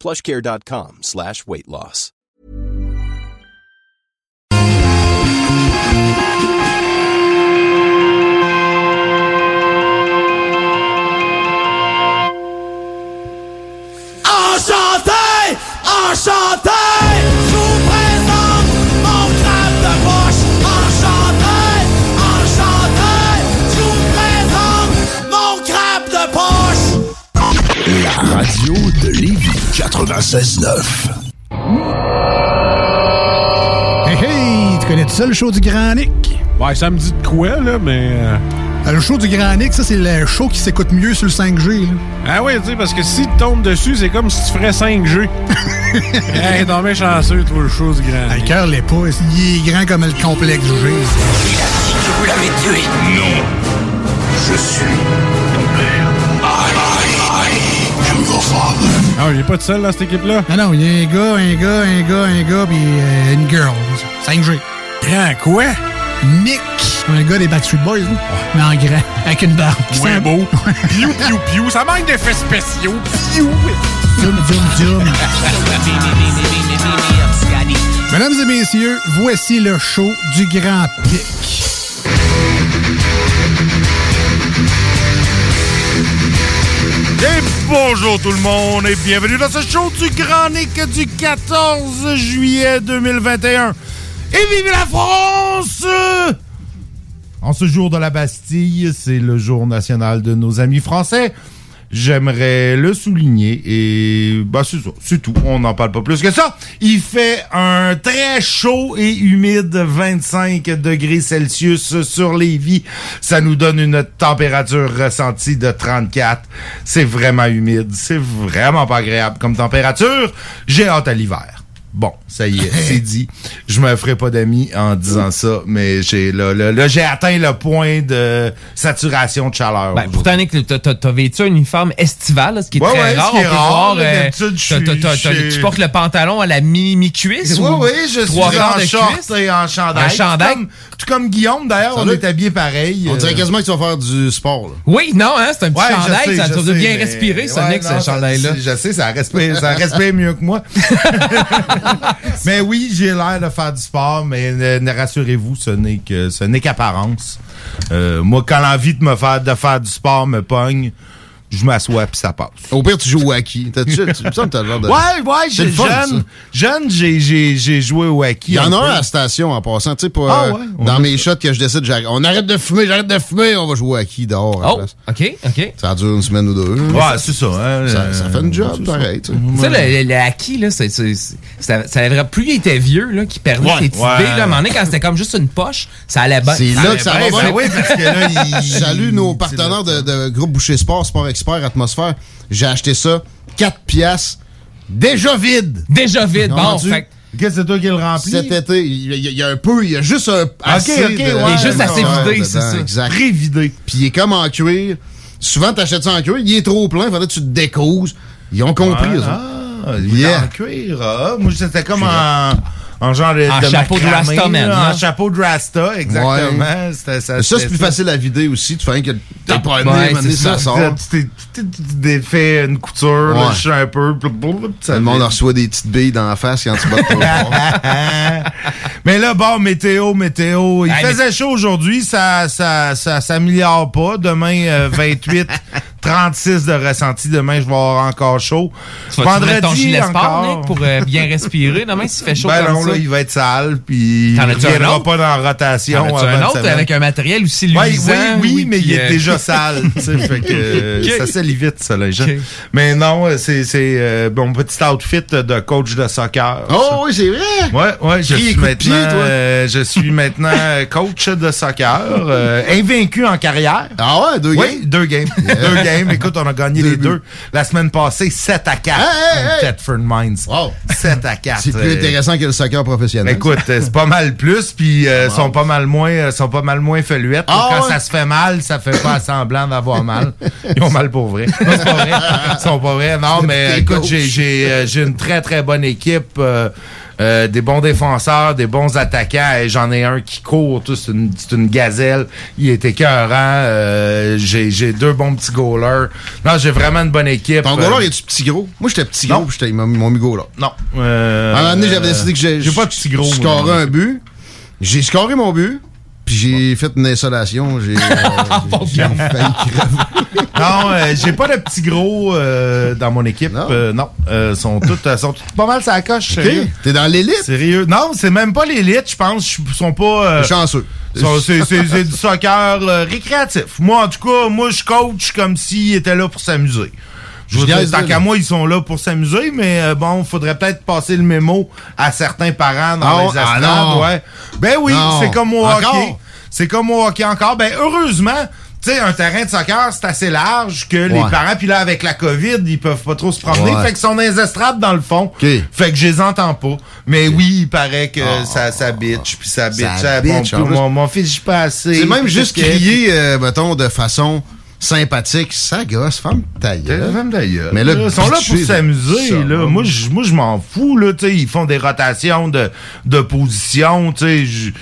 plushcare.com slash weight loss. Enchanté, enchanté, je vous présente mon crabe de poche. Enchanté, enchanté, je vous présente mon crabe de poche. La radio de Lévis 96.9. Hey hey, tu connais ça le show du Grand Nick? Ouais, ça me dit de quoi, là, mais. euh, Euh, Le show du Grand Nick, ça c'est le show qui s'écoute mieux sur le 5G. là. Ah oui, tu sais, parce que si tu tombes dessus, c'est comme si tu ferais 5G. hey, non, mais chanceux, toi, le show du grand. Le cœur l'est pas, il est grand comme le complexe G. Que vous l'avez tué. Non. Je suis Ah, il est pas tout seul dans cette équipe-là? Non, non, il y a un gars, un gars, un gars, un gars, puis euh, une girl. 5G. Grand quoi? Nick, un gars des Backstreet Boys, là. mais en grand, avec une barbe. Sent- beau. Piou, piou, piou. Ça manque d'effets spéciaux. Piou. Zoom, zoom, zoom. Mesdames et messieurs, voici le show du Grand Pic. Et bonjour tout le monde et bienvenue dans ce show du Grand Nick du 14 juillet 2021. Et vive la France! En ce jour de la Bastille, c'est le jour national de nos amis français. J'aimerais le souligner et bah c'est ça, c'est tout. On n'en parle pas plus que ça. Il fait un très chaud et humide 25 degrés Celsius sur Lévis. Ça nous donne une température ressentie de 34. C'est vraiment humide. C'est vraiment pas agréable comme température. J'ai hâte à l'hiver. Bon, ça y est, c'est dit. Je me ferai pas d'amis en disant ça, mais j'ai là, là, là, j'ai atteint le point de saturation de chaleur. Ben, pourtant, Nick, t'as- t'as t'as vêtu un uniforme estival, là, ce qui est Ouais, très ouais, ce rare. est On peut voir, euh, Tu portes le pantalon à la mi- mi-cuisse? Oui, ou oui, je suis en de short cuisse? et en chandail? Comme, tout comme Guillaume, d'ailleurs, on est habillés pareil. On dirait euh, quasiment que tu vas faire du sport. Là. Oui, non, hein, c'est un petit Ouais, chandail, sais, ça doit sais, bien mais- respirer, ouais, non, ce chandail-là. Je sais, ça respire, ça respire mieux que moi. mais oui, j'ai l'air de faire du sport, mais ne, ne rassurez-vous, ce n'est que ce n'est qu'apparence. Euh, moi, quand l'envie de me faire de faire du sport me pogne, je m'assois puis ça passe. Au pire, tu joues au hockey. T'as-tu, tu semble que t'as l'air de. Ouais, ouais, j'ai le fun, jeune, jeune, j'ai, j'ai, j'ai joué au hockey. Il y en a un à la station en passant, tu sais, pas. Ah euh, ouais? Dans mes shots que je décide, j'arrête- on arrête de fumer, j'arrête de fumer, on va jouer au hockey dehors. Oh, place. OK, OK. Ça dure une semaine ou deux. Ouais, c'est ça. hein, Ça, ça fait une job, c'est ça. pareil, tu sais. Tu sais, le, le acquis, là, c'est, c'est- c'est- ça, ça plus il était vieux, là, qui perdait Ouais, ses petites ouais. billes, là, à un moment donné, quand c'était comme juste une poche, ça allait bien. C'est là que ça va bien. ben oui, parce que là, il... Salut nos partenaires de, de groupe Boucher Sport, Sport Expert, Atmosphère. J'ai acheté ça, 4 piastres, déjà vide. Déjà vide, bon, fait que- Qu'est-ce que c'est toi qui le remplis? Cet été, il y, a- il y a un peu, il y a juste un assez ok, de- ouais, Il est juste assez vidé, c'est ça. Exact. Prévidé. Puis il est comme en cuir. Souvent, t'achètes ça en cuir, il est trop plein, faudrait que tu te découses. Ils ont compris. Ah, il est Yeah. en cuir. Ah, moi, c'était comme en, en genre de, En de chapeau de Rastaman, là, hein? En chapeau de Rasta, exactement. C'était- ça, Ça, c'est plus facile à vider aussi. Tu fais que t'es pas amené, ça, sort. Tu t'es- fait une couture, là, Ouais. je suis un peu. Tout le monde reçoit des petites billes dans la face quand tu fort. Mais là, bon, météo, météo. Il Hey, faisait chaud aujourd'hui, ça, ça, ça s'améliore pas. Demain, euh, 28 36 de ressenti. Demain, je vais avoir encore chaud. Tu mettre ton gilet sport, Nick, pour euh, bien respirer? Demain s'il fait chaud Ben comme non, ça? là, il va être sale, puis il T'en ne as-tu un viendra autre? pas dans la rotation. T'en as-tu avant un autre semaine. avec un matériel aussi Ouais, luisant? oui, oui, mais il est euh, déjà sale, fait que ça salit vite, ça, les gens. Mais non, c'est c'est, euh, mon petit outfit de coach de soccer. ça. Oh oui, c'est vrai? Ouais, ouais, je suis maintenant, pied, toi. euh, je suis maintenant coach de soccer, euh, invaincu en carrière. Ah ouais, deux Oui, games? deux games. deux games. Écoute, on a gagné les deux. La semaine passée, 7 à 4. Hey, hey, hey. Thetford Mines. Wow. 7 à 4. C'est plus euh, intéressant que le soccer professionnel. Écoute, euh, c'est pas mal plus, puis euh, sont pas mal moins, sont pas mal moins feluettes. Ah Quand ça se fait mal, ça fait pas semblant d'avoir mal. Ils ont mal pour vrai. Non, c'est pas vrai. Ils sont pas vrais. Non, mais écoute, j'ai une très très bonne équipe. Euh, euh, des bons défenseurs, des bons attaquants. Et J'en ai un qui court, c'est une, c'est une gazelle. Il est écœurant. Euh, j'ai j'ai deux bons petits goalers. Non, j'ai vraiment une bonne équipe. Ton Euh, goaler, est-tu petit gros? Moi, j'étais petit gros, puis j'étais- m'ont mis goaler. Non. Euh, À un moment donné, j'avais euh, décidé que j'ai. J'ai pas de petit gros. Scorais un but. J'ai scoré mon but. Puis j'ai fait une insolation. J'ai euh, j'ai failli crever. Non, euh, j'ai pas de petits gros euh, dans mon équipe. Non. Euh, Non, Euh, sont toutes, sont toutes pas mal ça coche. Sérieux. Ok, T'es dans l'élite? Sérieux. Non, c'est même pas l'élite, je pense. Ils sont pas. chanceux. c'est du soccer récréatif. Moi, en tout cas, moi, je coach comme s'ils étaient là pour s'amuser. Je veux dire, tant qu'à moi, ils sont là pour s'amuser, mais euh, bon, faudrait peut-être passer le mémo à certains parents dans Ah, les ah, estrades. non. ouais. Ben oui, c'est comme au hockey. C'est comme au hockey encore. Ben heureusement, tu sais, un terrain de soccer, c'est assez large que les parents, puis là, avec la COVID, ils peuvent pas trop se promener. Ouais. Fait qu'ils sont les estrades, dans le fond. OK. Fait que je les entends pas. Mais oui, il paraît que ça, ça bitch, puis ça bitch. Ça bitch, mon, fils, je pas assez. C'est même juste que- crier, euh, mettons, de façon sympathique. Ça gosse, femme ta gueule. Femme d'ailleurs. Mais là, ils sont là pour s'amuser. là. Moi, je moi, je m'en fous. Là, Tu sais, ils font des rotations de, de position. je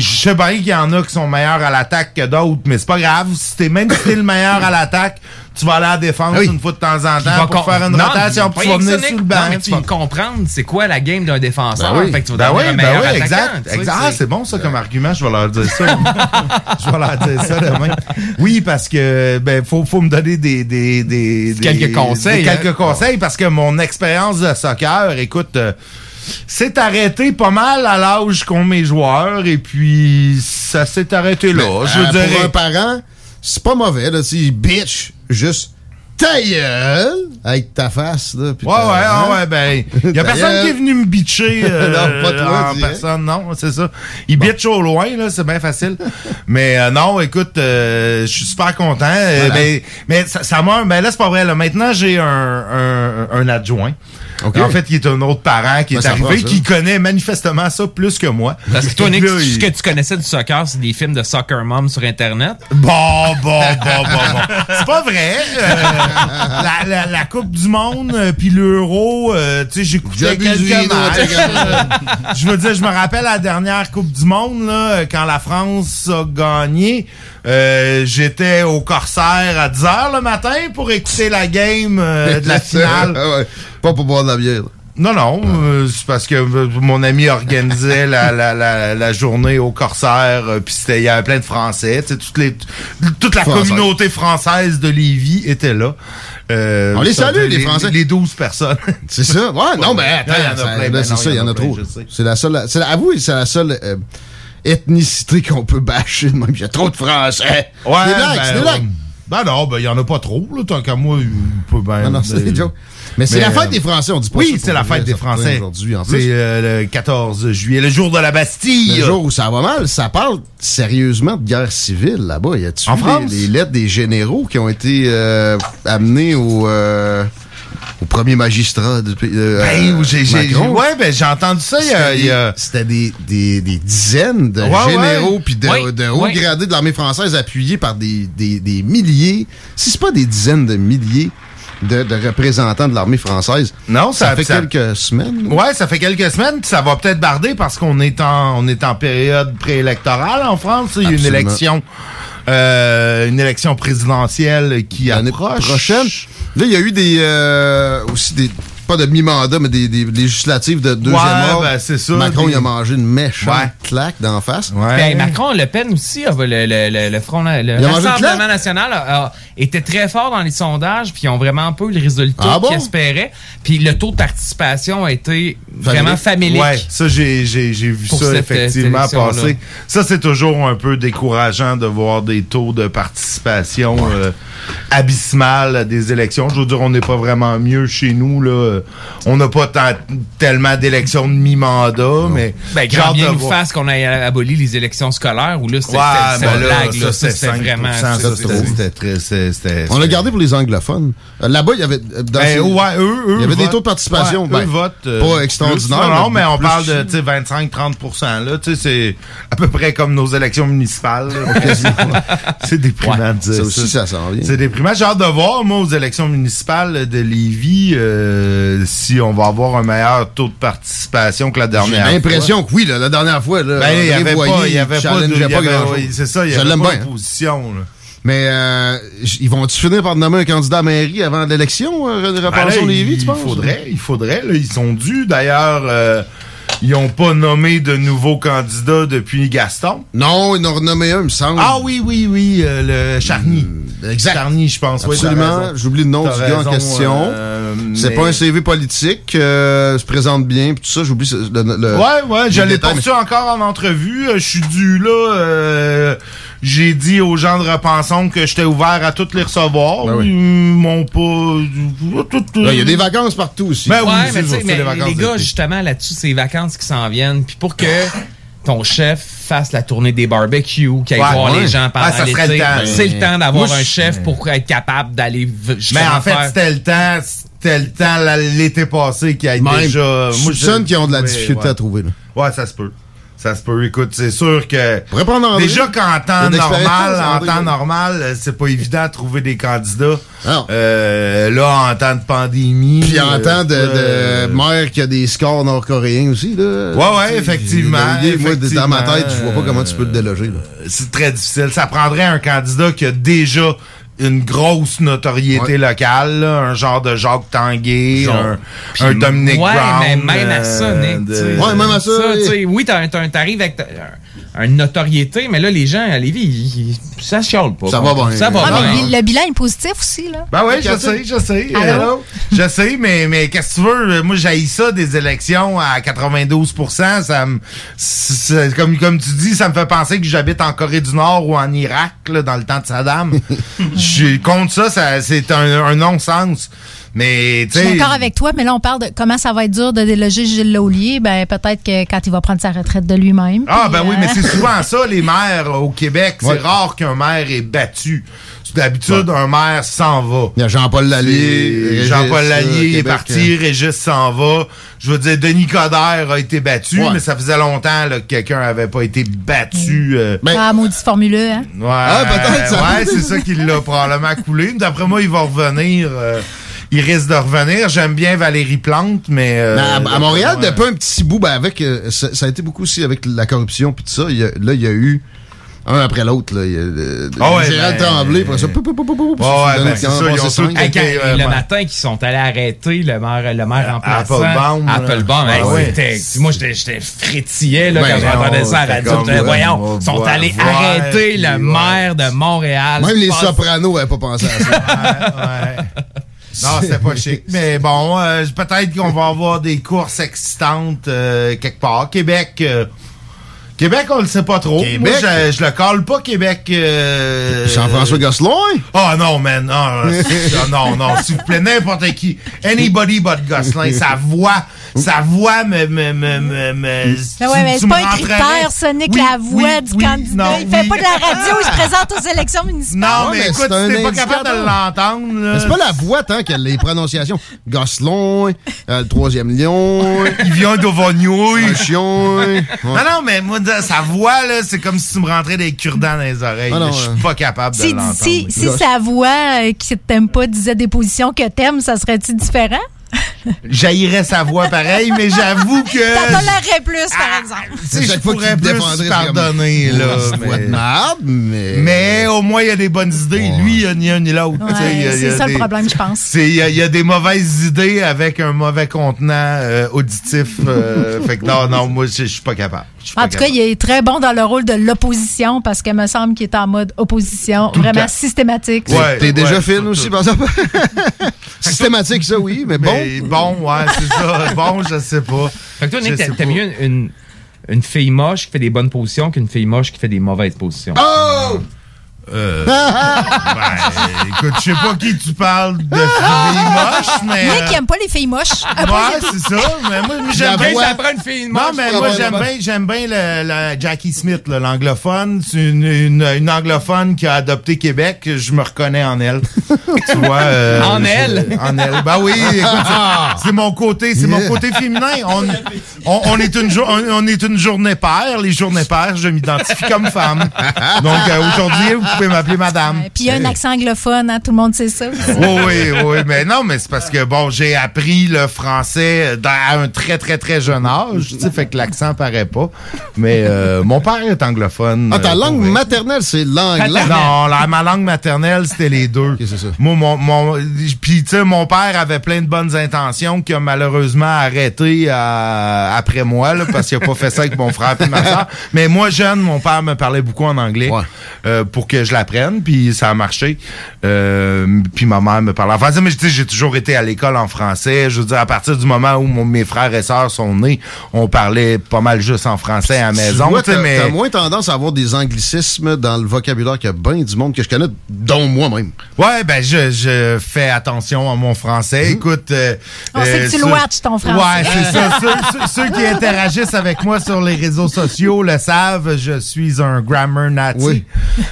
sais bien qu'il y en a qui sont meilleurs à l'attaque que d'autres, mais c'est pas grave. Si t'es, même si t'es le meilleur à l'attaque, tu vas aller à la défense oui. une fois de temps en temps pour faire une Non, rotation, puis tu vas venir sur le banc. Non, mais tu vas comprendre c'est quoi la game d'un défenseur. Ben oui. Fait que tu vas Ben devenir oui, un ben oui, exact. exact. c'est- Ah, c'est bon ça comme argument, je vais leur dire ça. je vais leur dire ça demain. Oui, parce que ben faut, faut me donner des, des, des, des- Quelques conseils, des hein. quelques conseils parce que mon expérience de soccer, écoute, euh, s'est arrêté pas mal à l'âge qu'ont mes joueurs et puis ça s'est arrêté là. Je euh, dirais. Pour un parent, c'est pas mauvais, là. Tu bitch, juste ta gueule avec ta face, là. Ouais, ouais, hein? ouais, ben, y a personne qui est venu me bitcher euh, Non, pas toi, en personne, non, c'est ça. Il bitch au loin, là, c'est bien facile. mais euh, non, écoute, euh, je suis super content. Euh, Voilà. ben, mais ça, ça m'a, ben là, c'est pas vrai, là. Maintenant, j'ai un, un, un adjoint. En fait, il est un autre parent qui Ben, est arrivé, qui connaît manifestement ça plus que moi. Parce que toi, Nick, là, ce que tu connaissais du soccer, c'est des films de soccer mom sur Internet. Bon, bon, bon, bon, bon. C'est pas vrai. Euh, la, la, la Coupe du Monde, euh, puis l'Euro, euh, tu sais, j'écoutais quelques matchs. Euh, Je veux dire, je me rappelle la dernière Coupe du Monde, là, quand la France a gagné. euh, J'étais au Corsaire à 10h le matin pour écouter la game euh, de la finale. Ah ouais. Pas pour boire de la bière. là. Non, non, euh, c'est parce que euh, mon ami organisait la, la, la, la journée au Corsaire, euh, puis c'était il y avait plein de Français, toutes les, toute la Français. communauté française de Lévis était là. Euh, On les salue, les les Français. Les 12 personnes. C'est ça? Ouais, non, mais attends, Il y en a ça- plein, là, c'est ça, il y en a trop. C'est la seule, c'est avouez, c'est la seule ethnicité qu'on peut bâcher de même. Il y a trop de Français. Ouais, c'est des blagues, ben, c'est des blagues. ouais. Ben non, ben il y en a pas trop, là, tant qu'à moi, il peut ben... Non, non, c'est des jokes. Mais c'est la fête euh, des Français, on dit pas ça Oui, c'est la fête des Français. Aujourd'hui, en C'est plus. euh, le 14 juillet, le jour de la Bastille. Le jour où ça va mal, ça parle sérieusement de guerre civile là-bas. Y a-tu En vu France? les, les lettres des généraux qui ont été euh, amenées au, euh, au premier magistrat de euh, Ben, j'ai, ouais, ben j'ai entendu ça. Il y a, C'était des- des, des, dizaines de Ouais, généraux puis de, Ouais, de hauts gradés de l'armée française appuyés par des, des, des milliers, si c'est pas des dizaines de milliers de, de représentants de l'armée française. Non, ça, ça- fait ça- quelques semaines. là. Ouais, ça fait quelques semaines, ça va peut-être barder parce qu'on est en on est en période préélectorale en France. Il y a une élection euh, une élection présidentielle qui approche. prochaine. Là, il y a eu des euh, aussi des pas de mi-mandat, mais des, des législatives de deuxième Ouais, ordre. ben, c'est ça, Macron, des- il a mangé une méchante Ouais. claque d'en face. Ben, Macron, Le Pen aussi, ah, le, le, le, le Front, le Rassemblement national a- a- était très fort dans les sondages, puis ils ont vraiment pas eu le résultat Ah bon? qu'ils espéraient. Puis le taux de participation a été vraiment famélique. Ouais, ça, j'ai, j'ai, j'ai vu ça effectivement euh, élection-là. passer. Ça, c'est toujours un peu décourageant de voir des taux de participation euh, abysmal à des élections. Je veux dire, on n'est pas vraiment mieux chez nous. Là. On n'a pas tant- tellement d'élections de mi-mandat, mais Ben, bien nous fasse qu'on ait aboli les élections scolaires, où là, c'était Ouais, ben une là, blague. ça, là. Ça, c'était c'était 5%, vraiment... c'était- On l'a gardé pour les anglophones. Euh, Là-bas, il y avait. euh, dans Ben, ces- ouais, eux, eux il y avait des taux de participation. Ouais, ben, eux votent, euh, pas extraordinaires. plus. Non, non, mais on parle de tu sais, 25-30% là. C'est à peu près comme nos élections municipales. c'est déprimant de dire Ça aussi, ça s'en vient. Déprimant. J'ai hâte de voir, moi, aux élections municipales de Lévis, euh, si on va avoir un meilleur taux de participation que la J'ai dernière fois. l'impression que oui, là, la dernière fois. Là, Ben, il y André avait pas, il y avait pas de, il grand-chose. c'est ça, il y avait pas bien. là. Mais euh, ils vont-tu finir par nommer un candidat à mairie avant l'élection, euh, Ben là, repensons Lévis, il tu penses? faudrait, il faudrait. là, ils sont dus. D'ailleurs, euh, ils n'ont pas nommé de nouveaux candidats depuis Gaston? Non, ils en ont renommé un, il me semble. Ah oui, oui, oui, euh, le Charny. exact. Charny, je pense. Absolument. J'oublie le nom du gars en question. euh, c'est mais- pas un CV politique, euh, se présente bien, pis tout ça, j'oublie le, le- Ouais, ouais, je le l'ai détail, pas reçu encore en entrevue. Euh, Je suis dû là. Euh, J'ai dit aux gens de Repensons que j'étais ouvert à toutes les recevoir. Ben oui. Ils m'ont pas. mais- Là, Il y a des vacances partout aussi. Ben oui, ouais, c'est mais les vacances les gars, justement, là-dessus, c'est les vacances qui s'en viennent. Puis pour que ton chef fasse la tournée des barbecues, qu'il aille Ouais, voir ouais. les gens pendant serait l'été, c'est le temps d'avoir Moi, un je- chef pour être capable d'aller Mais en fait, faire- c'était le temps. C'était le temps l'été passé qui a été Même, déjà. je soupçonne qu'ils ont de la difficulté ouais. à trouver. Là. Ouais, ça se peut. Ça se peut. Écoute, c'est sûr que. André. Déjà qu'en temps normal, en temps normal, c'est pas évident de trouver des candidats. Euh, là, en temps de pandémie. Puis en euh, temps de, euh, de mère qui a des scores nord-coréens aussi. Là. Ouais, ouais, effectivement, Moi, dans ma tête, je vois pas comment tu peux le déloger. c'est très difficile. Ça prendrait un candidat qui a déjà une grosse notoriété Ouais. locale, là, un genre de Jacques Tanguay, Genre. un, Puis, un Dominic ouais, Brown. mais même à ça, euh, Nick. de-. Ouais, même à ça, oui. tu sais, oui, t'as- t'as- t'arrives avec une notoriété, mais là, les gens à Lévis, ils- ils- ça chiale pas. Ça va bien. Ça va Ah, mais bien. le, le bilan est positif aussi, là. Ben oui, je sais, je sais. Euh, je sais, mais, mais qu'est-ce que tu veux? Moi, j'ai ça des élections à 92 Ça me, c'est- comme, comme tu dis, ça me fait penser que j'habite en Corée du Nord ou en Irak, là, dans le temps de Saddam. Je suis contre ça, ça c'est un, un non-sens. Mais, tu Je suis d'accord avec toi, mais là, on parle de comment ça va être dur de déloger Gilles Laulier. Ben, peut-être que quand il va prendre sa retraite de lui-même. Ah, ben oui, euh, mais c'est souvent ça, les maires au Québec. C'est Ouais. rare qu'un maire est battu. D'habitude, un maire s'en va. Il y a Jean-Paul Lallier. Jean-Paul euh, Lallier est Québec, parti, Régis s'en va. Je veux dire, Denis Coderre a été battu, Ouais. mais ça faisait longtemps là, que quelqu'un avait pas été battu. euh, Ben, Ah, maudit formuleux, hein? ouais, Ah, peut-être, ça- Ouais, c'est ça qui l'a probablement coulé. D'après moi, il va revenir. euh, il risque de revenir. J'aime bien Valérie Plante, mais... euh, Ben, à, à Montréal, ouais. depuis un petit bout, ben avec, euh, ça, ça a été beaucoup aussi avec la corruption puis tout ça. Il y a- là, il y a eu un après l'autre. là. Euh, Ah ouais, Gérald ben, Tremblay, après ça, ben, le matin qu'ils sont allés arrêter le maire, le maire Applebaum, là. Applebaum, hey, Ah moi j'étais frétillé là, Ben, quand j'entendais ça à la radio. Voyons, sont allés arrêter le ouais. maire de Montréal. Même les sopranos n'avaient pas pensé à ça. Non, c'était pas chic. Mais bon, euh, peut-être qu'on va avoir des courses excitantes euh, quelque part. Québec. euh, Québec, on le sait pas trop. Québec? Moi, je, je le colle pas, Québec. euh, Jean-François Gosselin? Oh non, man. Non, non, non, s'il vous plaît, n'importe qui. Anybody but Gosselin. Sa voix, sa voix me... me, me, me, me- ouais, tu- mais c'est pas un critère, Sonic, Oui, la voix oui, du oui, candidat. non, il fait oui. pas de la radio, il se présente aux élections municipales. Non, mais mais écoute, c'est un tu n'es pas capable de l'entendre. c'est pas la voix tant que les prononciations. Gosselin, euh, le troisième lion, Il vient de chion. ouais. Non, non, mais moi, de- sa voix, là, c'est comme si tu me rentrais des cure-dents dans les oreilles. Ah. Je suis pas capable de Si, l'entendre. si, si sa voix euh, qui t'aime pas disait des positions que t'aimes, ça serait-tu différent? J'haïrais sa voix pareil, mais j'avoue que. T'en plus, par exemple. Tu sais, je pourrais plus pardonner, là. Voix de mais- marde, mais. Mais au moins, il y a des bonnes idées. Lui, il y a ni un ni l'autre. Ouais, c'est ça des- le problème, je pense. C'est- Il y, a- il y a des mauvaises idées avec un mauvais contenant euh, auditif. euh, fait que non, non, moi, je je suis pas capable. En tout cas, il est très bon dans le rôle de l'opposition parce qu'il me semble qu'il est en mode opposition, vraiment systématique. Ouais. T'es déjà fine tout, aussi, par exemple? Systématique, ça, oui, mais bon. Mais bon, ouais, c'est ça. Bon, je sais pas. Fait que toi, Nick, sais t'a- pas. t'aimes mieux une, une, une fille moche qui fait des bonnes positions qu'une fille moche qui fait des mauvaises positions. Oh! Euh, ben, écoute, je sais pas qui tu parles de filles moches, mais. Nick, il aime pas les filles moches. Ah, Ouais, c'est ça. Mais moi, j'aime bien. ça prend une fille moche. Non, mais moi, j'aime bien, j'aime bien le, le Jackie Smith, l'anglophone. C'est une, une, une anglophone qui a adopté Québec. Je me reconnais en elle. tu vois. euh, En je- elle? En elle. Ben oui, écoute, c'est- c'est mon côté, c'est mon côté féminin. On, on, on est une on, on est une journée paire. Les journées paires, je m'identifie comme femme. Donc, euh, aujourd'hui, pouvez m'appeler madame. Puis il y a un accent anglophone, hein, tout le monde sait ça. Oui, oui, oui, mais non, mais c'est parce que, bon, j'ai appris le français dans- à un très, très, très jeune âge, tu sais, fait que l'accent paraît pas. Mais euh, mon père est anglophone. Ah, ta euh, langue vrai. maternelle, c'est l'anglais. Non, la, ma langue maternelle, c'était les deux. Ok, c'est ça. Moi, mon, mon, puis tu sais, mon père avait plein de bonnes intentions qui a malheureusement arrêté euh, après moi, là, parce qu'il a pas fait ça avec mon frère et ma soeur. Mais moi, jeune, mon père me parlait beaucoup en anglais Ouais. euh, pour que je l'apprenne, puis ça a marché. Euh, puis ma mère me parlait en français, mais tu sais, j'ai toujours été à l'école en français. Je veux dire, à partir du moment où mon- mes frères et sœurs sont nés, on parlait pas mal juste en français à la maison. vois, tu t'as mais... t'as moins tendance à avoir des anglicismes dans le vocabulaire qu'il y a bien du monde que je connais, dont moi-même. Ouais, ben je, je fais attention à mon français. Écoute, euh, On sait que tu le ceux- watches, ton français. Ouais, c'est ça. Ceux, ceux- ceux qui interagissent avec moi sur les réseaux sociaux le savent. Je suis un grammar nazi. Oui.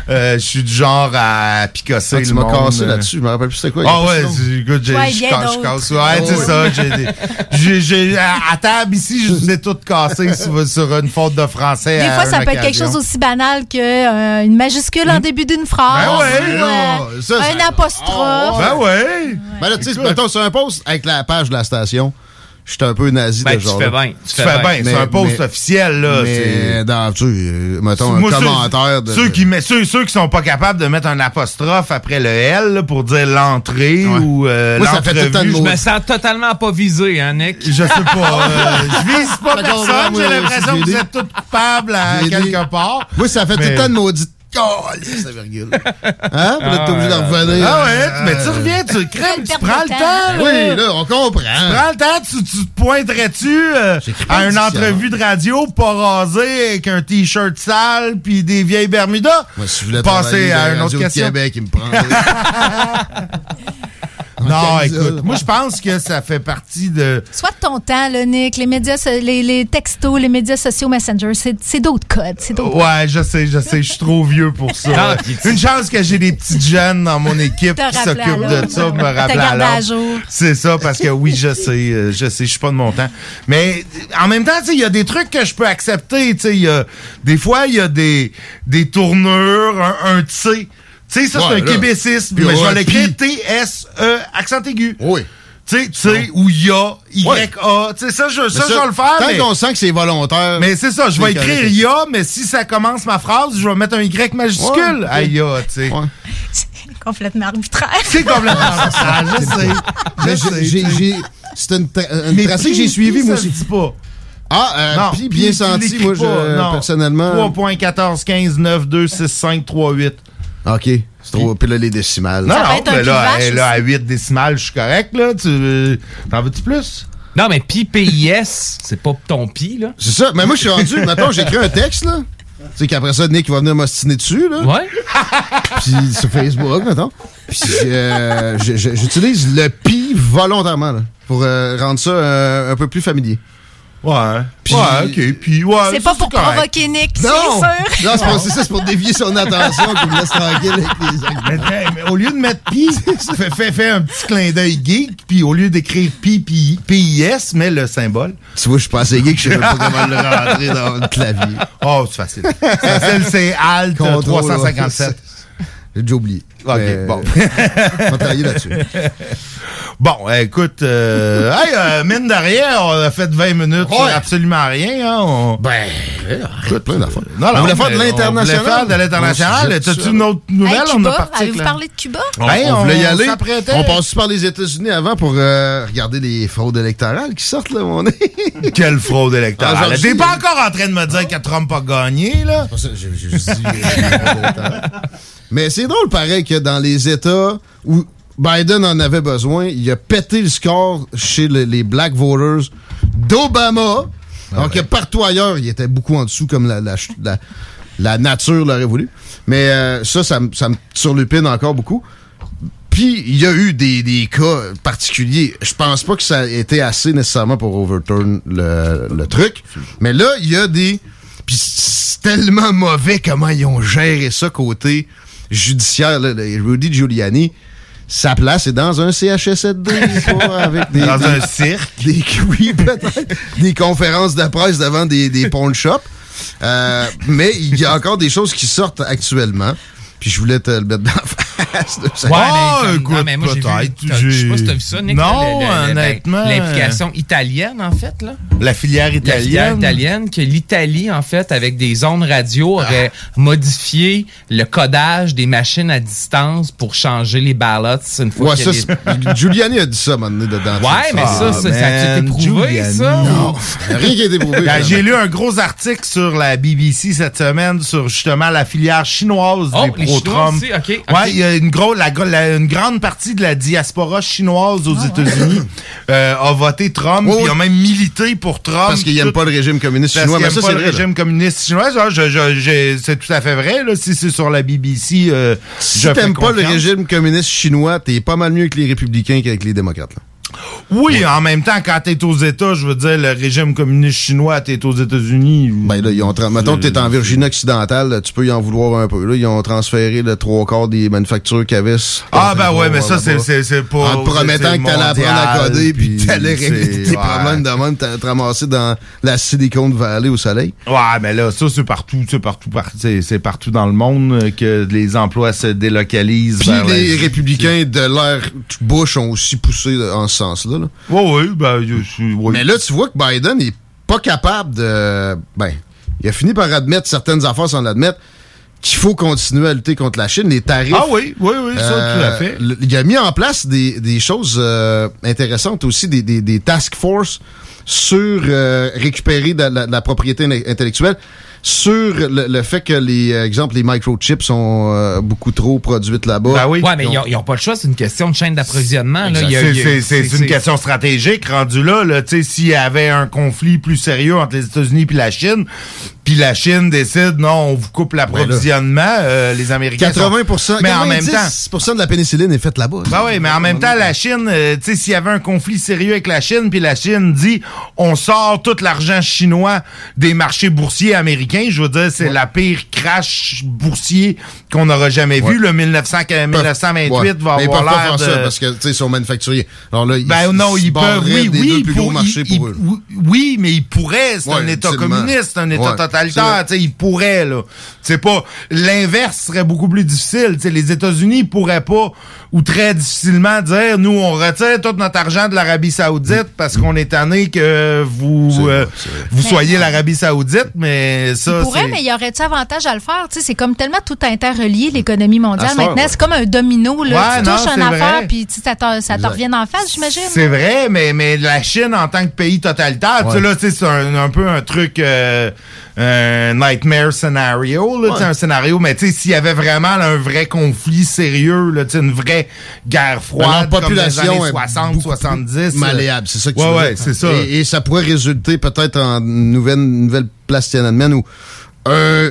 Euh, je suis du genre à picosser Ah, le tu m'as monde. cassé là-dessus, je me rappelle plus c'était quoi. il y a Ah pas ouais, c'est- écoute, j'ai- Ouais, je casse, je. Ouais, Oh, c'est ouais. ça. j'ai j'ai- j'ai- à, à table ici, je vous ai tout cassé sur, sur une faute de français. Des fois, ça peut être quelque chose aussi banal qu'une majuscule en début d'une phrase. Ben ouais. euh, ça, un apostrophe. Ben ouais. Ben là, tu sais, mettons, sur un post avec la page de la station, j'étais un peu nazi Ben, de tu genre. fais bien. Tu fais bien. C'est Mais- un post mais- officiel, là. c'est- Mais dans, tu sais, euh, mettons, un Moi, ceux- commentaire de. Ceux, qui met, ceux, ceux qui sont pas capables de mettre un apostrophe après le L là, pour dire l'entrée Ouais. ou euh, Moi, ça fait tout Je me sens totalement pas visé, hein, Nick? Je sais pas. euh, je vise pas personne. J'ai l'impression que vous êtes tous coupables à quelque part. Moi, ça fait tout Mais- le temps de maudite. Oh, la virgule. Hein? Pour être obligé d'en revenir. Ah ouais, mais tu reviens, tu crèmes, tu prends de le temps. Oui, là. là, on comprend. Prends le temps, tu, tu te pointerais-tu euh, à une entrevue de radio pas rasé avec un t-shirt sale puis des vieilles Bermudas? Moi, si je voulais Passer à une autre radio de question. Québec, il me prendrait. Non, écoute, moi je pense que ça fait partie de... Soit de ton temps, là, Nick, les médias, les, les textos, les médias sociaux, Messenger, c'est d'autres codes. C'est d'autres Ouais, je sais, je sais, je suis trop vieux pour ça. Une chance que j'ai des petites jeunes dans mon équipe qui s'occupent de ça, me rappeler à. C'est ça, parce que oui, je sais, euh, je sais, je suis pas de mon temps. Mais en même temps, tu sais, il y a des trucs que je peux accepter. Tu sais, il y a des fois, il y a des des tournures, un, un T. Tu sais, ça, c'est Ouais, un là. québécisme. Mais je vais l'écrire T-S-E, accent aigu. Oui. Tu sais, tu sais, ou il y a, Y-A. Tu sais, ça, je, ça, je vais le faire. Tant mais- qu'on sent que c'est volontaire. mais c'est ça, je vais écrire ya, mais si ça commence ma phrase, je vais mettre un Y majuscule Ouais. à ya, tu sais. Ouais. C'est complètement arbitraire. C'est complètement ça, je sais. C'est une, tra- une Mais tracée que j'ai suivie, moi aussi. pas? Ah, euh, Non, puis Pi, bien senti, moi, je, personnellement. 3.14, 15, 9, 2, 6, 5, 3, 8. OK. C'est trop. Puis là, les décimales. Non, mais là, là, à aussi. 8 décimales, je suis correct, là. Tu, t'en veux-tu plus? Non, mais pi PIS, c'est pas ton pi, là. C'est ça. Mais moi, je suis rendu. Mettons, j'écris un texte, là. Tu sais qu'après ça, Nick va venir m'ostiner dessus, là. Ouais. Puis sur Facebook, mettons. Puis euh, j'utilise le pi volontairement, là. Pour euh, rendre ça euh, un peu plus familier. Ouais. Puis- ouais, ok. Puis, ouais. C'est pas pour correct. provoquer Nick, c'est Non! sûr. Non, c'est pas- c'est ça, c'est pour dévier son attention qu'il me laisse tranquille avec les Mais, mais- mais au lieu de mettre pi, fais, fais, fais un petit clin d'œil geek, puis au lieu d'écrire pi, pi, PIS, mets le symbole. Tu vois, je suis pas assez que je sais pas comment le rentrer dans le clavier. Oh, c'est facile. C'est facile, c'est Alt Contrôle, 357. J'ai déjà oublié. ok, mais bon. on va travailler là-dessus. Bon, écoute, euh, hey, euh, mine de rien, on a fait 20 minutes Ouais. absolument rien. Hein, on... Ben, écoute, plein d'affaires. Non, non, on voulait faire de l'international. On voulait faire de l'international. On T'as-tu une autre nouvelle? Hey, on Cuba, a parti. avez-vous parlé de Cuba? On, Ben, on voulait y on aller. On passe par les États-Unis avant pour euh, regarder les fraudes électorales qui sortent, là, mon nez. Quelle fraude électorale. Aujourd'hui- T'es pas encore en train de me dire que Trump a gagné, là? Pas ça, j'ai dit, euh. Mais c'est drôle, pareil, que dans les États où Biden en avait besoin, il a pété le score chez le- les black voters d'Obama. alors que partout ailleurs, il était beaucoup en dessous, comme la, la, ch- la- la nature l'aurait voulu. Mais euh, ça, ça, me- ça me surlupine encore beaucoup. Puis, il y a eu des, des cas particuliers. Je pense pas que ça a été assez nécessairement pour overturn le, le truc. Mais là, il y a des... Puis c'est tellement mauvais comment ils ont géré ça côté judiciaire. Là, Rudy Giuliani, sa place est dans un CHSLD, pas avec des... Dans des- un cirque. des, oui, peut-être. Des conférences de presse devant des, des pawn shops. Euh, mais il y a encore des choses qui sortent actuellement. Puis je voulais te le mettre dans la face. de ça. Ouais, Ah, mais, comme- écoute, non, mais moi, j'ai vu, je sais pas si t'as vu ça, Nick. Non, le- le- le- honnêtement, L'implication italienne, en fait, là. La filière La filière italienne. italienne, que l'Italie, en fait, avec des zones radio, aurait modifié le codage des machines à distance pour changer les ballots une fois Ouais, ça, a les- Giuliani a dit ça, maintenant, dedans. Ouais, mais ça, ça, ça a-tu été prouvé, Giuliani. ça? Non, rien qui a été prouvé. Ben. J'ai lu un gros article sur la BBC cette semaine sur justement la filière chinoise Oh, des aussi, ok, ok. Ouais, il y a une, gros, la, la- une grande partie de la diaspora chinoise aux États-Unis euh, a voté Trump, Oh, oui. a même milité pour Trump. Parce qu'il n'aime tout- pas le régime communiste parce chinois. Mais ça, pas c'est le vrai. là. régime communiste chinois. Ça, je- je- je- c'est tout à fait vrai. Là, si c'est sur la BBC, euh, Si je t'aimes pas le régime communiste chinois, t'es pas mal mieux avec les républicains qu'avec les démocrates. là. Oui, en même temps, quand t'es aux États, je veux dire, le régime communiste chinois, t'es aux États-Unis. Ben là, ils ont mettons que t'es en Virginie occidentale, là, tu peux y en vouloir un peu. Là, ils ont transféré le trois quarts des manufactures qu'il y avait. Ah, ben ouais, mais ça, c'est- pas. En te promettant que t'allais apprendre à coder puis t'allais régler tes ouais. problèmes de même, t'allais te ramasser dans la Silicon Valley au soleil. Ouais, mais là, ça, c'est partout, c'est partout, par- c'est partout dans le monde euh, que les emplois se délocalisent. Puis les républicains de l'ère Bush ont aussi poussé en ce sens-là. là. Ouais, ouais, ben, ouais. Mais là, tu vois que Biden est pas capable de. Ben, il a fini par admettre certaines affaires sans l'admettre qu'il faut continuer à lutter contre la Chine. Les tarifs. Ah oui, oui, oui, ça, Euh, tout à fait. le- Il a mis en place des, des choses euh, intéressantes aussi, des, des, des task force sur euh, récupérer de la, de la propriété in- intellectuelle, sur le, le fait que les euh, exemple les microchips sont euh, beaucoup trop produites là-bas. Ben oui. Ouais, mais ils n'ont pas le choix, c'est une question de chaîne d'approvisionnement. là. Il y a- C'est- une question stratégique rendue là. là. Tu sais, S'il y avait un conflit plus sérieux entre les États-Unis et la Chine, puis la Chine décide, non, on vous coupe l'approvisionnement, euh, les Américains... sont- 80 Mais en même temps... 90% de la pénicilline est faite là-bas. Ben oui, mais en même temps, la Chine, euh, tu sais, s'il y avait un conflit sérieux avec la Chine, puis la Chine dit, on sort tout l'argent chinois des marchés boursiers américains, je veux dire, c'est la pire crash boursier qu'on aura jamais vu. Le 1900, 1928 Ouais. va Mais ils avoir peuvent pas l'air de... ça parce que, tu sais, ils sont manufacturiers. Alors là, ils, Ben non, ils peuvent, barreraient oui, oui, gros pour- ils- eux. ils- oui, mais ils pourraient, c'est un État communiste, c'est un État c'est totalitaire, tu sais, ils pourraient, là. C'est pas, l'inverse serait beaucoup plus difficile, tu sais, les États-Unis pourraient pas, ou très difficilement dire, nous, on retire tout notre argent de l'Arabie Saoudite parce qu'on est tanné que vous, euh, vous soyez l'Arabie Saoudite, mais ça, Il pourrait, c'est... mais il y aurait-tu avantage à le faire? Tu sais, c'est comme tellement tout interrelié, l'économie mondiale. Maintenant, ouais. c'est comme un domino. Là. Ouais, tu non, touches une affaire, puis ça te, revient en face, j'imagine. C'est vrai, mais, mais la Chine en tant que pays totalitaire, tu sais, Ouais. là, tu sais, c'est un, un peu un truc, euh, un nightmare scenario, là, Ouais. un scénario, mais tu sais, s'il y avait vraiment là, un vrai conflit sérieux, là, une vraie guerre Ben, froide, population comme dans les années est 60, beaucoup 70. euh, malléable, c'est ça que tu Ouais, c'est ça. Et, et ça pourrait résulter peut-être en une nouvelle, nouvelle place Tiananmen ou un,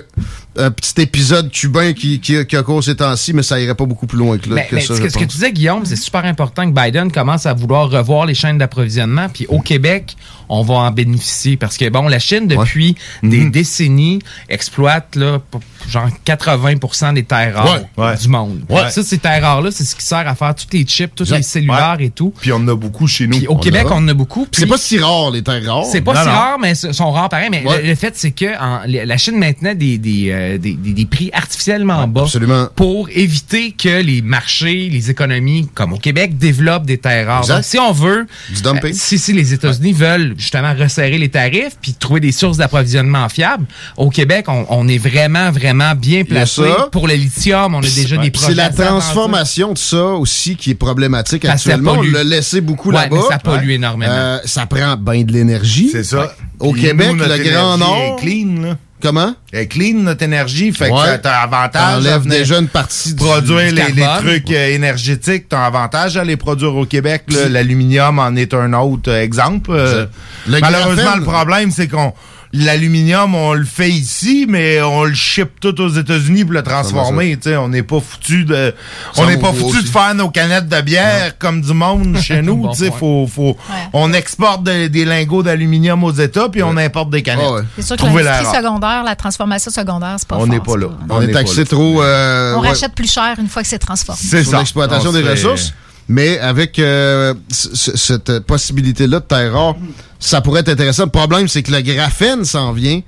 un petit épisode cubain qui, qui, qui a cause ces temps-ci, mais ça irait pas beaucoup plus loin que, là, Mais, que mais ça, ce je que, ce que tu disais, Guillaume, c'est super important que Biden commence à vouloir revoir les chaînes d'approvisionnement. Puis au Québec, on va en bénéficier. Parce que, bon, la Chine, depuis des décennies, exploite là, genre 80% des terres rares Ouais, ouais. du monde. Ouais. Ça, ces terres rares-là, c'est ce qui sert à faire tous les chips, tous les cellulaires et tout. Puis on en a beaucoup chez nous. Puis au On Québec, a. on en a beaucoup. C'est pas si rare, les terres rares. c'est pas Non, si non. rare, mais sont rares pareil. Mais Ouais. le, le fait, c'est que en- la Chine maintenait des, des, euh, euh, des, des- des prix artificiellement bas absolument. pour éviter que les marchés, les économies, comme au Québec, développent des terres rares. Donc, si on veut, Du euh, si, si les États-Unis veulent justement resserrer les tarifs puis trouver des sources d'approvisionnement fiables, au Québec, on, on est vraiment, vraiment bien placé. Pour le lithium, on a déjà des projets. C'est la transformation de ça aussi qui est problématique Parce actuellement. On l'a laissé beaucoup Ouais, là-bas. ça pollue énormément. Euh, ça prend bien de l'énergie. C'est ça. Au Puis Québec, nous, le Grand Nord. est clean, là. Comment? Elle est clean, notre énergie. Fait Ouais. que t'as avantage à T'enlèves déjà une partie du produire du les, les trucs euh, énergétiques. T'as avantage à les produire au Québec. L'aluminium en est un autre euh, exemple. Euh, Le malheureusement, graphène- le problème, c'est qu'on l'aluminium, on le fait ici, mais on le ship tout aux États-Unis pour le transformer. Tu sais, on n'est pas foutu de, Ça, on n'est pas foutu de faire nos canettes de bière comme du monde chez nous. Bon faut, faut, on exporte de- des lingots d'aluminium aux États puis on importe des canettes. Ah ouais. C'est sûr que Trouvez l'industrie l'erreur. secondaire, la transformation secondaire, c'est pas On n'est pas là. On, est n'est taxé pas là. trop. euh, On ouais, rachète plus cher une fois que c'est transformé. C'est ça. l'exploitation On des ressources? Mais avec euh, cette possibilité-là de terre rare, ça pourrait être intéressant. Le problème, c'est que le graphène s'en vient.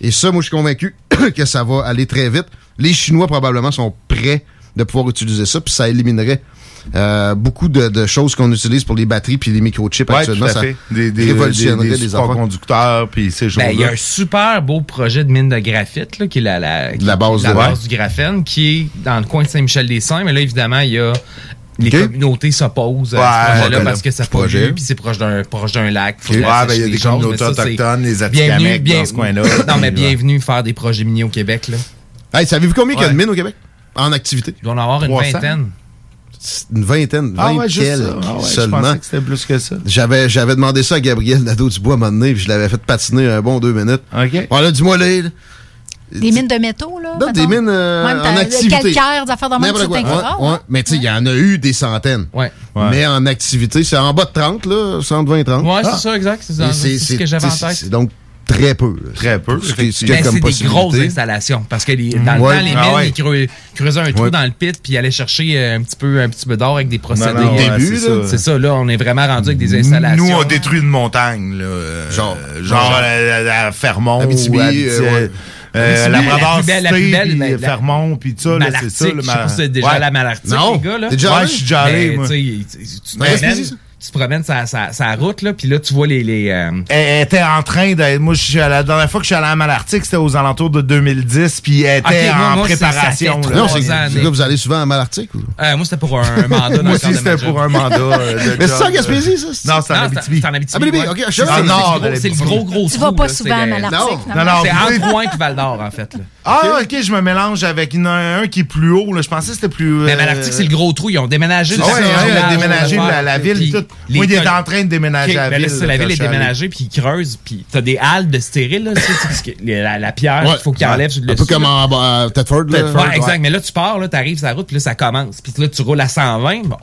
Et ça, moi, je suis convaincu que ça va aller très vite. Les Chinois, probablement, sont prêts de pouvoir utiliser ça. Puis ça éliminerait euh, beaucoup de, de choses qu'on utilise pour les batteries puis les microchips Ouais, actuellement. tout à Ça fait. Des, des, révolutionnerait des, les des affaires. conducteurs puis ces choses-là. Ben, il y a un super beau projet de mine de graphite, là, qui est la, la, qui- La base la de- base du graphène, qui est dans le coin de Saint-Michel-des-Saints. Mais là, évidemment, il y a. Les communautés s'opposent Ouais, à ce projet-là parce que ça pollue, puis c'est proche d'un proche d'un lac. Ouais, ben, il y a des communautés autochtones, les Atikamekw dans ce coin-là. Non, mais bienvenue faire des projets miniers au Québec. Là. Hey, savez-vous combien il y a de mines au Québec? En activité? Il doit en avoir une 300. vingtaine. Une vingtaine. Ah ouais, juste ça. Ah ouais, je seulement. pensais que c'était plus que ça. J'avais, j'avais demandé ça à Gabriel Nadeau-Dubois à un moment donné, puis je l'avais fait patiner un bon deux minutes. OK. On là, dis-moi là. Des mines de métaux, là? Non, des mines euh, Même en activité. calcaire, des affaires de même, tu quoi. t'inquiètes. Ouais, ouais. Mais tu sais, il y en a eu des centaines. Ouais. Ouais. Mais en activité, c'est en bas de 30, là, 120, 30. Ouais, Ah. c'est ça, exact. C'est c'est ce que j'avais en tête. C'est donc très peu. Très peu, Ce qui- ce qu'il y a Mais comme c'est des grosses installations. Parce que les, dans le Ouais. temps, les mines, Ah ouais. ils creu- creusaient un trou Ouais. dans le pit puis ils allaient chercher euh, un petit peu, un petit peu d'or avec des procédés. Non, non, Au ouais, début, c'est ça. C'est ça, là, on est vraiment rendu avec des installations. Nous, on détruit une montagne, là. euh, Genre. Genre, à- à Fermont. Abitibi, ou à- euh, ouais. Euh, la belle- la la- Fermont, puis ça, là, c'est ça. je sais pas si c'est déjà la les gars, là. Déjà Ouais, je suis déjà allé, moi. tu sais, tu- te promènes- c'est sa, sa, sa route, là, puis là, tu vois les... les euh, Elle était en train de. Moi, je suis allé- la dernière fois que je suis allé à Malartic, c'était aux alentours de 2010, puis elle était moi, en moi, c'est- préparation. là. Non, trois c'est c'est que vous allez souvent à Malartic? Ou? euh, moi, c'était pour un mandat Moi aussi, de c'était pour un mandat. euh, Mais c'est ça, Gaspésie, ça? c'est- Non, c'est en Abitibi. c'est en Abitibi. Ouais. ok, je C'est pas. c'est le gros- C'est gros, gros Tu vas pas souvent c'est à Malartic, Non, non, C'est entre Rouen et Val d'Or, en fait. Là. Ah, ok, je me mélange avec une- un, qui est plus haut. Là. Je pensais que c'était plus. Mais euh, Malartic, c'est le gros trou. Ils ont déménagé. Ah le ouais, siège ouais, il a là, déménagé la, ville. Puis tout. les Moi, il est en train de déménager la ben ville. là, c'est la ville est déménagée, puis ils creusent, puis t'as des halles de stérile, là, la, la pierre, Ouais. il faut qu'ils enlèvent Un peu comme en à Thetford. là. Exact. Mais là, tu pars, là, t'arrives sur la route, puis là, ça commence. Puis là, tu roules à 120, bon,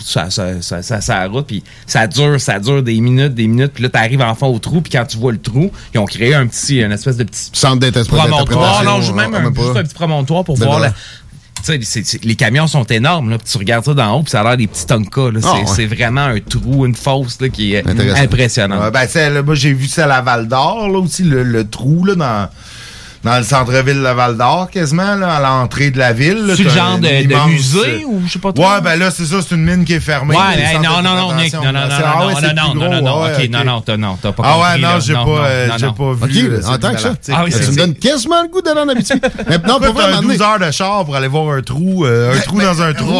ça, ça, ça, ça, ça route, puis ça dure, ça dure des minutes, des minutes, puis là, t'arrives enfin au trou, puis quand tu vois le trou, ils ont créé un petit, une espèce de petit Centre promontoire. Non, je même ah, un, même pas. juste un petit promontoire pour voir la. Les camions sont énormes, là, puis tu regardes ça d'en haut, puis ça a l'air des petits Tonka. là. C'est Ah, ouais. c'est vraiment un trou, une fosse là, qui est. Ouais, ben, là, moi, j'ai vu ça à la Val d'Or, là aussi, le, le trou, là, dans, dans le centre-ville de la Val d'Or, quasiment, là, à l'entrée de la ville. là, C'est le t'as genre une de, de musée ou je sais pas trop? Ouais, ben là, c'est ça, c'est une mine qui est fermée. Ouais, non, non, non, Nick, non, non, non, ah non, ouais, non, non, non, non, non, non, non, non, t'as pas Ah ouais, compris, non, j'ai Non, pas, non, euh, non, j'ai non. pas vu. OK, euh, en celui tant de que ça. Malartic. Ah oui, Ça c'est- me donne quasiment le goût d'aller en Abitibi. Mais non, Pourquoi pour t'as vrai, un m'amener. 12 heures de char pour aller voir un trou, euh, un trou dans un trou?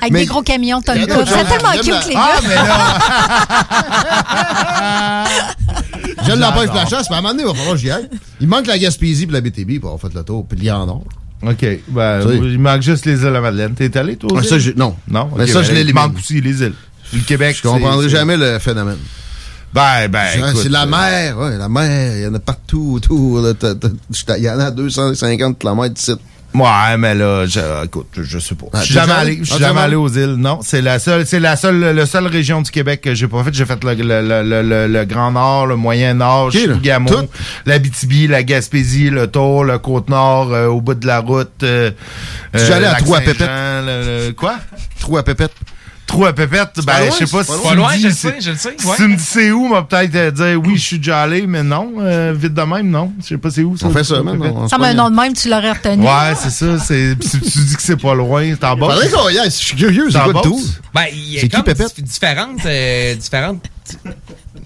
Avec Mais- des gros camions Tonka. Il y a d'autres C'est choses. tellement J'aime cute, la- les Ah, gars. mais là... Je l'empêche la chasse, mais à un moment donné, il va falloir que j'y aille. Il manque la Gaspésie puis la BTB pour avoir fait le tour, puis l'Ian Nord. OK, ben, Tu sais. il manque juste les îles de la Madeleine. T'es allé, toi? aux Ah, ça, non. Non, Mais ça, ben, je Il manque aussi les îles. Le Québec, Je comprendrai jamais le phénomène. Ben, ben, c'est la euh, mer, ouais, la mer, il y en a partout autour. Il y en a à 250 km d'ici. Ouais, mais là, je, écoute, je sais pas. Ah, Je suis t'es jamais allé? je Ah, suis jamais allé? aux îles. Non, c'est la seule, c'est la seule, la seule région du Québec que j'ai pas fait. J'ai fait le, le, le, le, le Grand Nord, le Moyen Nord, Ok, là. Chibougamau, Tout? l'Abitibi, la Gaspésie, le Tour, le Côte-Nord, euh, au bout de la route. Euh, Tu es allé à le- le- Quoi? Trou à pépette. Trou à pépette, ben, loin, je sais pas c'est si pas tu loin. me dis je le c'est- sais, je le sais, Si ouais. tu me dis c'est où, m'a peut-être euh, dire oui, je suis déjà allé, mais non, euh, vite de même, non. Je sais pas c'est où. On fait ça, man. on Ça me un nom de même, tu l'aurais retenu. Ouais, c'est ça. c'est- Si tu dis que c'est pas loin, c'est en bas. Je suis curieux, c'est quoi tour? Ben, il y a C'est comme différentes, euh, différentes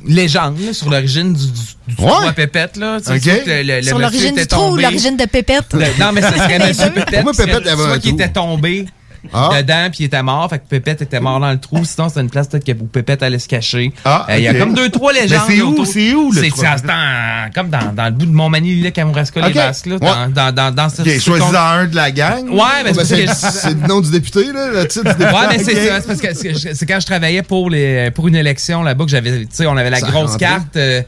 légendes là, sur l'origine du, du, du Ouais. trou à Pépette. Là. Tu sais, Ok. soit que le- le- le Sur l'origine du trou ou l'origine de Pépette? Le- non, mais ce serait Les monsieur deux. Pépette. Moi, qui Pépette, avait soit qui était tombé Ah. dedans, puis il était mort. Fait que Pépette était mort dans le trou. Sinon, c'était une place peut-être que- Pépette allait se cacher. Ah, Euh, Il y a comme deux, trois légendes. Mais c'est où? C'est où, le C'est c'est comme dans, dans le bout de Montmagny, Lille, Kamouraska, Ok. les Basques. Là, Ouais. dans, dans, dans, dans ce- Ok, ce- choisis-en un de la gang. Ouais, mais Ah, ben, c'est c'est c'est le nom du député, là, le titre du député. Ouais, mais c'est c'est parce que c'est- c'est quand je travaillais pour les pour une élection là-bas que j'avais, tu sais, on avait la grosse carte, euh,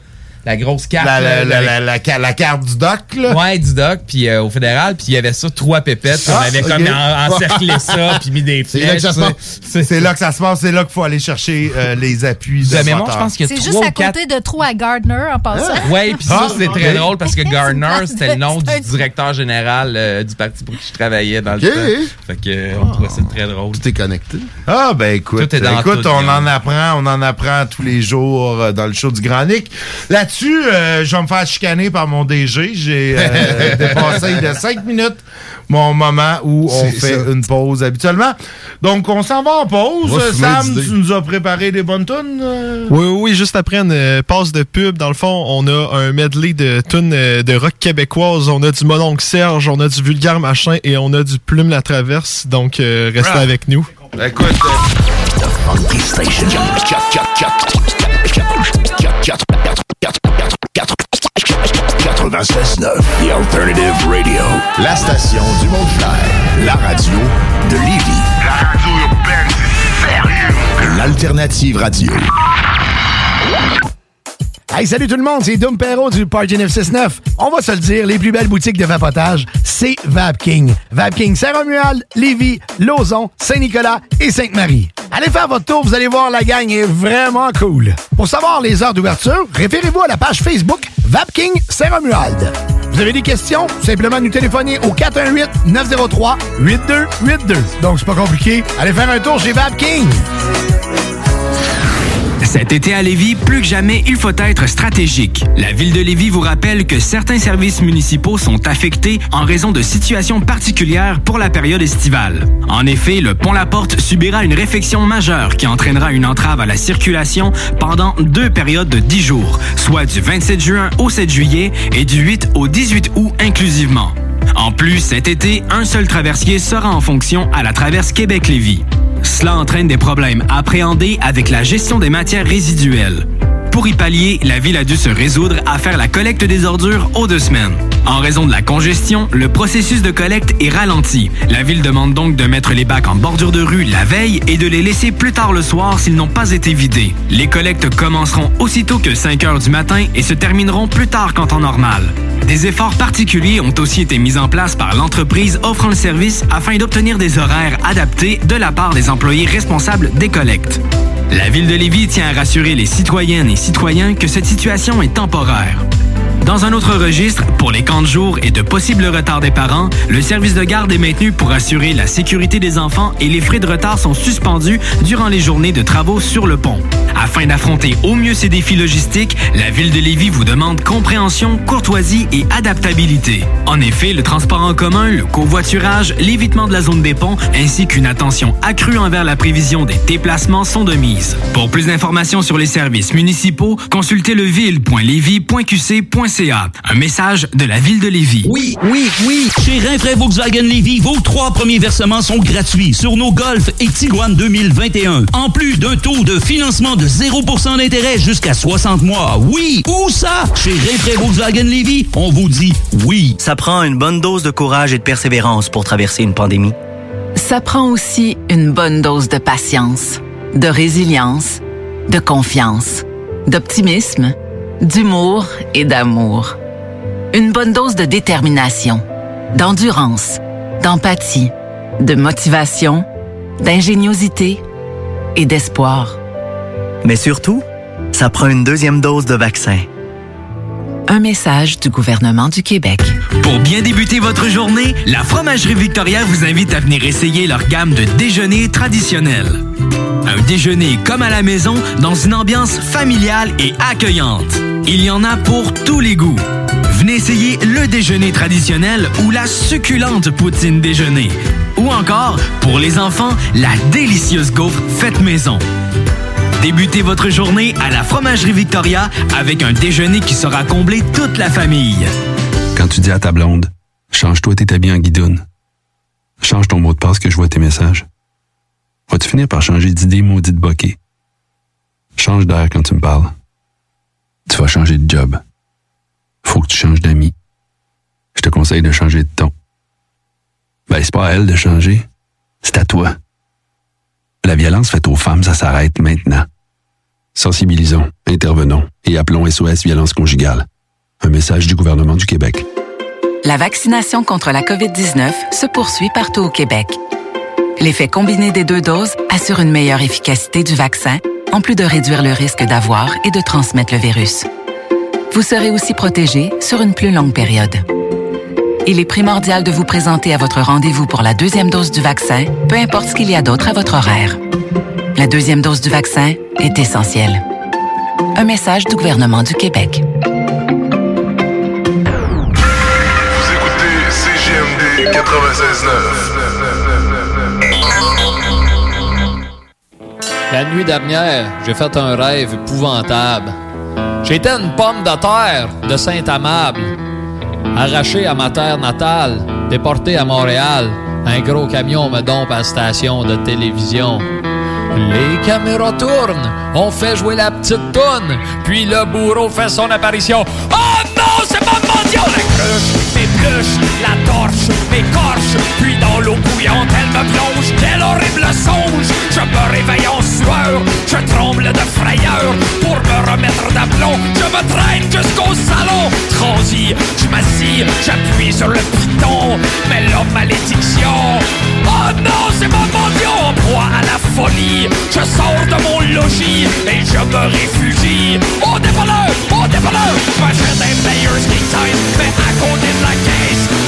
la grosse carte. La, la, là, la, avec- la, la, ca- la carte du doc, là. Ouais, du doc, puis euh, au fédéral, puis il y avait ça, trois pépettes, on Ah, avait comme en- encerclé ça, puis mis des C'est flèches. là que ça se tu sais. passe. C'est C'est là que ça se passe, c'est là qu'il faut aller chercher euh, les appuis de mémoire, je pense C'est trois juste à côté de trou à Gardner en passant. Ouais, puis Ah, ça, c'est ok. très drôle parce que C'est place c'était le nom c'est du directeur général euh, du parti pour qui je travaillais dans le temps. Fait que, on trouvait ça très drôle. Tout est connecté. Ah, ben écoute, Tout est dans écoute tout, on en apprend, on en apprend tous les jours dans le show du Grand Nick. Là-dessus, euh, je vais me faire chicaner par mon DG. J'ai euh, dépassé de 5 minutes mon moment où on fait ça. une pause habituellement. Donc, on s'en va en pause. Euh, Sam, tu nous as préparé des bonnes tunes? euh? Oui, oui, oui, juste après une euh, passe de pub, dans le fond, on a un medley de tunes euh, de rock québécoise. On a du Mononcle Serge, on a du Vulgaire Machin et on a du Plume la Traverse. Donc, euh, restez Ah. avec nous. Ben, Écoute, euh, Funky Station. 96.9 The Alternative Radio. La station du Mont-Clair. La radio de Lévis. La radio urbaine, c'est sérieux. L'Alternative Radio. Hey, salut tout le monde, c'est Dom Perrault du Party 969. On va se le dire, les plus belles boutiques de vapotage, c'est Vapking. Vapking Saint-Romuald, Lévis, Lauson, Saint-Nicolas et Sainte-Marie. Allez faire votre tour, vous allez voir, la gang est vraiment cool. Pour savoir les heures d'ouverture, référez-vous à la page Facebook Vapking Saint-Romuald. Vous avez des questions? Simplement nous téléphoner au 418-903-8282. Donc, c'est pas compliqué. Allez faire un tour chez Vapking. Cet été à Lévis, plus que jamais, il faut être stratégique. La ville de Lévis vous rappelle que certains services municipaux sont affectés en raison de situations particulières pour la période estivale. En effet, le pont La Porte subira une réfection majeure qui entraînera une entrave à la circulation pendant deux périodes de 10 jours, soit du 27 juin au 7 juillet et du 8 au 18 août inclusivement. En plus, cet été, un seul traversier sera en fonction à la traverse Québec-Lévis. Cela entraîne des problèmes appréhendés avec la gestion des matières résiduelles. Pour y pallier, la ville a dû se résoudre à faire la collecte des ordures aux deux semaines. En raison de la congestion, le processus de collecte est ralenti. La ville demande donc de mettre les bacs en bordure de rue la veille et de les laisser plus tard le soir s'ils n'ont pas été vidés. Les collectes commenceront aussitôt que 5 heures du matin et se termineront plus tard qu'en temps normal. Des efforts particuliers ont aussi été mis en place par l'entreprise offrant le service afin d'obtenir des horaires adaptés de la part des employés responsables des collectes. La ville de Lévis tient à rassurer les citoyennes et citoyens que cette situation est temporaire. Dans un autre registre, pour les camps de jour et de possibles retards des parents, le service de garde est maintenu pour assurer la sécurité des enfants et les frais de retard sont suspendus durant les journées de travaux sur le pont. Afin d'affronter au mieux ces défis logistiques, la ville de Lévis vous demande compréhension, courtoisie et adaptabilité. En effet, le transport en commun, le covoiturage, l'évitement de la zone des ponts ainsi qu'une attention accrue envers la prévision des déplacements sont de mise. Pour plus d'informations sur les services municipaux, consultez leville.lévis.qc.ca. Un message de la ville de Lévis. Oui, oui, oui. Chez Rinfraie Volkswagen Lévis, vos trois premiers versements sont gratuits sur nos Golf et Tiguan 2021. En plus d'un taux de financement de 0% d'intérêt jusqu'à 60 mois. Oui, où ça? Chez Rinfraie Volkswagen Lévis, on vous dit oui. Ça prend une bonne dose de courage et de persévérance pour traverser une pandémie. Ça prend aussi une bonne dose de patience, de résilience, de confiance, d'optimisme, d'humour et d'amour. Une bonne dose de détermination, d'endurance, d'empathie, de motivation, d'ingéniosité et d'espoir. Mais surtout, ça prend une deuxième dose de vaccin. Un message du gouvernement du Québec. Pour bien débuter votre journée, la Fromagerie Victoria vous invite à venir essayer leur gamme de déjeuners traditionnels. Un déjeuner comme à la maison dans une ambiance familiale et accueillante. Il y en a pour tous les goûts. Venez essayer le déjeuner traditionnel ou la succulente poutine déjeuner. Ou encore, pour les enfants, la délicieuse gaufre faite maison. Débutez votre journée à la Fromagerie Victoria avec un déjeuner qui sera comblé toute la famille. Quand tu dis à ta blonde, change-toi tes habits en guidoune. Change ton mot de passe que je vois tes messages. Vas-tu finir par changer d'idée maudite bokeh? Change d'air quand tu me parles. Tu vas changer de job. Faut que tu changes d'amis. Je te conseille de changer de ton. Ben, c'est pas à elle de changer. C'est à toi. La violence faite aux femmes, ça s'arrête maintenant. Sensibilisons, intervenons et appelons SOS Violence Conjugale. Un message du gouvernement du Québec. La vaccination contre la COVID-19 se poursuit partout au Québec. L'effet combiné des deux doses assure une meilleure efficacité du vaccin, en plus de réduire le risque d'avoir et de transmettre le virus. Vous serez aussi protégé sur une plus longue période. Il est primordial de vous présenter à votre rendez-vous pour la deuxième dose du vaccin, peu importe ce qu'il y a d'autre à votre horaire. La deuxième dose du vaccin est essentielle. Un message du gouvernement du Québec. Vous écoutez CGMD 96.9. La nuit dernière, j'ai fait un rêve épouvantable. J'étais une pomme de terre de Saint-Amable, arrachée à ma terre natale, déportée à Montréal. Un gros camion me dompe à la station de télévision. Les caméras tournent, on fait jouer la petite toune, puis le bourreau fait son apparition. Oh non, c'est pas mendiant! La cruche la torche m'écorche, puis dans l'eau bouillante elle me plonge. Quel horrible songe! Je me réveille en sueur, je tremble de frayeur. Pour me remettre d'aplomb, je me traîne jusqu'au salon. Transi, je m'assis, j'appuie sur le piton, mais la malédiction. Oh non, c'est ma mendiant en proie à la folie. Je sors de mon logis et je me réfugie. Au dépanneur, au dépanneur, je m'achète un Players King mais à côté de la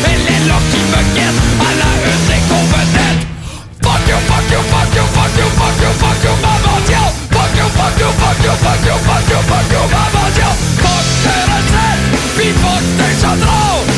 elle est là qui me guette à la une des. Fuck you, fuck you, fuck you, fuck you, fuck you, fuck you, ma mendiant. Fuck you, fuck you, fuck you, fuck you, fuck you, fuck you. Fuck fuck.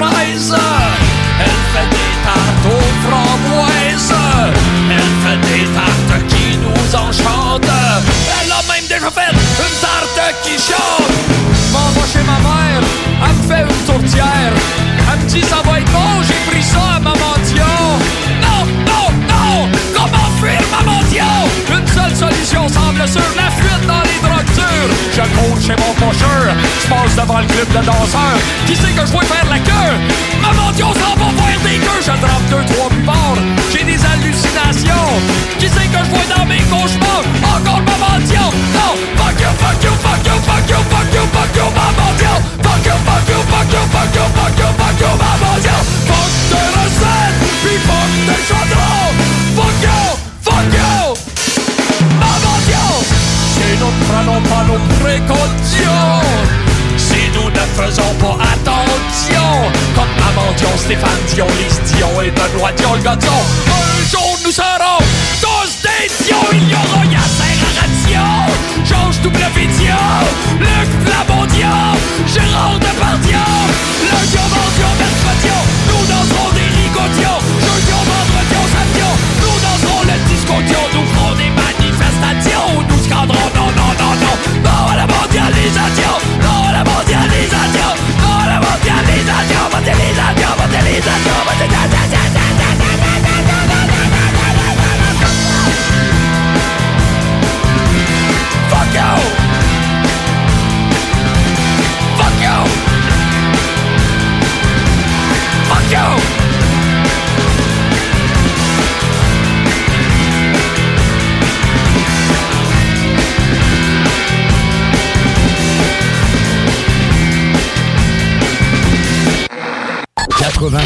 Elle fait des tartes aux framboises. Elle fait des tartes qui nous enchantent. Elle a même déjà fait une tarte qui chante. M'en va chez ma mère, elle me fait une tourtière. Elle me dit ça va être bon, j'ai pris ça à Maman Dion. Non, non, non, comment fuir Maman Dion? Une seule solution semble sûre, chez mon cocheur, je passe devant le club de danseurs. Qui sait que je vais faire la queue? Maman Dion s'en va faire des queues. Je drape deux, trois buvards, j'ai des hallucinations. Qui sait que je vois dans mes cauchemars? Encore Maman Dion, non. Fuck you, fuck you, fuck you, fuck you, fuck you, fuck you, Maman gâteau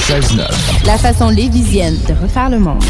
96.9. La façon lévisienne de refaire le monde.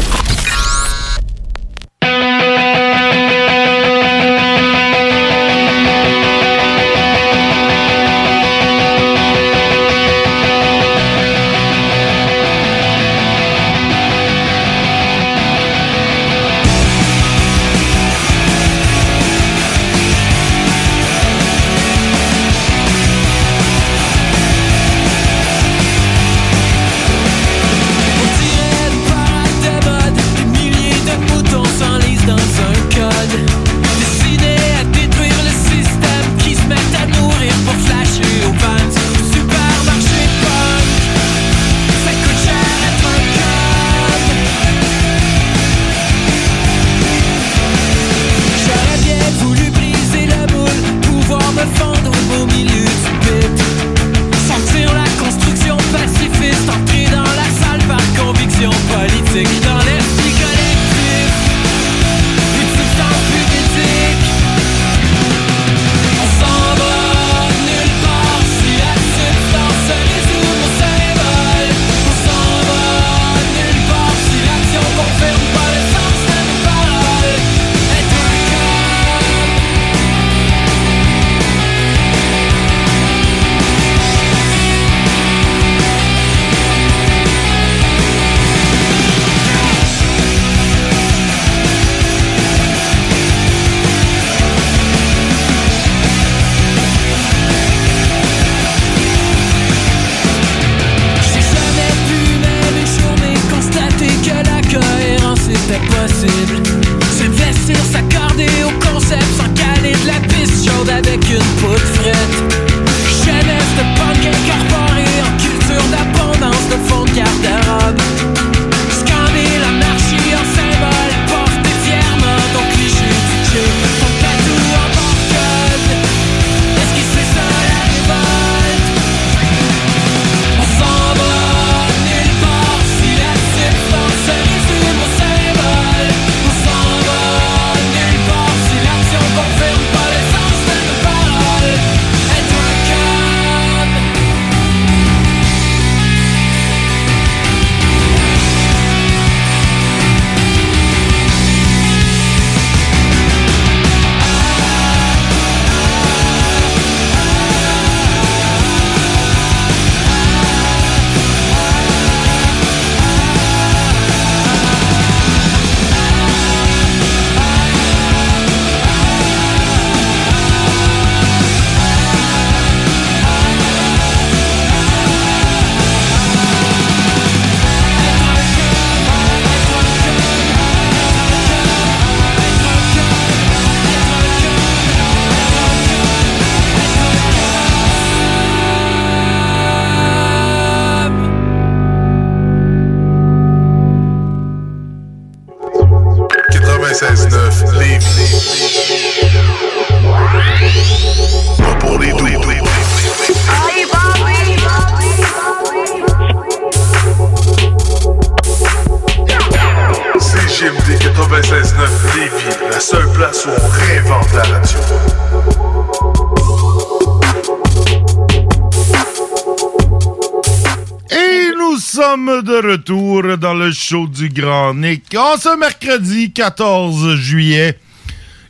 Du Grand Nick en ce mercredi 14 juillet.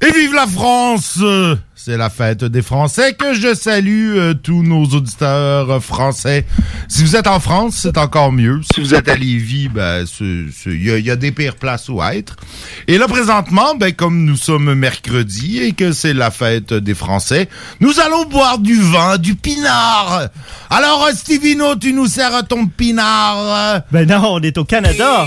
Et vive la France! Euh, C'est la fête des Français que je salue euh, tous nos auditeurs euh, français. Si vous êtes en France, c'est encore mieux. Si vous êtes à Lévis, ben, il y, a- y a des pires places où être. Et là, présentement, ben, comme nous sommes mercredi et que c'est la fête des Français, nous allons boire du vin, du pinard. Alors, Stevino, tu nous sers ton pinard. Ben non, on est au Canada.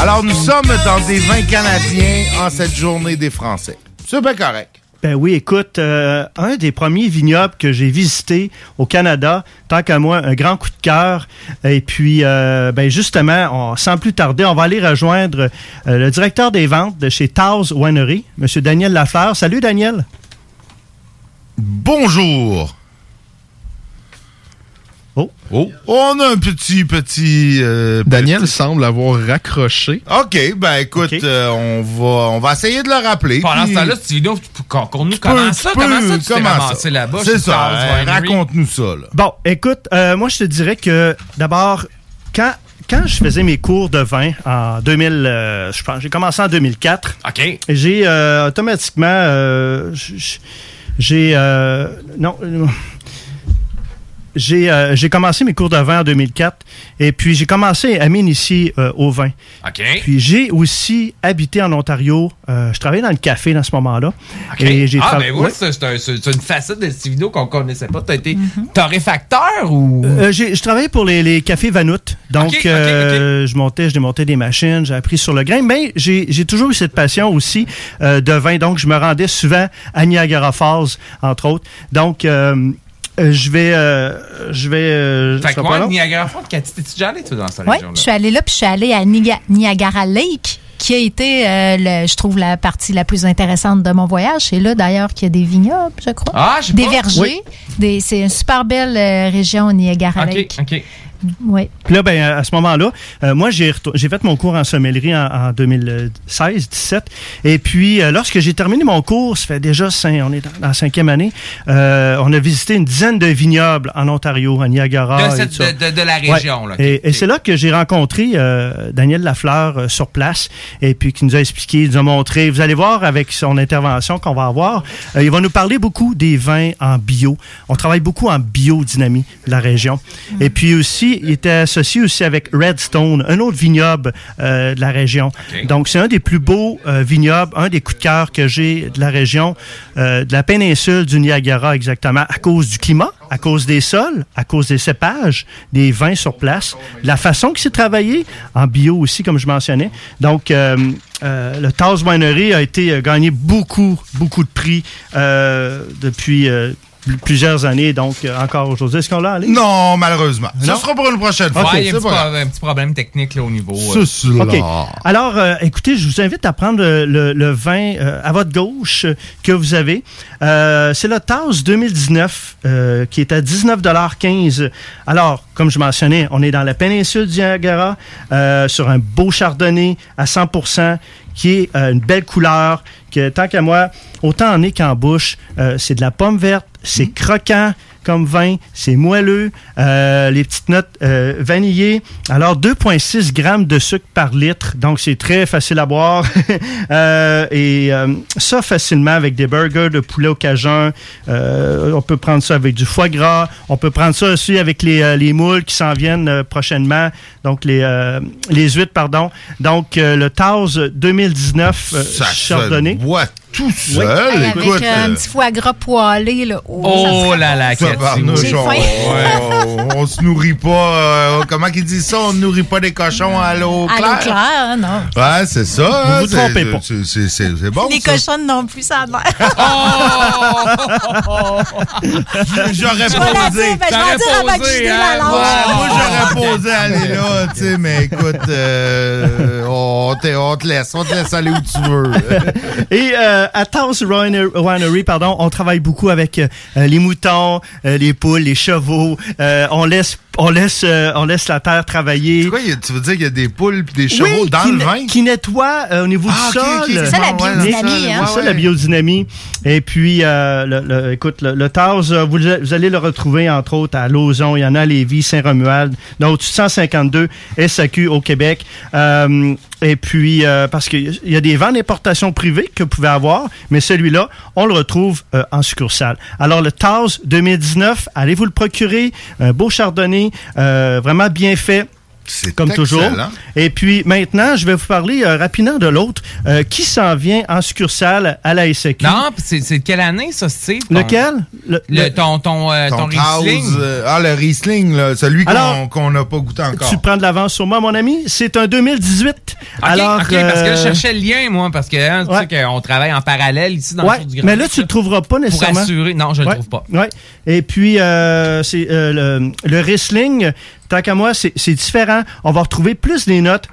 Alors, nous sommes dans des vins canadiens en cette journée des Français. C'est bien correct. Ben oui, écoute, euh, un des premiers vignobles que j'ai visité au Canada, tant qu'à moi, un grand coup de cœur. Et puis, euh, ben justement, sans plus tarder, on va aller rejoindre euh, le directeur des ventes de chez Taos Winery, M. Daniel Lafleur. Salut, Daniel. Bonjour. Oh. Oh. On a un petit, petit... euh, Daniel semble avoir raccroché. OK, ben écoute, euh, on, va, on va essayer de le rappeler. Pendant puis- ce temps-là, cette vidéo, qu'on nous Tu peux- comment tu ça, peux- comment ça, tu t'es comment ramassé ça? là-bas? C'est ça, euh, Winery? raconte-nous ça, là. Bon, écoute, euh, moi, je te dirais que d'abord, quand, quand je faisais mes cours de vin en 2000, euh, je pense, j'ai commencé en 2004. OK. J'ai euh, automatiquement, euh, j'ai, euh, non, euh, j'ai euh, j'ai commencé mes cours de vin en 2004 et puis j'ai commencé à m'initier euh, au vin. OK. Puis j'ai aussi habité en Ontario. Euh, je travaillais dans le café dans ce moment-là. OK. Et j'ai ah, tra- ben oui, Ouais. c'est un- c'est c'est une facette de cette vidéo qu'on connaissait pas. T'as été torréfacteur ou... Euh, j'ai- je travaillais pour les, les cafés Vanout. Donc, euh, je montais, je démontais des machines, j'ai appris sur le grain. Mais j'ai j'ai toujours eu cette passion aussi euh, de vin. Donc, je me rendais souvent à Niagara Falls, entre autres. Donc, euh, je vais... euh, je vais euh, Fait quoi. Niagara Falls, Cathy, t'es-tu déjà allé, toi, dans cette Oui, région-là? je suis allée là, puis je suis allée à Niga- Niagara Lake, qui a été, euh, le- je trouve, la partie la plus intéressante de mon voyage. C'est là, d'ailleurs, qu'il y a des vignobles, je crois. Ah, je sais Des pas. vergers. Oui. Des- C'est une super belle euh, région, Niagara OK, Lake. OK. Oui. Puis là, ben, à ce moment-là, euh, moi, j'ai retour- j'ai fait mon cours en sommellerie en, en 2016-17. Et puis, euh, lorsque j'ai terminé mon cours, ça fait déjà, cinq, on est dans, dans la cinquième année, euh, on a visité une dizaine de vignobles en Ontario, à Niagara. De et cette- tout ça. de- de- de la Ouais. région, là. Et, et c'est là que j'ai rencontré euh, Daniel Lafleur euh, sur place et puis qui nous a expliqué, il nous a montré. Vous allez voir avec son intervention qu'on va avoir, euh, il va nous parler beaucoup des vins en bio. On travaille beaucoup en biodynamie de la région. Et puis aussi, il était associé aussi avec Redstone, un autre vignoble euh, de la région. Donc, c'est un des plus beaux euh, vignobles, un des coups de cœur que j'ai de la région, euh, de la péninsule du Niagara exactement, à cause du climat, à cause des sols, à cause des cépages, des vins sur place, la façon que c'est travaillé, en bio aussi, comme je mentionnais. Donc, euh, le Taz Winery a été euh, gagné beaucoup, beaucoup de prix euh, depuis plusieurs années, donc euh, encore aujourd'hui. Est-ce qu'on l'a, Alex? Non, malheureusement. Non? Ça sera pour une prochaine fois. Ouais, il y a un petit, pro- un petit problème technique là, au niveau. euh, C'est cela. OK. Alors, euh, écoutez, je vous invite à prendre le, le- le vin euh, à votre gauche euh, que vous avez. Euh, c'est le Taos 2019 euh, qui est à 19,15 Alors, comme je mentionnais, on est dans la péninsule du Niagara euh, sur un beau chardonnay à 100% qui est euh, une belle couleur, que tant qu'à moi, autant en nez qu'en bouche, euh, c'est de la pomme verte, c'est croquant comme vin, c'est moelleux, euh, les petites notes euh, vanillées. Alors 2,6 grammes de sucre par litre, donc c'est très facile à boire. Euh, et euh, ça facilement avec des burgers de poulet au cajun. Euh, on peut prendre ça avec du foie gras. On peut prendre ça aussi avec les, euh, les moules qui s'en viennent prochainement. Donc les, euh, les huîtres, pardon. Donc euh, le Taz 2019 euh, Ça Chardonnay. Tout seul. Hey, avec Écoute, euh, un euh, petit foie gras poêlé. Là. Oh, ça Oh là là, J'ai on, on, on se nourrit pas. euh, comment qu'ils disent ça? On ne nourrit pas des cochons à l'eau À l'eau claire? claire, hein, non. Ouais, c'est ça. hein, vous c'est- trompez pas. c'est- C'est c'est- c'est bon. Les ça. cochonnes non plus, ça a l'air. J'aurais Je vais la posé. dire, ben, je vais la dire avant que je dise la langue. Ouais, moi, j'aurais posé aller là, tu sais, mais écoute, euh, on, te, on te laisse, on te laisse aller où tu veux. Et euh, à Taos Winery, pardon, on travaille beaucoup avec euh, les moutons, euh, les poules, les chevaux. Euh, on laisse, on laisse, euh, on laisse la terre travailler. Quoi, tu veux dire qu'il y a des poules et des chevaux Oui, dans le vin? Qui nettoie euh, au niveau Ah, du sol. c'est ça, la biodynamie, hein. C'est ça, la biodynamie. Et puis, euh, le, le- écoute, le, le euh, vous, vous allez le retrouver, entre autres, à Lauson. Il y en a à Lévis, Saint-Romuald. Donc, 152 SAQ au Québec. Et puis, euh, parce qu'il y a des ventes d'importation privées que vous pouvez avoir, mais celui-là, on le retrouve euh, en succursale. Alors, le Taz 2019, allez vous le procurer. Un beau chardonnay, euh, vraiment bien fait. C'est Comme toujours. Et puis maintenant, je vais vous parler euh, rapidement de l'autre euh, qui s'en vient en succursale à la SAQ. Non, pis c'est quelle année, ça, Steve? ton- Lequel? Le- Le, le- ton, ton, euh, ton, Ton Riesling? Euh, ah, le Riesling, là, celui qu'on n'a pas goûté encore. Tu prends de l'avance sur moi, mon ami. C'est un 2018. OK, Alors, OK, parce que je cherchais le lien, moi, parce que hein, tu Ouais. sais qu'on travaille en parallèle ici dans ouais, le du Grand mais là, tu le trouveras pas Pour nécessairement. assurer. Non, je le Ouais, trouve pas. ouais. Et puis, euh, c'est euh, le, le Riesling, tant qu'à moi, c'est différent. On va retrouver plus des notes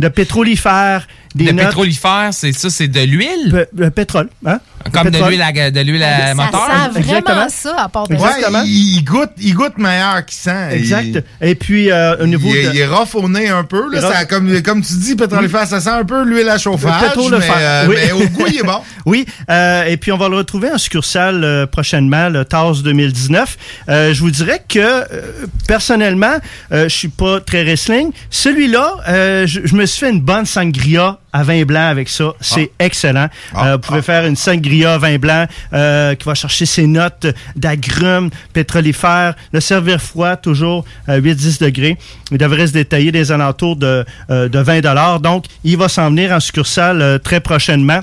de pétrolifères, des notes- pétrolifère, c'est ça, c'est de l'huile? Le, le pétrole, hein? Comme Le de pétrole. l'huile à, de l'huile à Ça moteur? sent vraiment ça, à part de Exactement. il, il goûte, il goûte meilleur qu'il sent. Exact. Il, Et puis, euh, au niveau il, est- de... il est rough au nez un peu. Là, ça, comme, comme tu dis, pétrolifère, ça sent un peu l'huile à chauffage. Le le mais, fer. euh, Oui. mais au goût, il est bon. Oui, euh, et puis on va le retrouver en succursale euh, prochainement, le TAS 2019. Euh, je vous dirais que euh, personnellement, euh, je suis pas très wrestling. Celui-là, euh, je, je me suis fait une bonne sangria à vin blanc avec ça. C'est excellent. Euh, vous pouvez faire une sangria à vin blanc euh, qui va chercher ses notes d'agrumes, pétrolifères, le servir froid, toujours à 8-10 degrés. Il devrait se détailler des alentours de, euh, de 20 Donc, il va s'en venir en succursale euh, très prochainement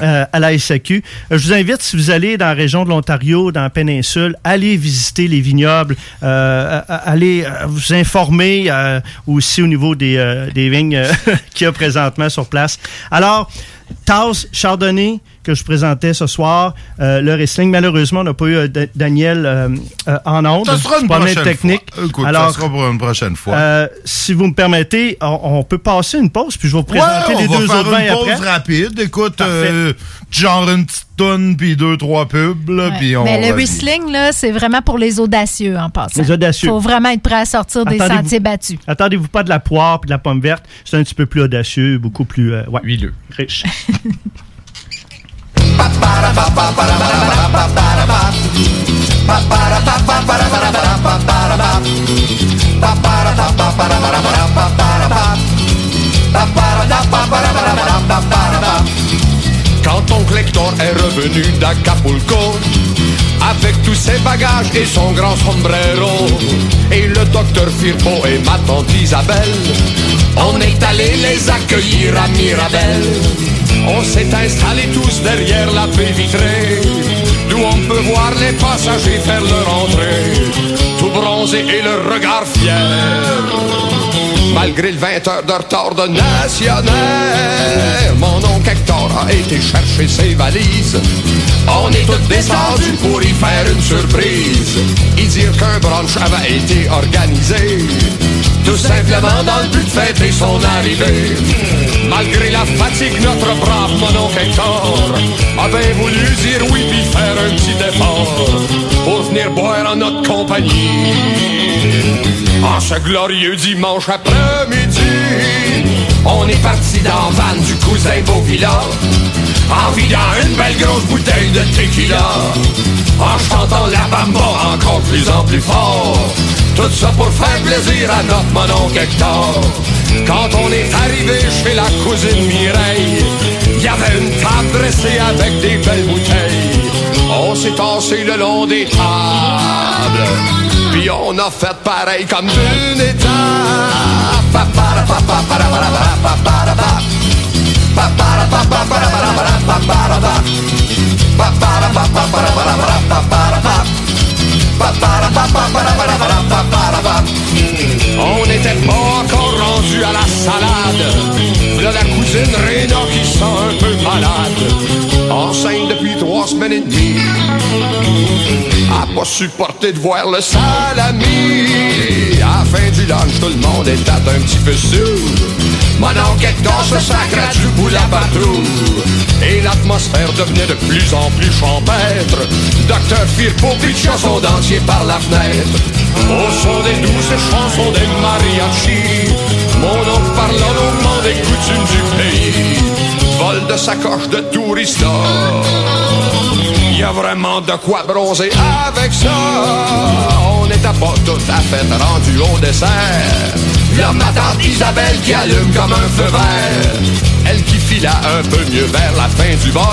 euh, à la SAQ. Euh, je vous invite, si vous allez dans la région de l'Ontario, dans la péninsule, allez visiter les vignobles, euh, allez euh, vous informer euh, aussi au niveau des, des vignes qu'il y a présentement sur place. Alors, Taos Chardonnay, que je présentais ce soir, euh, le wrestling, malheureusement, on n'a pas eu euh, Da- Daniel euh, euh, en ondes. Ça sera une prochaine technique. fois. Écoute, Alors, ça sera pour une prochaine fois. euh, si vous me permettez, on, on peut passer une pause, puis je vais vous présenter on les va deux faire autres vins une pause après. rapide. Écoute, euh, genre une petite tonne, puis deux, trois pubs, là, puis on Mais le va- Riesling, là, c'est vraiment pour les audacieux en passant. Les audacieux. faut vraiment être prêt à sortir des Attendez-vous- sentiers battus. Attendez-vous pas de la poire et de la pomme verte. C'est un petit peu plus audacieux, beaucoup plus euh, ouais, huileux. Riche. Quand oncle Hector est revenu d'Acapulco avec tous ses bagages et son grand sombrero et le docteur Firpo et ma tante Isabelle, on est allé les accueillir à Mirabel. On s'est installés tous derrière la baie vitrée, d'où on peut voir les passagers faire leur entrée, tout bronzés et le regard fier. Malgré le 20 heures de retard de mon oncle Hector a été chercher ses valises. On est tous descendus pour y faire une surprise. Et dire qu'un brunch avait été organisé. Tout simplement dans le but de fêter son arrivée. Malgré la fatigue, notre brave mon oncle Hector a bien voulu dire oui puis faire un petit effort pour venir boire en notre compagnie. En ce glorieux dimanche après-midi, on est parti dans van du cousin Beauvilla, en vidant une belle grosse bouteille de tequila, en chantant la bamba encore plus en plus fort. Tout ça pour faire plaisir à notre monon Hector. Quand on est arrivé chez la cousine Mireille, il y avait une table dressée avec des belles bouteilles. On s'est tassé le long des tables. Puis on a fait pareil comme d'une étape. On n'était pas encore rendu à la salade. Là, la cousine Réna qui sent un peu malade. Enceinte depuis trois semaines et demie. A pas supporté de voir le salami. À la fin du lunch, tout le monde était un petit peu sourd. Mon oncle Hector se sacra du la. Et l'atmosphère devenait de plus en plus champêtre. Docteur Firpo pitcha son dentier par la fenêtre. Au son des douces chansons des mariachis. Mon oncle parlant longuement des coutumes du pays. Vol de sacoche de tourista. Il y a vraiment de quoi bronzer avec ça. On n'était pas tout à fait rendu au dessert. Là, ma Isabelle qui allume comme un feu vert. Elle qui fila un peu mieux vers la fin du vol.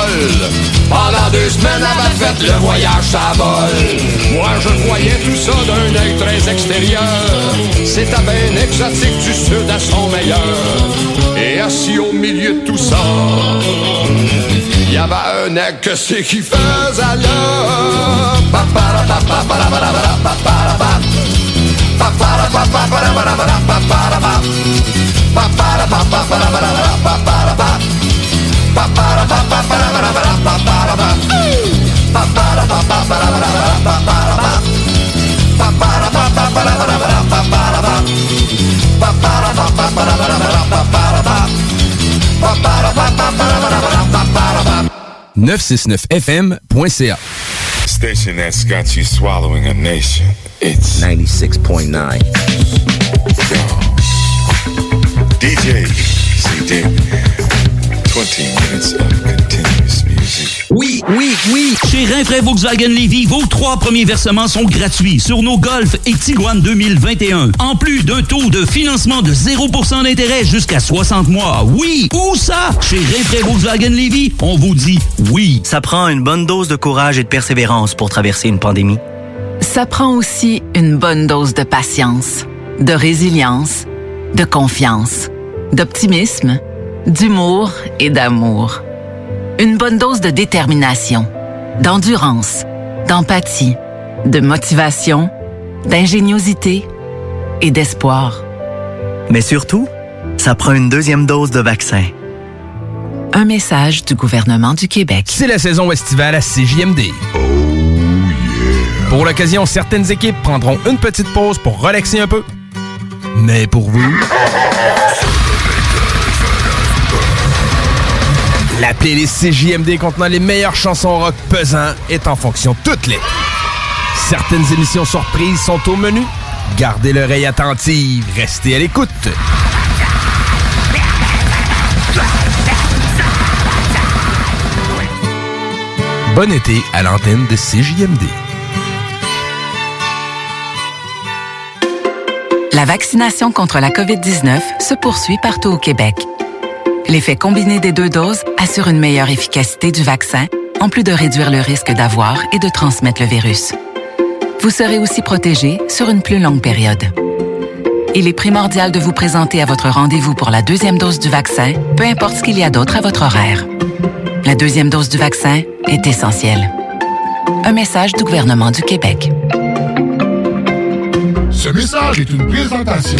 Pendant deux semaines, elle avait fait le voyage à vol. Moi, je voyais tout ça d'un œil très extérieur. C'était bien exotique du sud à son meilleur. Et assis au milieu de tout ça, il y avait un aigle que c'est qui faisait là? 969fm.ca Station that's got you swallowing a nation. It's 96.9. DJ CD. 20 minutes of. Oui, oui! Chez Rinfraie Volkswagen Levy, vos trois premiers versements sont gratuits sur nos Golf et Tiguan 2021. En plus d'un taux de financement de 0% d'intérêt jusqu'à 60 mois. Oui! Où ça? Chez Rinfraie Volkswagen Levy, on vous dit oui. Ça prend une bonne dose de courage et de persévérance pour traverser une pandémie. Ça prend aussi une bonne dose de patience, de résilience, de confiance, d'optimisme, d'humour et d'amour. Une bonne dose de détermination, d'endurance, d'empathie, de motivation, d'ingéniosité et d'espoir. Mais surtout, ça prend une deuxième dose de vaccin. Un message du gouvernement du Québec. C'est la saison estivale à CJMD. Pour l'occasion, certaines équipes prendront une petite pause pour relaxer un peu. Mais pour vous... La playlist CJMD contenant les meilleures chansons rock pesant est en fonction toute l'été. Certaines émissions surprises sont au menu. Gardez l'oreille attentive, restez à l'écoute. Bon été à l'antenne de CJMD. La vaccination contre la COVID-19 se poursuit partout au Québec. L'effet combiné des deux doses assure une meilleure efficacité du vaccin, en plus de réduire le risque d'avoir et de transmettre le virus. Vous serez aussi protégé sur une plus longue période. Il est primordial de vous présenter à votre rendez-vous pour la deuxième dose du vaccin, peu importe ce qu'il y a d'autre à votre horaire. La deuxième dose du vaccin est essentielle. Un message du gouvernement du Québec. Ce message est une présentation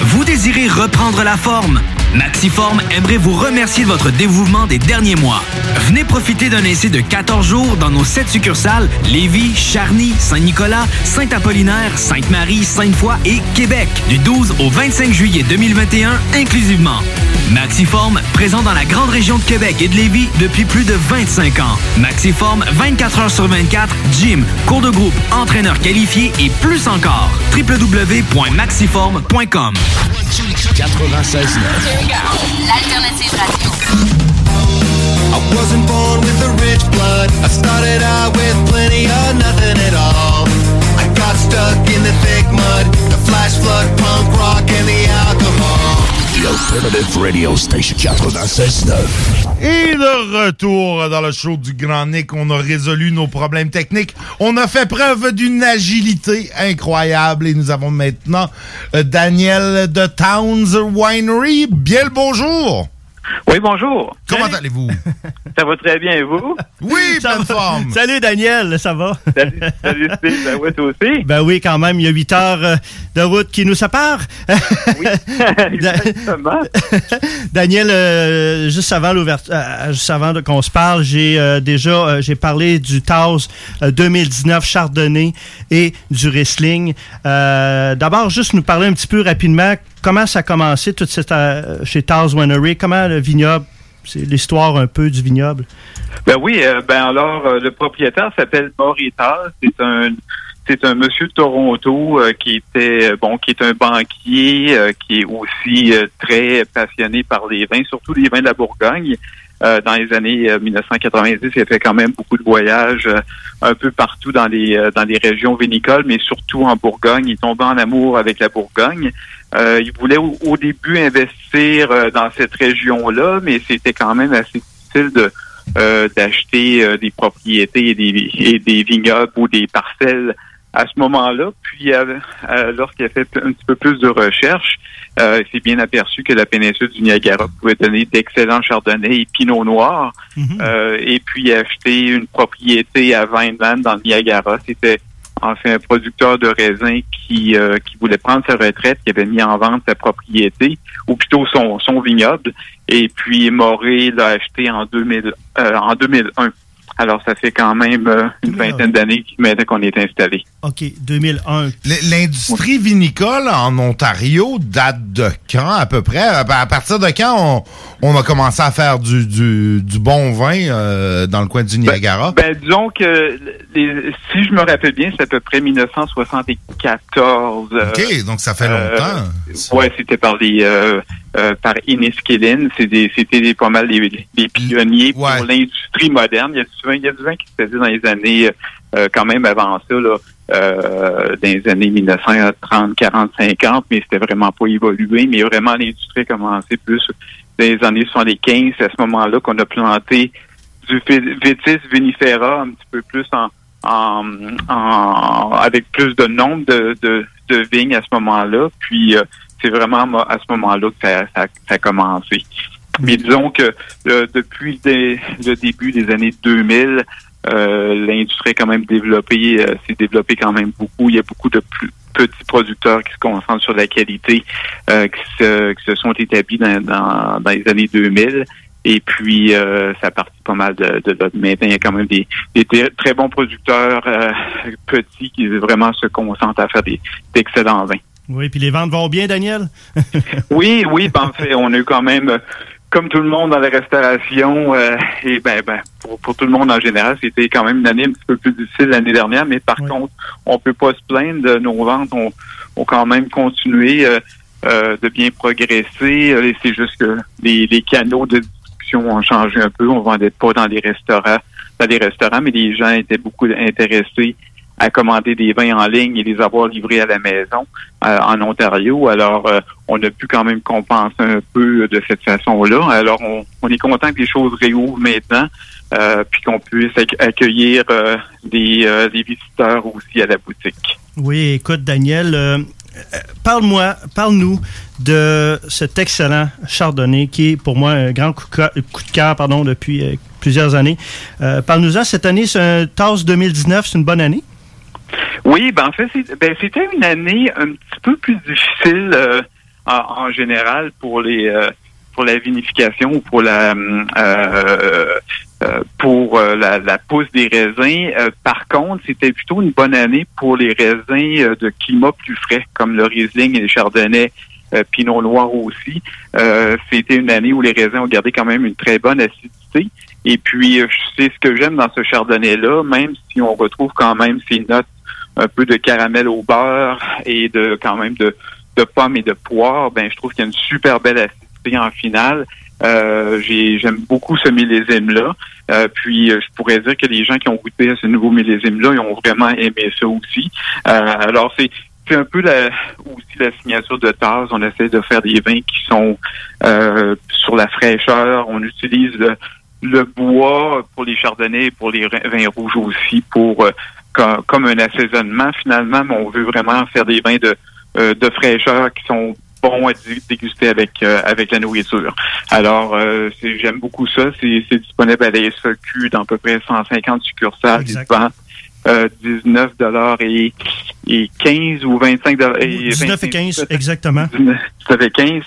Vous désirez reprendre la forme? Maxiform aimerait vous remercier de votre dévouement des derniers mois. Venez profiter d'un essai de 14 jours dans nos 7 succursales Lévis, Charny, Saint-Nicolas, Saint-Apollinaire, Sainte-Marie, Sainte-Foy et Québec du 12 au 25 juillet 2021 inclusivement. Maxiform, présent dans la grande région de Québec et de Lévis depuis plus de 25 ans. Maxiform, 24 heures sur 24, gym, cours de groupe, entraîneur qualifié et plus encore. www.maxiform.com 96 L'alternative radio. I wasn't born with a rich blood. I started out with plenty of nothing at all. I got stuck in the thick mud, the flash flood, punk rock, and the alcohol. Alternative radio station 96.9. Et de retour dans le show du Grand Nick, on a résolu nos problèmes techniques. On a fait preuve d'une agilité incroyable et nous avons maintenant euh, Daniel de Towns Winery. Bien le bonjour! Oui, bonjour. Comment allez-vous? Ça va très bien, et vous? Oui, Ça pleine va. forme. Salut Daniel, ça va? Salut, salut Steve, ben oui, toi aussi. Ben oui, quand même, il y a 8 heures euh, de route qui nous séparent. Oui, exactement. Daniel, euh, juste avant l'ouverture, euh, juste avant qu'on se parle, j'ai euh, déjà euh, j'ai parlé du Taos euh, 2019 Chardonnay et du wrestling. Euh, D'abord, juste nous parler un petit peu rapidement comment ça a commencé toute cette euh, chez Taos Winery, comment le vignoble, c'est l'histoire un peu du vignoble. Ben oui, euh, ben alors, euh, le propriétaire s'appelle Morita. C'est un c'est un monsieur de Toronto euh, qui était bon, qui est un banquier, qui est aussi très passionné par les vins, surtout les vins de la Bourgogne. Dans les années euh, 1990, il a fait quand même beaucoup de voyages un peu partout dans les dans les régions vinicoles, mais surtout en Bourgogne. Il tombait en amour avec la Bourgogne. Euh, il voulait au, au début investir euh, dans cette région-là, mais c'était quand même assez difficile de euh, d'acheter euh, des propriétés et des, et des vignobles ou des parcelles à ce moment-là. Puis, euh, lorsqu'il a fait un petit peu plus de recherches, euh, il s'est bien aperçu que la péninsule du Niagara pouvait donner d'excellents chardonnays et pinot noir. Euh, et puis, acheter une propriété à Vineland dans le Niagara. C'était en fait un producteur de raisins qui, euh, qui voulait prendre sa retraite, qui avait mis en vente sa propriété, ou plutôt son, son vignoble. Et puis, Moré l'a acheté en, 2000, euh, en 2001. Alors, ça fait quand même euh, une vingtaine d'années maintenant qu'on est installé. OK, 2001. L- L'industrie vinicole en Ontario date de quand à peu près? À à partir de quand on, on a commencé à faire du, du, du bon vin euh, dans le coin du Niagara? Ben, disons que les- si je me rappelle bien, c'est à peu près 1974. euh, OK, donc ça fait longtemps. ouais, c'était par les euh, euh, par Inniskillen. Des- C'était des- pas mal les, les pionniers pour l'industrie moderne. Il y a du vin, il y a du vin qui se faisait dans les années euh, quand même avant ça, là, euh, dans les années 1930, 40, 50, mais c'était vraiment pas évolué. Mais vraiment, l'industrie a commencé plus dans les années 75. C'est à ce moment-là qu'on a planté du vi- vitis vinifera un petit peu plus en, en, en- avec plus de nombre de, de, de vignes à ce moment-là. Puis euh, c'est vraiment à ce moment-là que ça, ça, ça a commencé. Mais disons que euh, depuis le, dé- le début des années 2000, euh, l'industrie a quand même développé, euh, s'est développée quand même beaucoup. Il y a beaucoup de plus petits producteurs qui se concentrent sur la qualité, euh, qui, se, qui se sont établis dans, dans, dans les années 2000. Et puis, euh, ça partit pas mal de, de là. Maintenant, il y a quand même des, des très bons producteurs euh, petits qui vraiment se concentrent à faire des d'excellents vins. Oui, puis les ventes vont bien, Daniel? Oui, oui, ben, en fait, on a eu quand même, euh, comme tout le monde dans la restauration, euh, et ben, ben pour, pour tout le monde en général, c'était quand même une année un petit peu plus difficile l'année dernière, mais par contre, on peut pas se plaindre nos ventes, ont, ont quand même continué euh, euh, de bien progresser. Euh, C'est juste que les, les canaux de distribution ont changé un peu. On vendait pas dans les restaurants, dans les restaurants, mais les gens étaient beaucoup intéressés à commander des vins en ligne et les avoir livrés à la maison euh, en Ontario. Alors, euh, on a pu quand même compenser un peu de cette façon-là. Alors, on, on est content que les choses réouvrent maintenant, euh, puis qu'on puisse ac- accueillir euh, des, euh, des visiteurs aussi à la boutique. Oui, écoute, Daniel, euh, parle-moi, parle-nous de cet excellent chardonnay qui est pour moi un grand coup de cœur, pardon, depuis plusieurs années. Parle-nous-en, cette année, c'est un TAS 2019, c'est une bonne année? Oui, ben en fait, ben, c'était une année un petit peu plus difficile euh, en, en général pour les euh, pour la vinification ou pour la euh, euh, pour euh, la, la pousse des raisins. Euh, par contre, c'était plutôt une bonne année pour les raisins de climat plus frais, comme le Riesling et le Chardonnay. Pinot Noir aussi. C'était une année où les raisins ont gardé quand même une très bonne acidité. Et puis, c'est ce que j'aime dans ce chardonnay-là, même si on retrouve quand même ces notes un peu de caramel au beurre et de quand même de, de pommes et de poire, ben je trouve qu'il y a une super belle acidité en finale. Euh, j'ai- J'aime beaucoup ce millésime-là. Euh, puis euh, je pourrais dire que les gens qui ont goûté à ce nouveau millésime-là, ils ont vraiment aimé ça aussi. Euh, alors c'est c'est un peu la, aussi la signature de Taz. On essaie de faire des vins qui sont euh, sur la fraîcheur. On utilise le, le bois pour les chardonnays et pour les vins rouges aussi pour euh, co- comme un assaisonnement finalement, mais on veut vraiment faire des vins de, euh, de fraîcheur qui sont bons à dé- déguster avec euh, avec la nourriture. Alors euh, j'aime beaucoup ça. C'est disponible à la SEQ dans à peu près 150 succursales. Vendent, euh, 19 dollars et, et 15 ou 25 dollars. 19 et 15, exactement. Ça fait 15.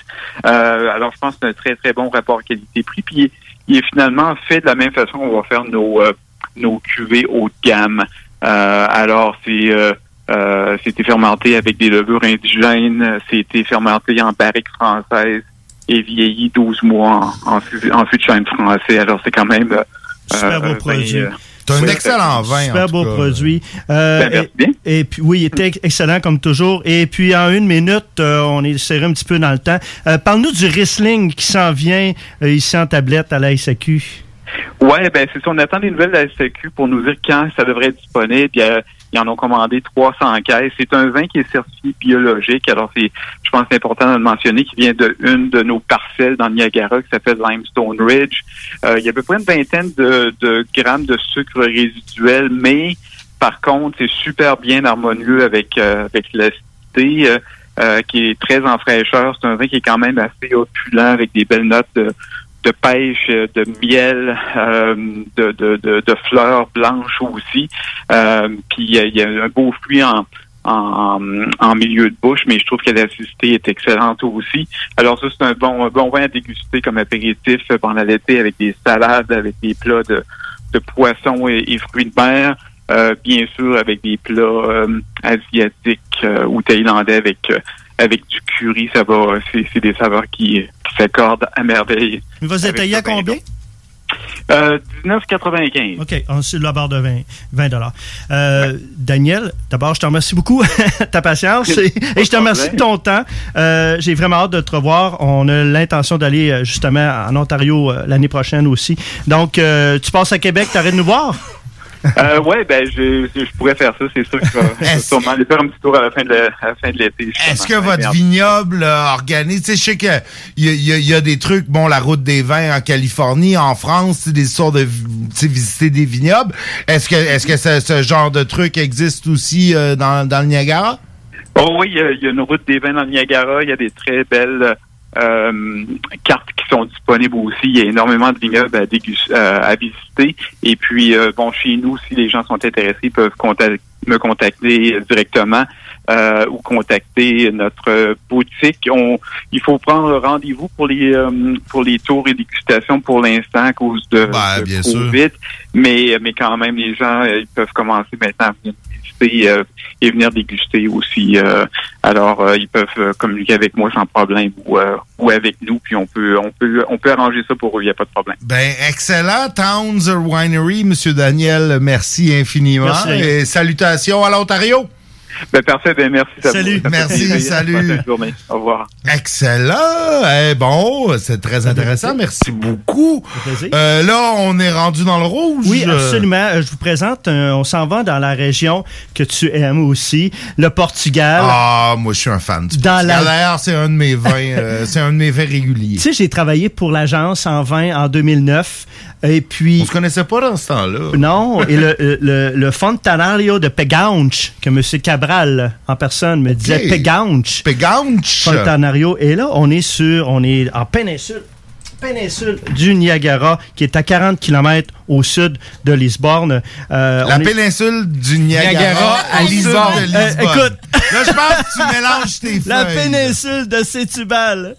Euh, alors, je pense que c'est un très, très bon rapport qualité-prix. Puis, il est, il est finalement fait de la même façon qu'on va faire nos, euh, nos cuvées haut de gamme. Euh, alors, c'est euh, euh, c'était fermenté avec des levures indigènes. C'était fermenté en barrique française et vieilli 12 mois en, en, fût- en fût de chêne français. Alors, c'est quand même... Super beau un vin, produit. C'est un oui, excellent vin. Super en tout beau cas. produit. Euh, Ben, et, et puis oui, il était excellent comme toujours. Et puis en une minute, euh, on est serré un petit peu dans le temps. Euh, Parle-nous du Riesling qui s'en vient euh, ici en tablette à la SAQ. Ouais, ben c'est ça. On attend des nouvelles de la SAQ pour nous dire quand ça devrait être disponible. Puis, euh, ils en ont commandé 300 caisses. C'est un vin qui est certifié biologique. Alors, c'est, je pense c'est important de le mentionner, qui vient de une de nos parcelles dans le Niagara qui s'appelle Limestone Ridge. Euh, il y a à peu près une vingtaine de, de grammes de sucre résiduel, mais par contre, c'est super bien harmonieux avec euh, avec l'acidité euh, euh, qui est très en fraîcheur. C'est un vin qui est quand même assez opulent avec des belles notes de, de pêche, de miel, euh, de, fleurs blanches aussi. Euh, puis il y, a- un beau fruit en, milieu de bouche, mais je trouve que l'acidité est excellente aussi. Alors ça, c'est un bon, un vin à déguster comme apéritif pendant l'été avec des salades, avec des plats de, poissons et, fruits de mer. Euh, bien sûr, avec des plats asiatiques ou thaïlandais avec avec du curry, ça va. C'est des saveurs qui, qui s'accordent à merveille. Il va se détailler à combien? Euh, 19,95. OK, on sur la barre de 20, 20 euh, Daniel, d'abord, je te remercie beaucoup de ta patience et, et je te remercie de ton temps. Euh, J'ai vraiment hâte de te revoir. On a l'intention d'aller euh, justement en Ontario euh, l'année prochaine aussi. Donc, euh, tu passes à Québec, tu arrêtes de nous voir? Euh, ouais, ben je, je pourrais faire ça, c'est sûr que je vais- sûrement aller faire un petit tour à la fin de la- à la fin de l'été. Est-ce que votre Merde. vignoble euh, organise, tu sais, je sais qu'il y, a- il y, a- il y a des trucs, bon, la route des vins en Californie, en France, des histoires de visiter des vignobles. Est-ce que, est-ce que ce, ce genre de truc existe aussi euh, dans, dans le Niagara? Oh oui, il y, a, il y a une route des vins dans le Niagara. Il y a des très belles euh, cartes qui sont disponibles aussi. Il y a énormément de vignobles à, euh, à visiter. Et puis, euh, bon, chez nous, si les gens sont intéressés, ils peuvent me contacter directement euh, ou contacter notre boutique. On, il faut prendre rendez-vous pour les euh, pour les tours et dégustations pour l'instant à cause de, de bien sûr. COVID. Mais mais quand même, les gens euh, ils peuvent commencer maintenant à venir euh, et venir déguster aussi. euh, alors, euh, ils peuvent communiquer avec moi sans problème ou, euh, ou avec nous, puis on peut on peut on peut arranger ça pour eux, il n'y a pas de problème. Ben, excellent. Towns Winery, Monsieur Daniel, merci infiniment. Merci. Et salutations à l'Ontario. Ben parfait, ben merci. ça Salut. Merci, plaisir. salut. Bonne journée. Au revoir. Excellent. Eh bon, c'est très intéressant. Merci beaucoup. Euh, là, on est rendu dans le rouge. Oui, absolument. Euh, Je vous présente, un- on s'en va dans la région que tu aimes aussi, le Portugal. Ah, moi, je suis un fan du Dans Portugal. la- D'ailleurs, c'est un de mes vins, euh, c'est un de mes vins réguliers. Tu sais, j'ai travaillé pour l'agence en vin en 2009. Et puis. On se connaissait pas dans ce temps-là. Non. Et le, le, le Fontanario de Pegaunch, que M. Cabral en personne me disait Pegaunch. Pegaunch. Fontanario. Et là, on est sur, on est en péninsule. Péninsule du Niagara, qui est à 40 km au sud de Lisbonne. Euh, La on est- péninsule du Niagara, Niagara à Lisbonne. Euh, Lisbonne. écoute. Là, je pense que tu mélanges tes La feuilles. péninsule de Sétubal.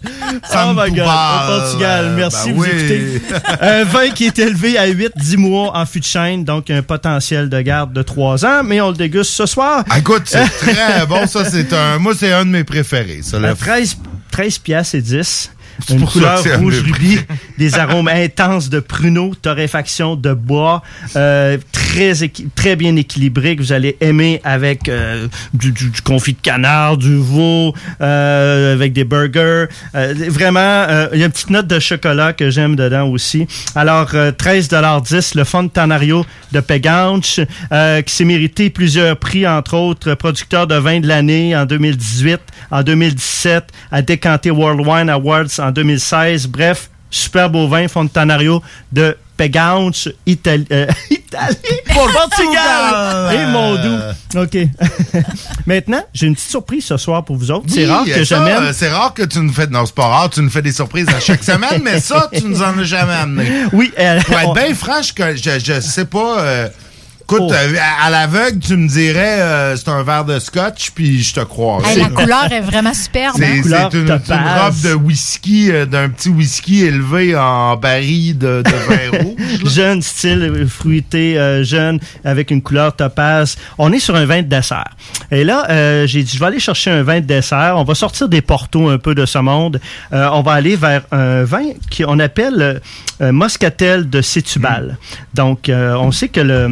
Ça oh my God, au Portugal. Merci, Ben vous oui. écoutez. Un vin qui est élevé à 8-10 mois en fût de chêne, donc un potentiel de garde de 3 ans, mais on le déguste ce soir. Ah, Écoute, c'est très bon. Ça, c'est un. Moi, c'est un de mes préférés. Ça, le À 13, 13 piastres et 10. Une couleur rouge rubis, des arômes intenses de pruneau, torréfaction de bois, euh, très, très bien équilibré que vous allez aimer avec euh, du, du- du confit de canard, du veau, euh, avec des burgers. Euh, vraiment, euh, il y a une petite note de chocolat que j'aime dedans aussi. Alors, euh, 13,10 le Fontanario de Peganch, euh, qui s'est mérité plusieurs prix, entre autres producteur de vin de l'année en 2018, en 2017, a décanté World Wine Awards en 2016. Bref, super beau vin Fontanario de Peganch, Italie. euh, Italie, Portugal! Et mon doux. OK. Maintenant, j'ai une petite surprise ce soir pour vous autres. C'est rare que j'amène. euh, C'est rare que tu nous fais. Non, c'est pas rare, tu nous fais des surprises à chaque semaine, mais ça, tu nous en as jamais amené. Oui, euh, Pour être on- bien franc, je, je, je sais pas. euh, écoute, Oh. euh, à, à l'aveugle, tu me dirais euh, c'est un verre de scotch, puis je te crois. Hey, la couleur est vraiment superbe. C'est hein? c'est une, robe de whisky, euh, d'un petit whisky élevé en baril de, de vin rouge. jeune style euh, fruité, euh, jeune, avec une couleur topaz. On est sur un vin de dessert. Et là, euh, j'ai dit, je vais aller chercher un vin de dessert. On va sortir des portos un peu de ce monde. Euh, on va aller vers un vin qu'on appelle Moscatel de Sétubal. Donc, euh, on sait que le...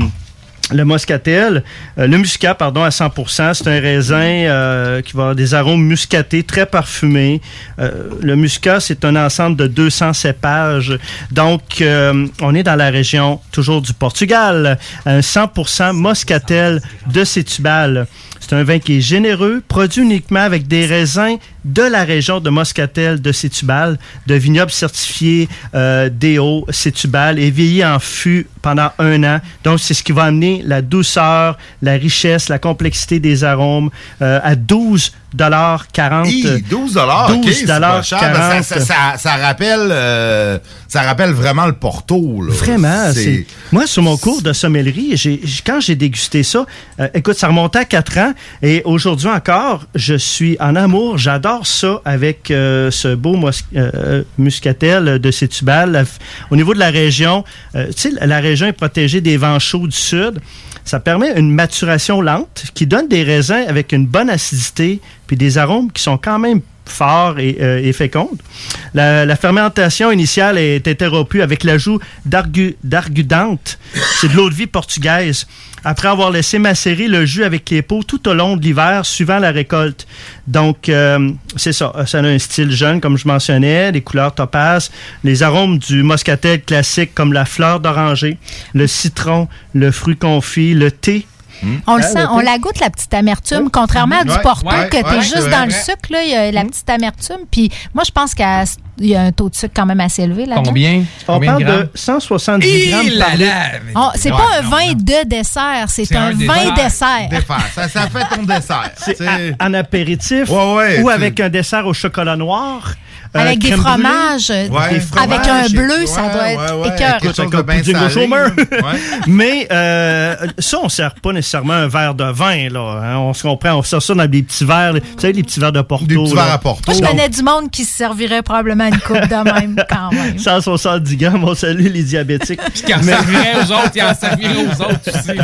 Le muscatel, euh, le muscat, pardon, à 100%, c'est un raisin euh, qui va avoir des arômes muscatés, très parfumés. Euh, le muscat, c'est un ensemble de 200 cépages. Donc, euh, on est dans la région toujours du Portugal. Un 100% muscatel de Sétubal. C'est un vin qui est généreux, produit uniquement avec des raisins de la région de Moscatel de Sétubal, de vignoble certifié euh, DO Sétubal et vieilli en fût pendant un an. Donc, c'est ce qui va amener la douceur, la richesse, la complexité des arômes euh, à 12 40 Hi, 12 dollars, 12 ok, c'est pas cher, mais ça, ça, ça- ça rappelle, euh, ça rappelle vraiment le Porto. Là. Vraiment. C'est- Moi, sur mon cours de sommellerie, j'ai- quand j'ai dégusté ça, euh, écoute, ça remontait à 4 ans. Et aujourd'hui encore, je suis en amour. J'adore ça avec euh, ce beau mos- muscatel de Sétubal. Au niveau de la région, tu sais, la région est protégée des vents chauds du sud. Ça permet une maturation lente qui donne des raisins avec une bonne acidité puis des arômes qui sont quand même forts et, euh, fécondes. La, fermentation initiale est interrompue avec l'ajout d'argu- d'argudante. C'est de l'eau de vie portugaise. Après avoir laissé macérer le jus avec les peaux tout au long de l'hiver, suivant la récolte. Donc, euh, c'est ça. Ça a un style jeune, comme je mentionnais, les couleurs topaz, les arômes du moscatel classique, comme la fleur d'oranger, le citron, le fruit confit, le thé. On le Hein, sent, on la goûte, la petite amertume. Contrairement à du Ouais, Porto, ouais, que t'es ouais, juste dans vrai. le sucre, là, il y a la petite amertume. Puis moi, je pense qu'il y a- un taux de sucre quand même assez élevé là-dedans. On Combien de parle de 170 grammes? par litre. Oh, c'est Ouais, pas un non, vin de dessert, c'est un, vin dessert. Dessert. Ça, ça fait ton dessert. C'est en apéritif ou tu- avec un dessert au chocolat noir? Avec des fromages, avec un bleu, ça doit être ouais, ouais. écœurant. Écoute, avec un pudding au chômeur. Mais euh, ça, on ne sert pas nécessairement un verre de vin. Là, hein. On se comprend, on sert ça dans des petits verres. Vous savez, les petits verres de Porto. Des petits là. verres à Porto. Moi, je connais du monde qui se servirait probablement une coupe de même quand même. 170 grammes, on salue les diabétiques. Puis qui en servirait aux autres, il en servirait aux autres aussi.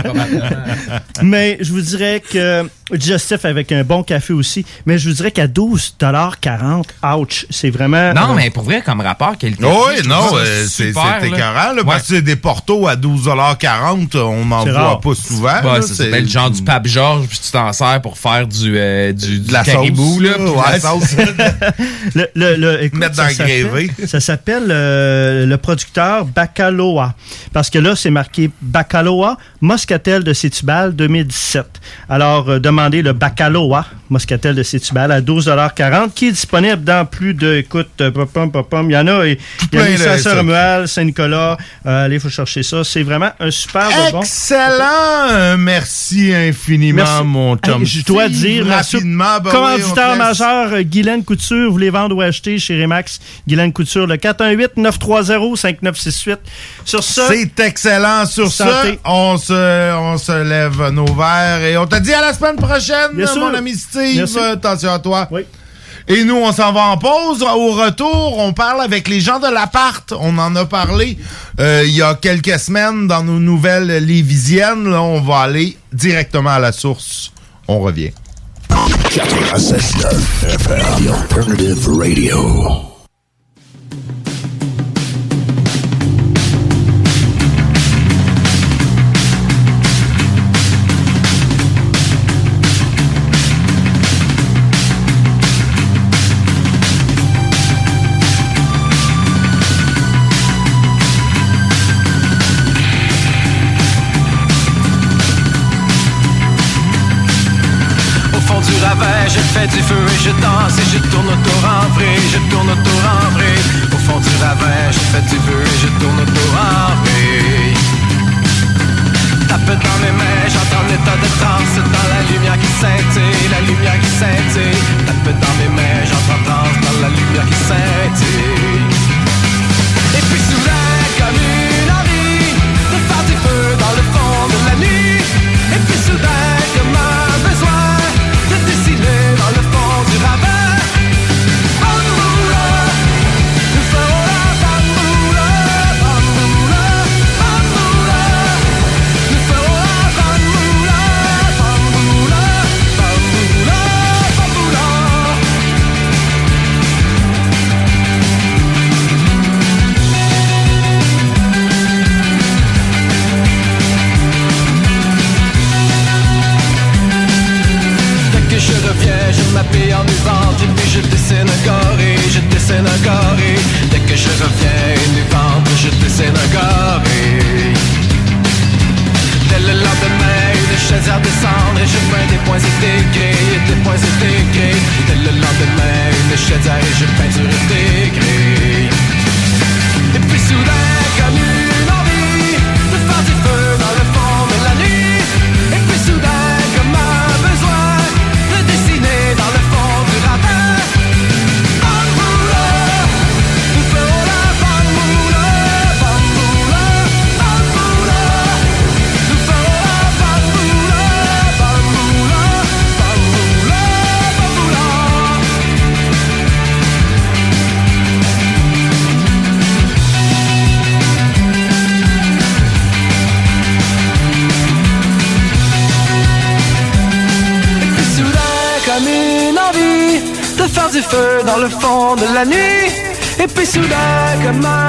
Mais je vous dirais que digestif avec un bon café aussi, mais je vous dirais qu'à 12,40 ouch, c'est vraiment... Non, euh, mais pour vrai, comme rapport qualité. Oui, non, euh, c'est c'est écœurant, là, Ouais. parce que c'est des portos à 12,40 on n'en C'est voit rare. pas souvent. Ouais, là, ça s'appelle genre du pape Georges, puis tu t'en sers pour faire du, euh, du, du la caribou, sauce, là. ouais, la sauce. le, le, le- écoute, Mettre ça dans le. Ça s'appelle euh, le producteur Bacaloa. Parce que là, c'est marqué Bacaloa Moscatel de Sétubal 2017. Alors, euh, demandez le Bacaloa Moscatel de Sétubal à 12,40 qui est disponible dans plus de, écoute, euh, pom, pom, pom, il y en a. et- Il y a. Saint-Romuald, Saint-Nicolas. Euh, allez, il faut chercher ça. C'est vraiment un super de bon. Excellent! Merci infiniment, Merci. mon chum. Je dois dire, rapidement, ben oui, commanditaire te laisse. majeur, euh, Guylaine Couture, vous les vendre ou acheter chez Remax. Guylaine Couture, le 418-930-5968. Sur ce, C'est excellent. Sur Santé. ça, on se, on se lève nos verres et on te dit à la semaine prochaine, Bien sûr. mon ami Steve. Merci. Attention à toi. Et nous, on s'en va en pause. Au retour, on parle avec les gens de l'appart. On en a parlé euh, il y a quelques semaines dans nos nouvelles lévisiennes. Là, on va aller directement à la source. On revient. 96.9 FM, The Alternative Radio. Fais du feu et je danse et je tourne autour en vrille, je tourne autour en vrille. Au fond du ravin, je fais du feu et je tourne autour en vrille. Tape dans mes mains, j'entends l'état de transe dans la lumière qui scintille, la lumière qui scintille. Tape dans mes mains, j'entends transe dans la lumière qui scintille. le fond de la nuit. Et puis soudain, comme un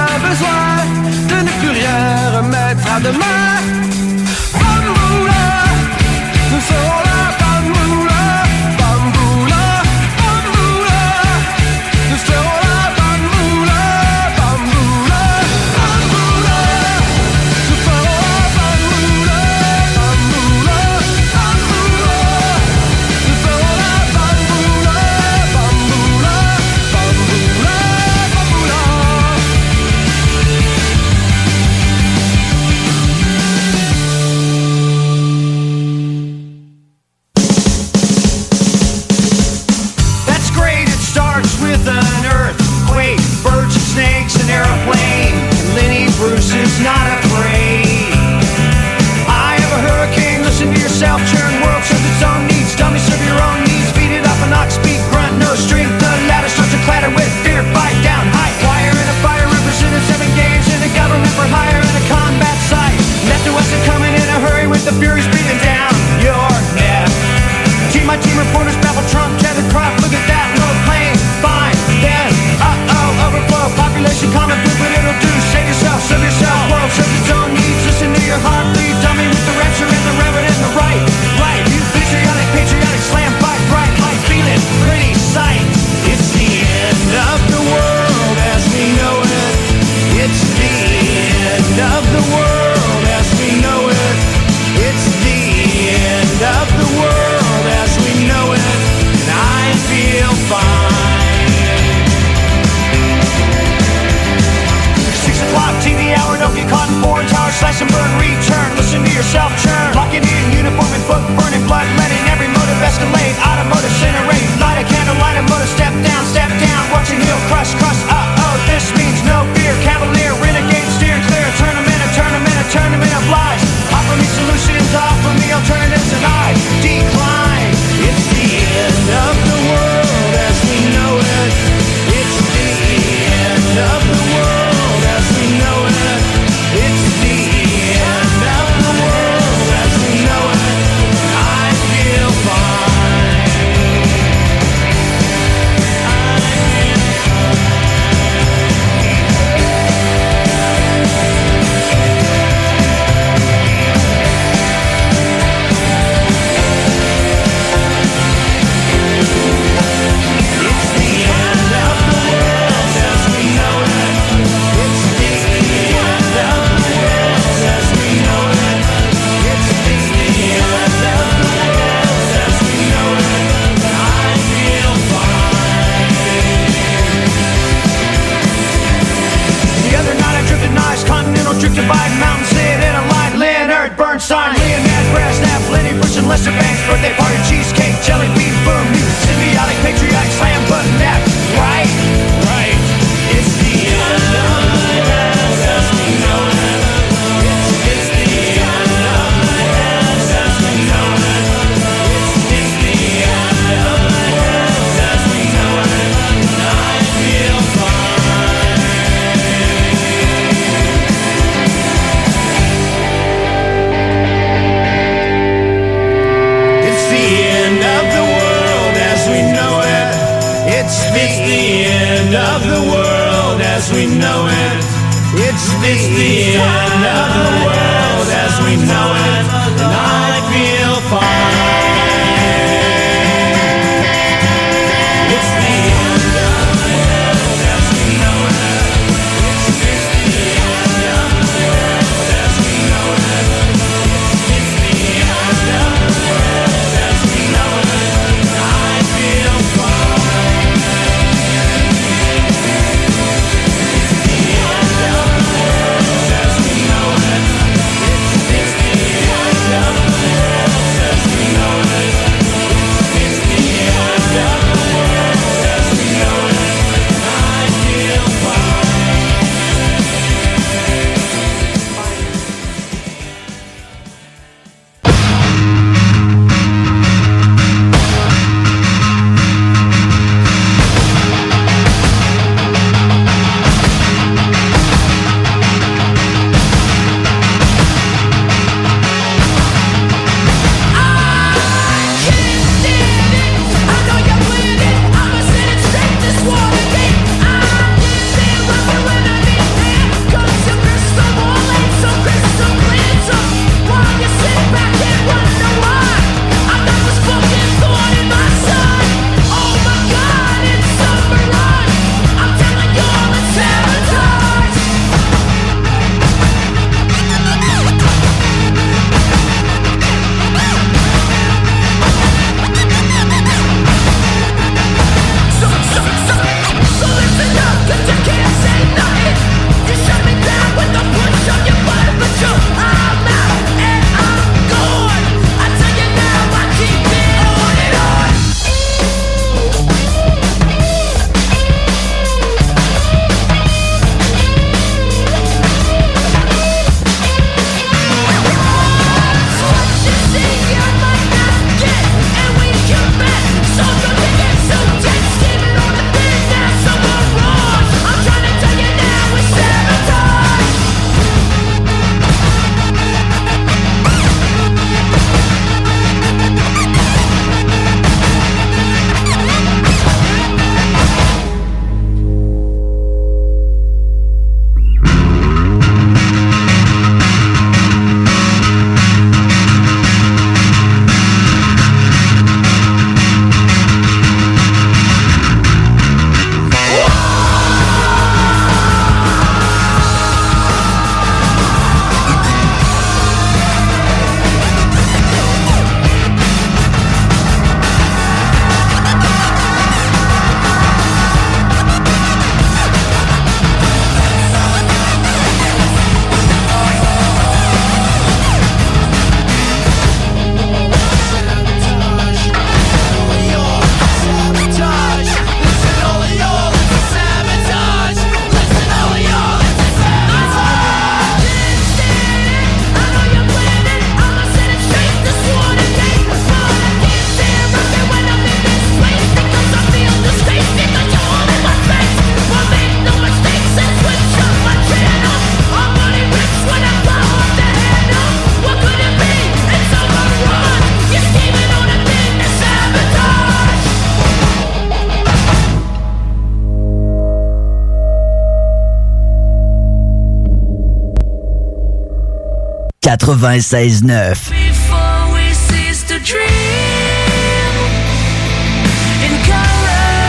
96.9.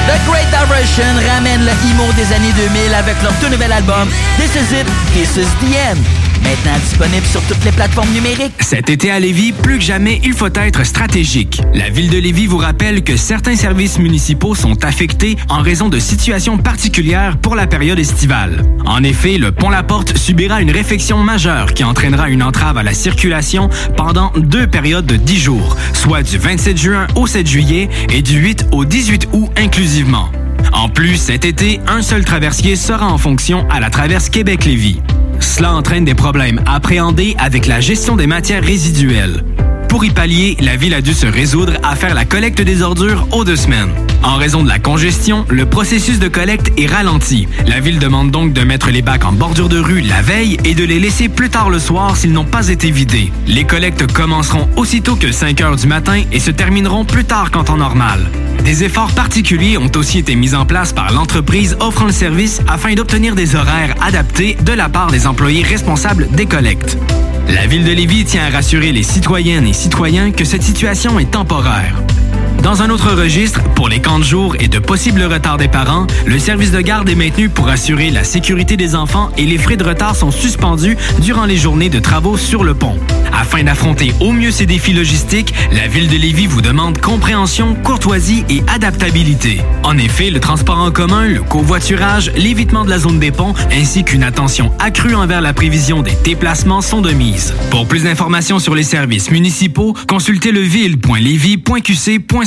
The Great Diversion ramène le emo des années 2000 avec leur tout nouvel album This Is It, This Is The End. Maintenant disponible. Cet été à Lévis, plus que jamais, il faut être stratégique. La ville de Lévis vous rappelle que certains services municipaux sont affectés en raison de situations particulières pour la période estivale. En effet, le pont La Porte subira une réfection majeure qui entraînera une entrave à la circulation pendant deux périodes de 10 jours, soit du 27 juin au 7 juillet et du 8 au 18 août inclusivement. En plus, cet été, un seul traversier sera en fonction à la traverse Québec-Lévis. Cela entraîne des problèmes appréhendés avec la gestion des matières résiduelles. Pour y pallier, la ville a dû se résoudre à faire la collecte des ordures aux deux semaines. En raison de la congestion, le processus de collecte est ralenti. La ville demande donc de mettre les bacs en bordure de rue la veille et de les laisser plus tard le soir s'ils n'ont pas été vidés. Les collectes commenceront aussitôt que 5 heures du matin et se termineront plus tard qu'en temps normal. Des efforts particuliers ont aussi été mis en place par l'entreprise offrant le service afin d'obtenir des horaires adaptés de la part des employés responsables des collectes. La ville de Lévis tient à rassurer les citoyennes et citoyens que cette situation est temporaire. Dans un autre registre, pour les camps de jour et de possibles retards des parents, le service de garde est maintenu pour assurer la sécurité des enfants et les frais de retard sont suspendus durant les journées de travaux sur le pont. Afin d'affronter au mieux ces défis logistiques, la ville de Lévis vous demande compréhension, courtoisie et adaptabilité. En effet, le transport en commun, le covoiturage, l'évitement de la zone des ponts ainsi qu'une attention accrue envers la prévision des déplacements sont de mise. Pour plus d'informations sur les services municipaux, consultez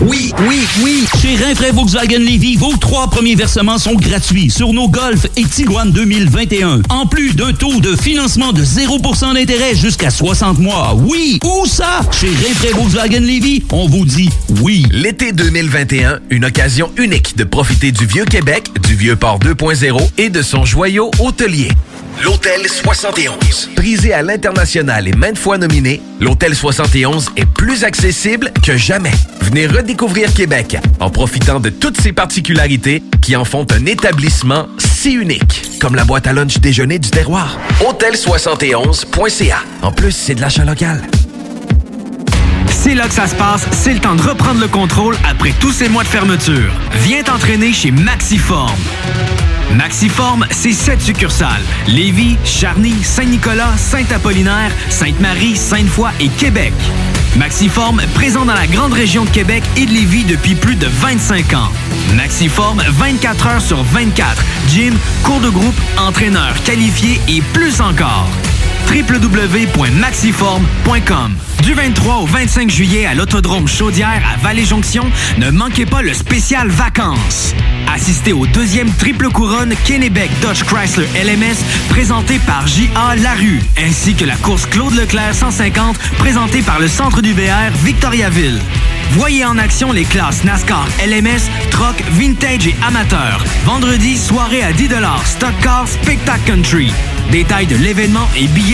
Oui, oui, oui. Chez Rinfraie Volkswagen Levy, vos trois premiers versements sont gratuits sur nos Golf et Tiguan 2021. En plus d'un taux de financement de 0% d'intérêt jusqu'à 60 mois. Oui, où ça? Chez Rinfraie Volkswagen Levy, on vous dit oui. L'été 2021, une occasion unique de profiter du Vieux Québec, du Vieux Port 2.0 et de son joyau hôtelier. L'Hôtel 71. Prisé à l'international et maintes fois nominé, l'Hôtel 71 est plus accessible que jamais. Venez redécouvrir Québec en profitant de toutes ses particularités qui en font un établissement si unique, comme la boîte à lunch déjeuner du terroir. Hôtel71.ca. En plus, c'est de l'achat local. C'est là que ça se passe, c'est le temps de reprendre le contrôle après tous ces mois de fermeture. Viens t'entraîner chez Maxiform. Maxiform, c'est sept succursales. Lévis, Charny, Saint-Nicolas, Saint-Apollinaire, Sainte-Marie, Sainte-Foy et Québec. Maxiform, présent dans la grande région de Québec et de Lévis depuis plus de 25 ans. Maxiform, 24 heures sur 24. Gym, cours de groupe, entraîneur qualifié et plus encore www.maxiform.com. Du 23 au 25 juillet à l'Autodrome Chaudière à Vallée-Jonction, ne manquez pas le spécial vacances. Assistez au deuxième triple couronne Kennebec Dodge Chrysler LMS présenté par J.A. Larue, ainsi que la course Claude Leclerc 150 présentée par le Centre du VR Victoriaville. Voyez en action les classes NASCAR LMS, Truck, Vintage et Amateur. Vendredi, soirée à 10 Stock Car Spectacle Country. Détails de l'événement et billets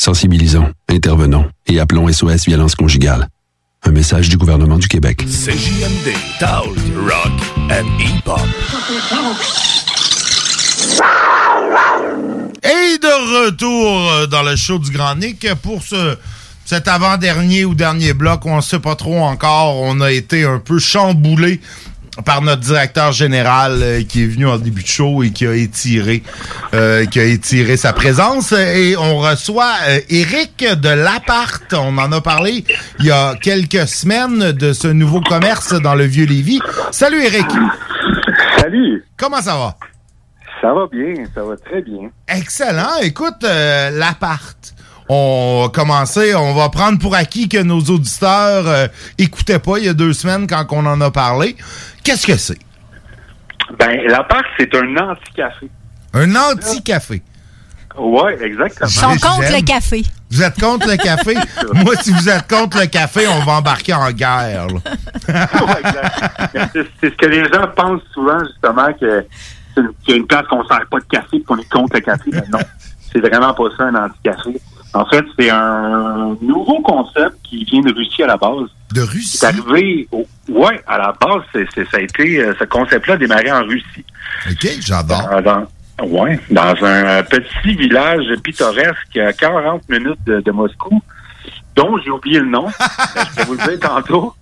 Sensibilisons, intervenons et appelons SOS Violence Conjugale. Un message du gouvernement du Québec. CJMD, Rock and. Et de retour euh, dans le show du Grand Nick pour ce, cet avant-dernier ou dernier bloc, on ne sait pas trop encore. On a été un peu chamboulé par notre directeur général euh, qui est venu en début de show et qui a étiré, euh, qui a étiré sa présence. Et on reçoit euh, Eric de Lapart. On en a parlé il y a quelques semaines de ce nouveau commerce dans le Vieux-Lévis. Salut Eric. Salut. Comment ça va? Ça va bien, ça va très bien. Excellent. Écoute, euh, l'appart. On va commencer, on va prendre pour acquis que nos auditeurs euh, écoutaient pas il y a deux semaines quand on en a parlé. Qu'est-ce que c'est? Ben, l'appart, c'est un anti-café. Un anti-café. Oui, exactement. Ils sont contre le café. Vous êtes contre le café? Moi, si vous êtes contre le café, on va embarquer en guerre. là. Mais C'est c'est ce que les gens pensent souvent, justement, que c'est une, qu'il y a une place qu'on ne sert pas de café et qu'on est contre le café. Mais non, c'est vraiment pas ça, un anti-café. En fait, c'est un nouveau concept qui vient de Russie à la base. De Russie? C'est arrivé, au, ouais, à la base, ça a été, euh, ce concept-là a démarré en Russie. OK, j'adore. Dans, ouais, dans un petit village pittoresque à 40 minutes de, de Moscou, dont j'ai oublié le nom. Je vais vous le dire tantôt.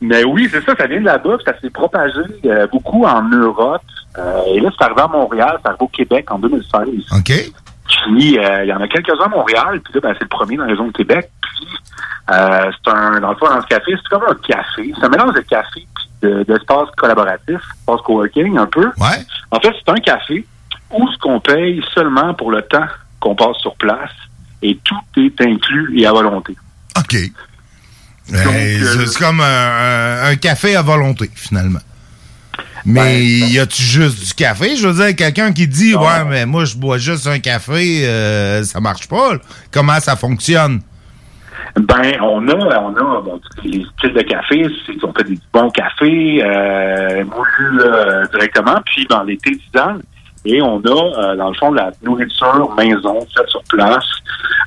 Mais oui, c'est ça, ça vient de là-bas, puis ça s'est propagé euh, beaucoup en Europe. Euh, et là, c'est arrivé à Montréal, c'est arrivé au Québec en 2016. OK. Puis, euh, il y en a quelques-uns à Montréal, puis là, ben, c'est le premier dans la région de Québec. Puis, euh, c'est un, dans le fond, dans ce café, c'est comme un café. C'est un mélange de café puis de- d'espace collaboratif, espace coworking, un peu. Ouais. En fait, c'est un café où ce qu'on paye seulement pour le temps qu'on passe sur place et tout est inclus et à volonté. OK. Ben, c'est c'est comme un café à volonté, finalement. Mais y a-tu juste du café? Je veux dire, quelqu'un qui dit, ouais, mais moi, je bois juste un café, euh, ça marche pas. là. Comment ça fonctionne? Ben, on a, on a bon, les styles de café, c'est on fait des bons cafés euh, moulus directement, puis dans les thés tisanes, et on a, euh, dans le fond, la nourriture maison faite sur place.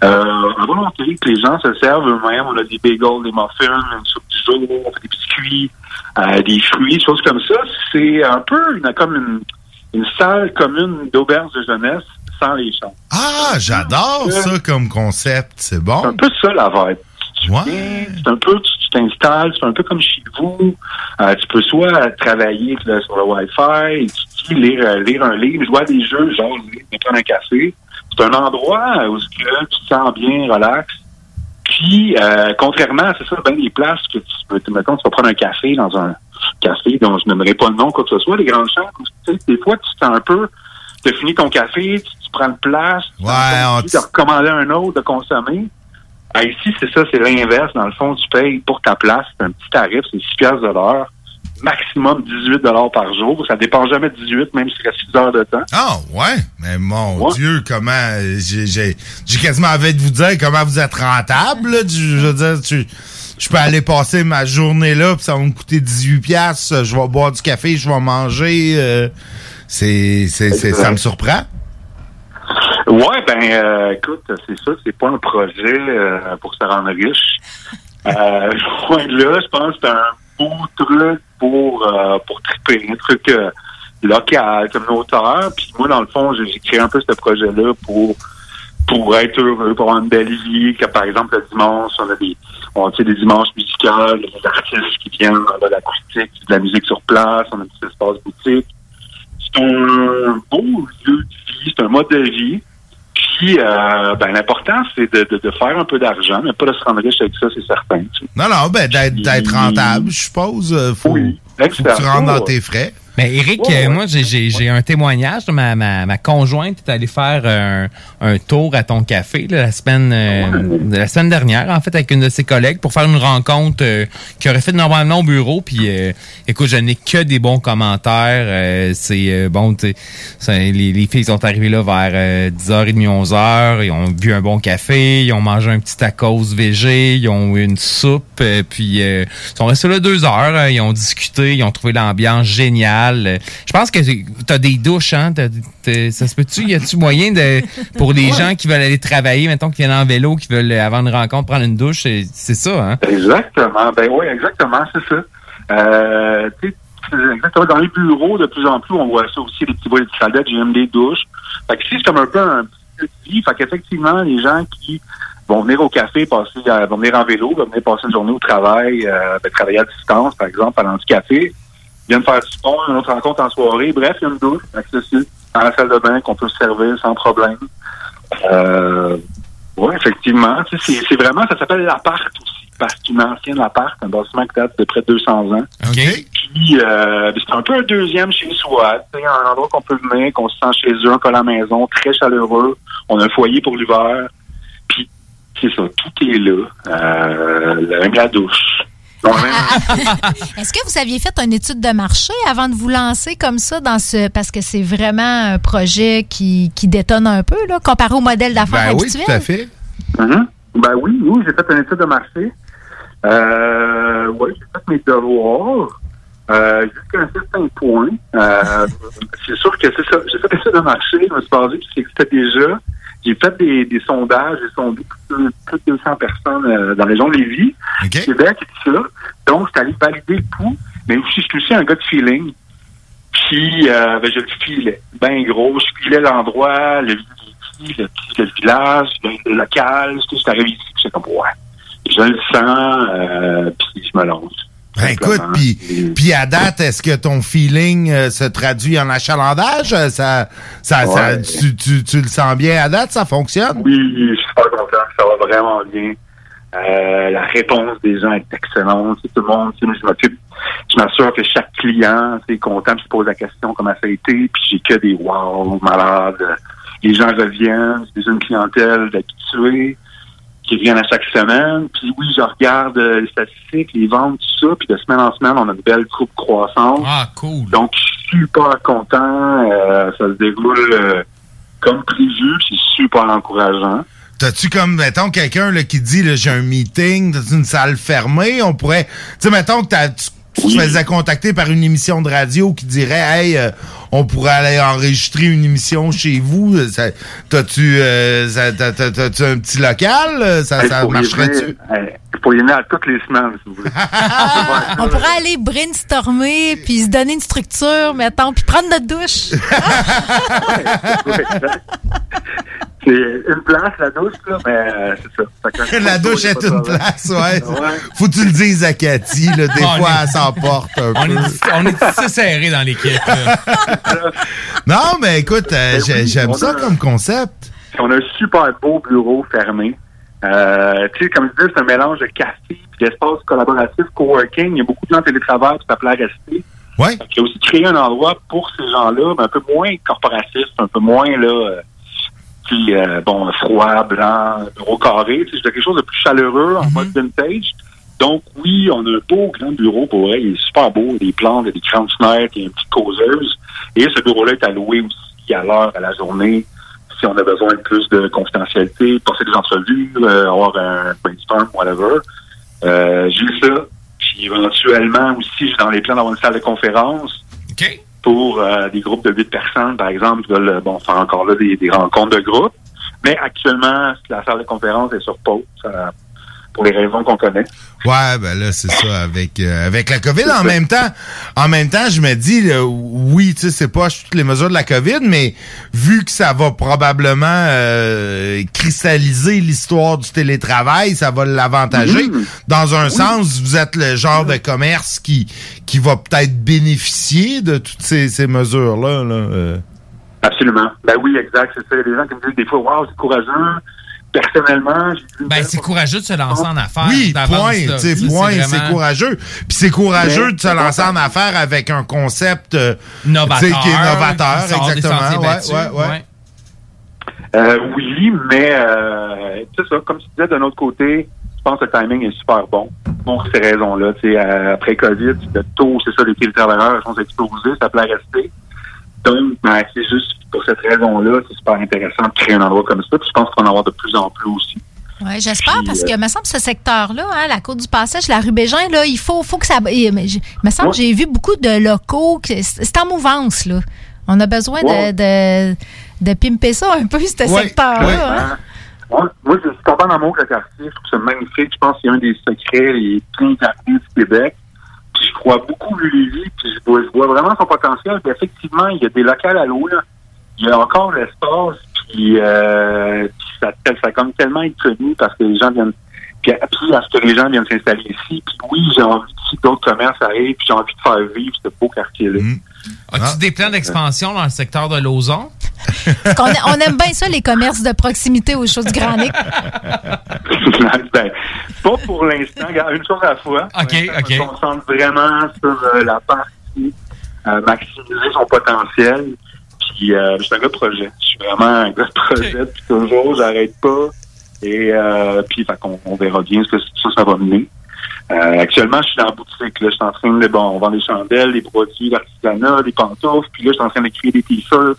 Euh, à volonté, que les gens se servent eux-mêmes. On a des bagels, des muffins, une soupe du jour, des biscuits, euh, des fruits, des choses comme ça. C'est un peu une, comme une, une salle commune d'auberge de jeunesse sans les champs. Ah, j'adore ça comme concept. C'est bon. C'est un peu ça la vibe. Ouais. C'est un peu, tu tu t'installes, c'est un peu comme chez vous. Euh, tu peux soit travailler là, sur le Wi-Fi, étudier, lire, euh, lire un livre, jouer à des jeux, genre prendre un café. C'est un endroit où tu te sens bien, relax. Puis, euh, contrairement, c'est ça, ben des places que tu peux, mettons, tu vas prendre un café dans un café dont je n'aimerais pas le nom, quoi que ce soit, les grands champs, tu sais, des fois, tu te sens un peu, tu as fini ton café, tu, tu prends une place, tu Ouais, as on de recommander un autre de consommer. Ici, c'est ça, c'est l'inverse. Dans le fond, tu payes pour ta place. C'est un petit tarif, c'est 6 piastres de l'heure. Maximum 18 par jour. Ça dépend jamais de 18, même s'il reste 6 heures de temps. Ah, ouais? Mais mon Dieu, comment. J'ai j'ai- j'ai quasiment envie de vous dire comment vous êtes rentable. là. Du- Je veux dire, tu- je peux aller passer ma journée là, puis ça va me coûter 18 piastres. Je vais boire du café, je vais manger. euh, c'est, c'est, c'est- ça me surprend. Ouais, ben, euh, écoute, c'est ça, c'est pas un projet euh, pour se rendre riche. Euh, loin de là, je pense que c'est un beau truc pour, euh, pour triper, un truc euh, local, communautaire. Puis moi, dans le fond, j'ai créé un peu ce projet-là pour pour être heureux, pour avoir une belle vie, que par exemple le dimanche, on a des on a des dimanches musicaux, des artistes qui viennent, on a de l'acoustique, de la musique sur place, on a un petit espace boutique. C'est un beau lieu de vie, c'est un mode de vie. Puis, euh, ben, l'important, c'est de, de, de faire un peu d'argent, mais pas de se rendre riche avec ça, c'est certain. tu sais. Non, non, ben, d'être, rentable, je suppose. euh, faut que tu rentres dans tes frais. Mais Eric, euh, moi, j'ai- j'ai j'ai un témoignage. Ma, ma, ma conjointe est allée faire un, un tour à ton café là, la semaine euh, la semaine dernière, en fait, avec une de ses collègues pour faire une rencontre euh, qu'il aurait fait normalement au bureau. Puis, euh, écoute, je n'ai que des bons commentaires. Euh, c'est euh, bon, tu les, les filles sont arrivées là vers euh, 10h30, 11h. Ils ont bu un bon café, ils ont mangé un petit tacos végé, ils ont eu une soupe, euh, puis euh, ils sont restés là deux heures. euh, ils ont discuté, ils ont trouvé l'ambiance géniale. Euh, Je pense que tu as des douches, hein? ça se peut-tu? Y a-tu moyen de pour les gens qui veulent aller travailler, mettons, qui viennent en vélo, qui veulent, euh, avant une rencontre, prendre une douche? C'est ça, hein? Exactement. Ben oui, exactement, c'est ça. Euh, exactement. Dans les bureaux, de plus en plus, on voit ça aussi, les petits bois de salades, j'ai même des douches. Fait que ici, c'est comme un peu un petit vie. Fait qu'effectivement, les gens qui vont venir au café, passer, euh, vont venir en vélo, vont venir passer une journée au travail, euh, ben, travailler à distance, par exemple, allant du café, viennent faire du sport, une autre rencontre en soirée. Bref, il y a une douche accessible dans la salle de bain qu'on peut se servir sans problème. Euh, oui, effectivement. Tu sais, C'est c'est vraiment, ça s'appelle l'appart aussi, parce que c'est une ancienne appart, un bâtiment qui date de près de 200 ans. Puis, euh, c'est un peu un deuxième chez soi. Sais, un endroit qu'on peut venir, qu'on se sent chez eux, un peu à la maison, très chaleureux. On a un foyer pour l'hiver. Puis, c'est ça, tout est là. Euh, même la douche. Est-ce que vous aviez fait une étude de marché avant de vous lancer comme ça dans ce. Parce que c'est vraiment un projet qui, qui détonne un peu, là, comparé au modèle d'affaires Ben oui, tout à fait. Mhm. Ben oui, oui, j'ai fait une étude de marché. Euh, oui, j'ai fait mes devoirs. Euh, jusqu'à un certain point. Euh, c'est sûr que c'est ça. J'ai fait une étude de marché, je me suis basé sur ce qui existait déjà. J'ai fait des, des sondages, j'ai sondé plus de, plus de 200 personnes euh, dans la région de Lévis, Québec et tout ça. Donc, j'étais allé valider le coup, mais aussi, je suis aussi un gars de feeling. Puis, euh, ben, je le filais. Ben gros, je filais l'endroit, le, le, le village, le, local. Tu sais, J'étais arrivé ici, puis j'étais comme, ouais, je le sens, euh, puis je me lance. Ben écoute, puis puis à date, est-ce que ton feeling euh, se traduit en achalandage? Euh, Ça, ça, ça- tu, tu, tu le sens bien à date? Ça fonctionne? Oui, je suis super content, ça va vraiment bien. Euh, la réponse des gens est excellente. Tout le monde, tu sais, je m'occupe, je m'assure que chaque client est content, puis se pose la question comment ça a été, puis j'ai que des wow, malades. Les gens reviennent, c'est une clientèle d'habitués qui reviennent à chaque semaine. Puis oui, je regarde euh, les statistiques, les ventes, tout ça, puis de semaine en semaine, on a une belle coupe croissante. Ah, cool. Donc, je suis super content. Euh, ça se déroule euh, comme prévu, c'est super encourageant. T'as-tu comme, mettons, quelqu'un qui dit j'ai un meeting dans une salle fermée, on pourrait. Tu sais, mettons que tu te faisais contacter par une émission de radio qui dirait Hey, euh, on pourrait aller enregistrer une émission chez vous. euh, ça- T'as-tu euh, ça- t'as- t'as- t'as-tu un petit local? Ça, Hey, marcherait-tu? pour y venir à toutes les semaines, si vous voulez. On pourrait aller brainstormer, puis se donner une structure, mettons, puis prendre notre douche. c'est une place, la douche, là, mais euh, c'est ça. La douche est une place, ouais. Ouais. Faut que tu le dises à Cathy, là, des On fois, est- elle s'emporte un On peu. est, on est assez serré dans l'équipe. Non, mais écoute, euh, Ben oui, j'aime ça a- comme concept. On a un super beau bureau fermé. Euh, tu sais, comme je disais, c'est un mélange de café puis d'espace collaboratif, coworking. Il y a beaucoup de gens en télétravail qui s'appellent à rester. Ouais. Y a aussi créé un endroit pour ces gens-là, mais un peu moins corporatif, un peu moins, là, euh, puis, euh, bon, froid, blanc, bureau carré. Tu sais, quelque chose de plus chaleureux en mode vintage. Donc, oui, on a un beau grand bureau pour vrai. Il est super beau. Il y a des plantes, il y a des grandes fenêtres, il y a une petite causeuse. Et ce bureau-là est alloué aussi à l'heure, à la journée, si on a besoin de plus de confidentialité, passer des entrevues, euh, avoir un brainstorm, whatever. Euh, J'ai ça. Puis éventuellement aussi, j'ai dans les plans d'avoir une salle de conférence pour euh, des groupes de 8 personnes, par exemple, qui veulent bon, faire encore là des, des rencontres de groupe. Mais actuellement, la salle de conférence est sur pause pour les raisons qu'on connaît. Ouais, ben là, c'est ça, avec, euh, avec la COVID. En même temps, en même temps, je me dis, là, oui, tu sais, c'est pas toutes les mesures de la COVID, mais vu que ça va probablement euh, cristalliser l'histoire du télétravail, ça va l'avantager. Mhm. Dans un sens, vous êtes le genre de commerce qui, qui va peut-être bénéficier de toutes ces, ces mesures-là. Là, euh. Absolument. Ben oui, exact. C'est ça. Il y a des gens qui me disent des fois, waouh, c'est courageux. Personnellement, Ben, c'est courageux de se lancer en affaires. Oui, point, vraiment- c'est courageux. Puis c'est courageux Mais- de se lancer en affaires avec un concept euh, Novateur, qui est novateur, qui exactement. sentiers Ouais, battus, ouais, ouais. ouais. Euh, oui, mais euh, c'est ça. Comme tu disais, d'un autre côté, je pense que le timing est super bon pour ces raisons-là. Euh, après COVID, le taux, c'est ça, les télétravailleurs sont explosés, ça plaît rester. Donc, ben, c'est juste pour cette raison-là, c'est super intéressant de créer un endroit comme ça. Puis je pense qu'on va en avoir de plus en plus aussi. Oui, j'espère, parce euh, que, me semble, ce secteur-là, hein, la côte du Passage, la rue Bégin, là, il faut, faut que ça. Il me il me semble que j'ai vu beaucoup de locaux. que C'est c'est en mouvance, là. On a besoin de, Ouais. de, de pimper ça un peu, ce secteur-là. hein. Moi, moi, je suis tombé en amour avec le quartier. Je trouve ça magnifique. Je pense qu'il y a un des secrets les plus gardés du Québec. Crois beaucoup Lévis. Puis je vois, je vois vraiment son potentiel. Puis effectivement, il y a des locales à là. Il y a encore l'espace. Puis, euh, puis ça, ça a comme tellement être connu parce que les gens viennent Puis, puis à ce que les gens viennent s'installer ici. Puis oui, j'ai envie que d'autres commerces arrivent, puis j'ai envie de faire vivre ce beau quartier-là. As-tu des plans d'expansion dans le secteur de a- on aime bien ça, les commerces de proximité aux choses du Granic. ben, pas pour l'instant. Une chose à la fois. OK, OK. Je me concentre vraiment sur euh, la partie euh, maximiser son potentiel. Puis, euh, je suis un gars de projet. Je suis vraiment un gars de projet depuis toujours. J'arrête pas. Et euh, puis, qu'on- on verra bien ce que ça, ça va mener. Euh, actuellement, je suis dans la boutique. Là, je suis en train de, bon, on vend des chandelles, des produits d'artisanat, des pantoufles. Puis là, je suis en train de créer des t-shirts,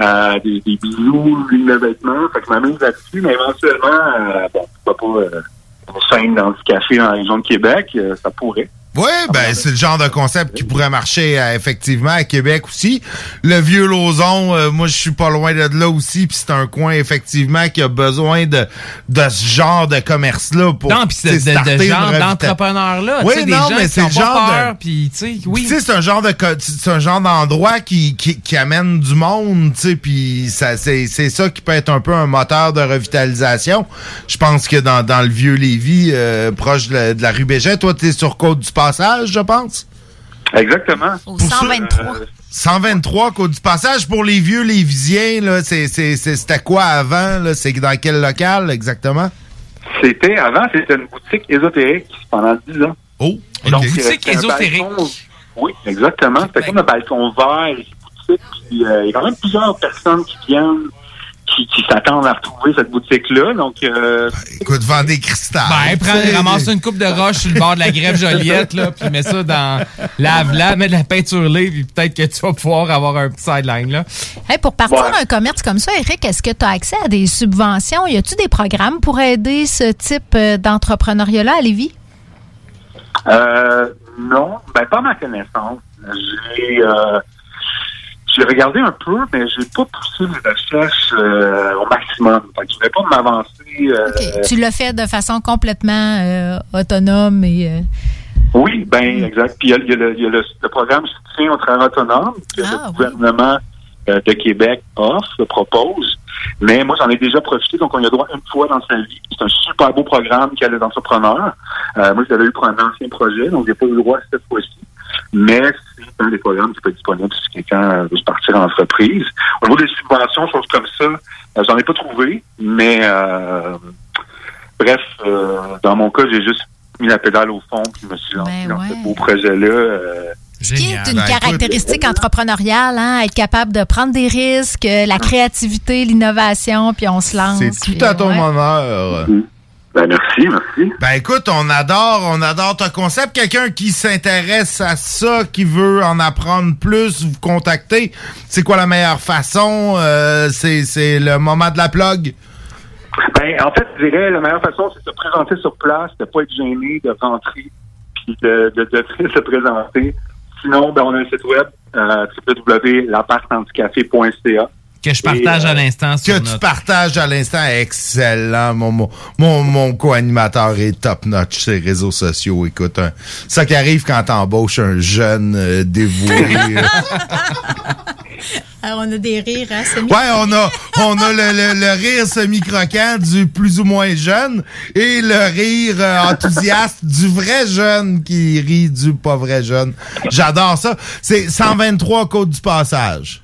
euh, des, des bijoux, des vêtements. Fait que je m'amuse là-dessus. Mais éventuellement, euh, bon, pourquoi pas euh, une scène dans du café dans la région de Québec, euh, ça pourrait. Oui, ben c'est le genre de concept qui pourrait marcher euh, effectivement à Québec aussi. Le vieux Lauson, euh, moi je suis pas loin de là aussi, puis c'est un coin effectivement qui a besoin de de ce genre de commerce là pour Non, puis c'est tu de, de- genre revita- d'entrepreneurs-là. Oui, tu sais, des non, gens mais c'est le genre peur, de puis tu sais, oui. Tu sais, c'est un genre de c'est un genre d'endroit qui, qui, qui amène du monde, tu sais, puis ça c'est c'est ça qui peut être un peu un moteur de revitalisation. Je pense que dans, dans le vieux Lévis, euh, proche de la, de la rue Bégin, toi t'es sur Côte du Passage, je pense. Exactement. Au 123. 123 Côte du Passage pour les vieux Lévisiens là, c'est c'est c'est- c'était quoi avant là, c'est dans quel local exactement? C'était, avant, c'était une boutique ésotérique pendant 10 ans. Oh, Donc, Boutique ésotérique. balcon- oui, exactement. C'était comme un balcon vert, et boutique. Puis, euh, il y a quand même plusieurs personnes qui viennent, qui, qui s'attendent à retrouver cette boutique-là. Donc, euh, écoute, vend des cristals. Ben, prends, ramasse une coupe de roche sur le bord de la grève Joliette, là, puis mets ça dans lave-la, mets de la peinture lait, puis peut-être que tu vas pouvoir avoir un petit sideline, là. Hey, pour partir Ouais. un commerce comme ça, Eric, est-ce que tu as accès à des subventions? Y a-tu des programmes pour aider ce type euh, d'entrepreneuriat-là à Lévis? euh, non, ben, pas à ma connaissance. J'ai, euh, j'ai regardé un peu, mais j'ai pas poussé les recherches euh, au maximum. Fait que je voulais pas m'avancer. euh, tu l'as fait de façon complètement euh, autonome et. euh, Oui, ben exact. Puis il y a, y a le, y a le- le programme soutien au travail autonome que le gouvernement euh, de Québec offre, propose. Mais moi, j'en ai déjà profité, donc on y a droit une fois dans sa vie. C'est un super beau programme qui a les entrepreneurs. Euh, moi, je l'avais eu pour un ancien projet, donc j'ai pas eu le droit cette fois-ci. Mais c'est un des programmes qui peut être disponible si quelqu'un euh, veut se partir en entreprise. Au niveau des subventions, choses comme ça, euh, j'en ai pas trouvé, mais euh, bref, euh, dans mon cas, j'ai juste mis la pédale au fond puis je me suis lancé dans ce beau projet-là. euh, qui est une caractéristique entrepreneuriale, hein, être capable de prendre des risques, la créativité, l'innovation, puis on se lance. C'est tout à ton ouais. honneur. Ben merci, merci. Ben écoute, on adore, on adore ton concept. Quelqu'un qui s'intéresse à ça, qui veut en apprendre plus, vous contacter. C'est quoi la meilleure façon? Euh, c'est, c'est le moment de la plug. Ben, en fait, je dirais la meilleure façon, c'est de se présenter sur place, de pas être gêné, de rentrer, puis de, de, de se présenter. Sinon, ben, on a un site web, euh, www.lapartanticafé.ca. Que je partage Et, euh, à l'instant Que tu partages à l'instant, excellent. Mon, mon, mon, mon co-animateur est top notch sur les réseaux sociaux. Écoute, ça qui arrive quand t'embauches un jeune euh, dévoué. euh, Alors, on a des rires, hein, c'est Ouais, on a, on a le, le- le rire semi-croquant du plus ou moins jeune et le rire euh, enthousiaste du vrai jeune qui rit du pas vrai jeune. J'adore ça. C'est 123 Côte du Passage.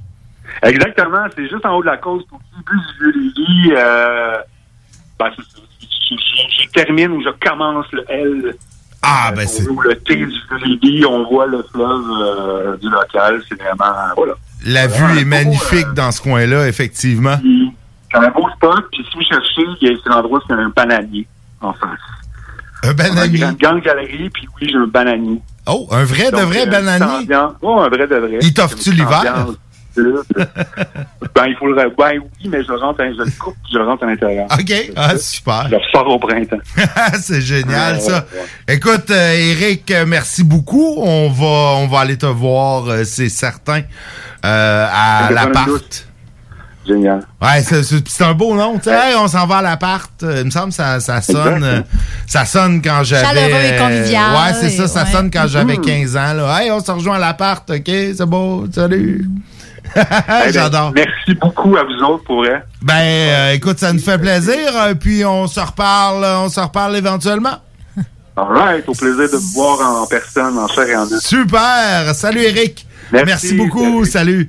Exactement, c'est juste en haut de la côte, au début du Vieux-Lévis. Euh, ben, je, je- je termine ou je commence le L. Ah, ben c'est... Le T du Vieux-Lévis, on voit le fleuve euh, du local. C'est vraiment... Voilà. La vue est magnifique dans ce coin-là, effectivement. C'est un beau spot, puis si vous cherchez, il y a- c'est l'endroit où il y a un bananier en face. Un bananier? Une grande galerie, puis oui, j'ai un bananier. Oh, un vrai de vrai euh, bananier? Oh, un vrai de vrai. Il t'offre-tu l'hiver? ben, il faut le. Ben oui, mais je rentre, à- je le coupe, je rentre à l'intérieur. OK. Ah, super. Je le sors au printemps. c'est génial, Ouais, ça. ouais, Écoute, euh, Eric, euh, merci beaucoup. On va, on va aller te voir, euh, c'est certain, euh, à l'appart. Génial. Ouais, c'est- c'est c'est un beau nom. tu sais. Hey, on s'en va à l'appart. Il me semble que ça, ça sonne. Euh, ça sonne quand j'avais. Chaleureux et convivial, Ouais, c'est ça. Ça sonne quand j'avais Mhm. 15 ans. Là. Hey, on se rejoint à l'appart. OK, c'est beau. Salut. Eh J'adore. Merci beaucoup à vous autres pour vrai. Ben, euh, écoute, ça nous fait plaisir. euh, puis on se reparle, on se reparle éventuellement. All right, au plaisir de vous voir en personne, en chair et en os. Super. Salut, Eric. Merci. beaucoup. Salut.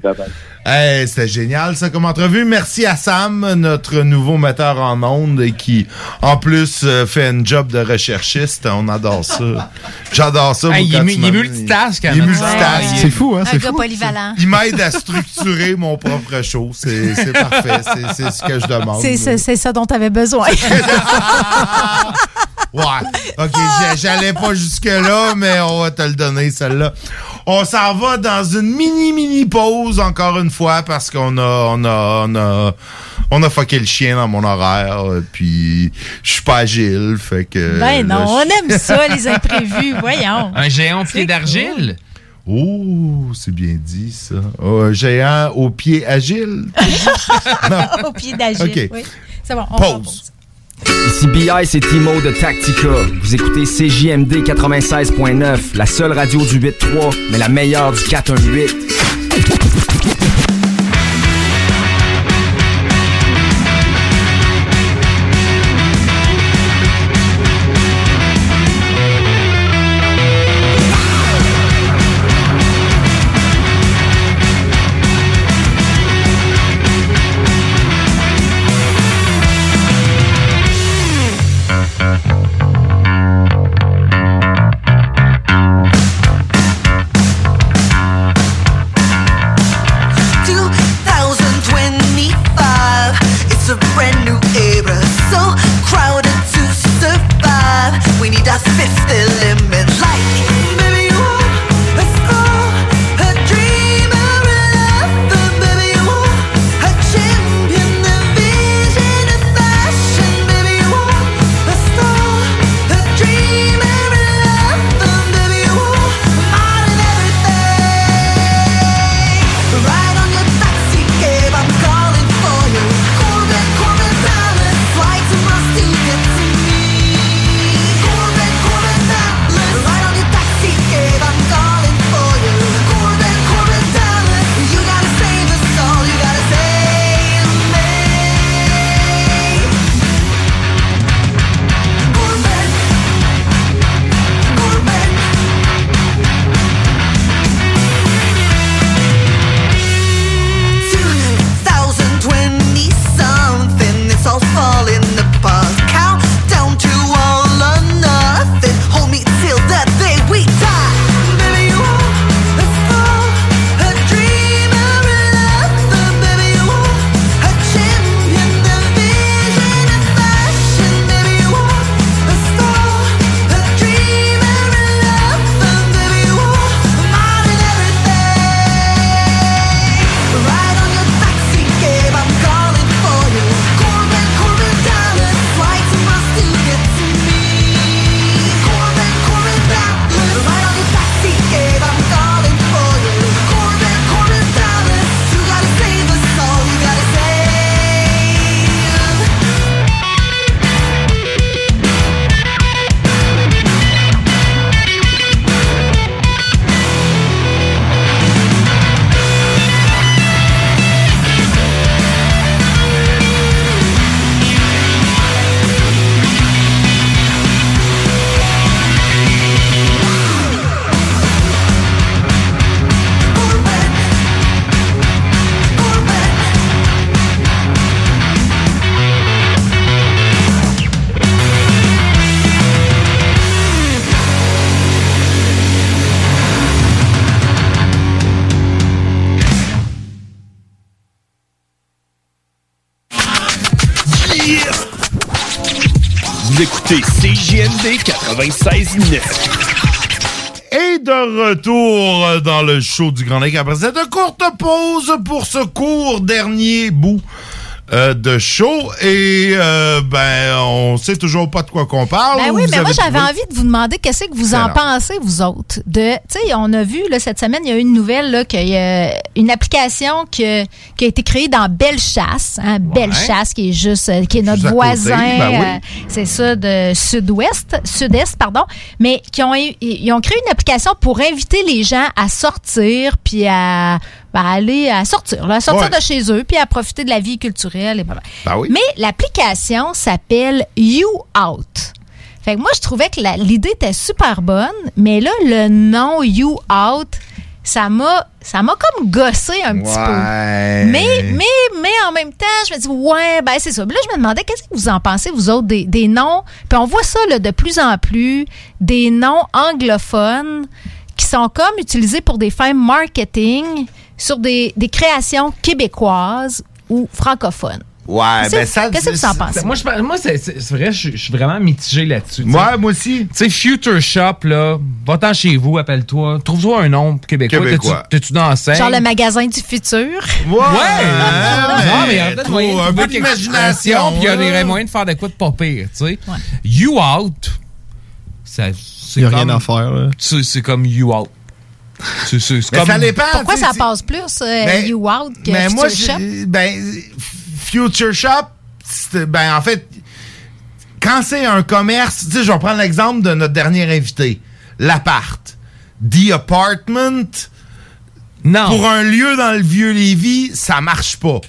Hey, C'était génial, ça, comme entrevue. Merci à Sam, notre nouveau metteur en ondes, et qui, en plus, euh, fait un job de recherchiste. On adore ça. J'adore ça. Hey, il est il multitask, Il est multitask. Ouais. C'est fou, hein, Un gars polyvalent. Il m'aide à structurer mon propre show. C'est c'est parfait. C'est- C'est ce que je demande. C'est c'est- c'est ça dont tu avais besoin. Ouais. OK, j'a- j'allais pas jusque-là, mais on va te le donner, celle-là. On s'en va dans une mini-mini pause, encore une fois, parce qu'on a, on a, on a, on a fucké le chien dans mon horaire, euh, puis je suis pas agile, fait que... ben non, on aime ça, les imprévus. Voyons. Un géant pied d'argile? Oh, c'est bien dit, ça. Oh, un géant au pied agile? Au pied d'agile. OK. Oui. C'est bon, on Pause. Ici BI, c'est Timo de Tactica. Vous écoutez CJMD 96.9, la seule radio du 8.3, mais la meilleure du 418. CJMD 96.9. Et de retour dans le show du Grand Lake après cette courte pause pour ce court dernier bout euh, de show. Et euh, ben, on sait toujours pas de quoi qu'on parle. Ben oui, mais moi, j'avais trouvé- envie de vous demander qu'est-ce que vous en pensez, vous autres. De, tu sais, on a vu, là, cette semaine, il y a eu une nouvelle, là, qu'il y a une application que- qui a été créée dans Bellechasse, hein, Bellechasse, qui est juste, euh, qui est notre Juste voisin, ben oui. euh, c'est ça, de sud-ouest, sud-est, pardon, mais qui ont, ils ont créé une application pour inviter les gens à sortir, puis à, ben, aller à sortir, là, à sortir Ouais. de chez eux, puis à profiter de la vie culturelle. Et. Ben oui. Mais l'application s'appelle You Out. Fait que moi, je trouvais que l'idée était super bonne, mais là, le nom You Out, ça m'a ça m'a comme gossé un petit peu. Mais, mais, mais en même temps, je me dis, ouais, ben c'est ça. Puis là, je me demandais, qu'est-ce que vous en pensez, vous autres, des, des noms? Puis on voit ça là, de plus en plus, des noms anglophones qui sont comme utilisés pour des fins marketing sur des, des créations québécoises ou francophones. Ouais, Qu'est-ce ben que- ça. qu'est-ce que vous en pensez? Moi, je, moi c'est, vrai, je, je suis vraiment mitigé là-dessus. Ouais, moi aussi. Tu sais, Future Shop, là, va-t'en chez vous, appelle-toi. Trouve-toi un nom québécois. Québécois. T'es-tu, dans la scène? Genre le magasin du futur? Ouais! non, mais il y a peut-être trop, moyen de un peu d'imagination, Puis il y a là. des moyens de faire de quoi de pas pire, tu sais. You Out, ça, c'est Y a comme, rien à faire, là. C'est, c'est comme You Out. C'est, c'est, c'est Mais comme... ça dépend. Pourquoi ça passe plus euh, Ben, You Out que Mais Future moi, Shop? ben, Future Shop, ben, en fait, quand c'est un commerce, tu sais, je vais prendre l'exemple de notre dernier invité, l'appart. The Apartment. Non. Pour un lieu dans le vieux Lévis, ça marche pas.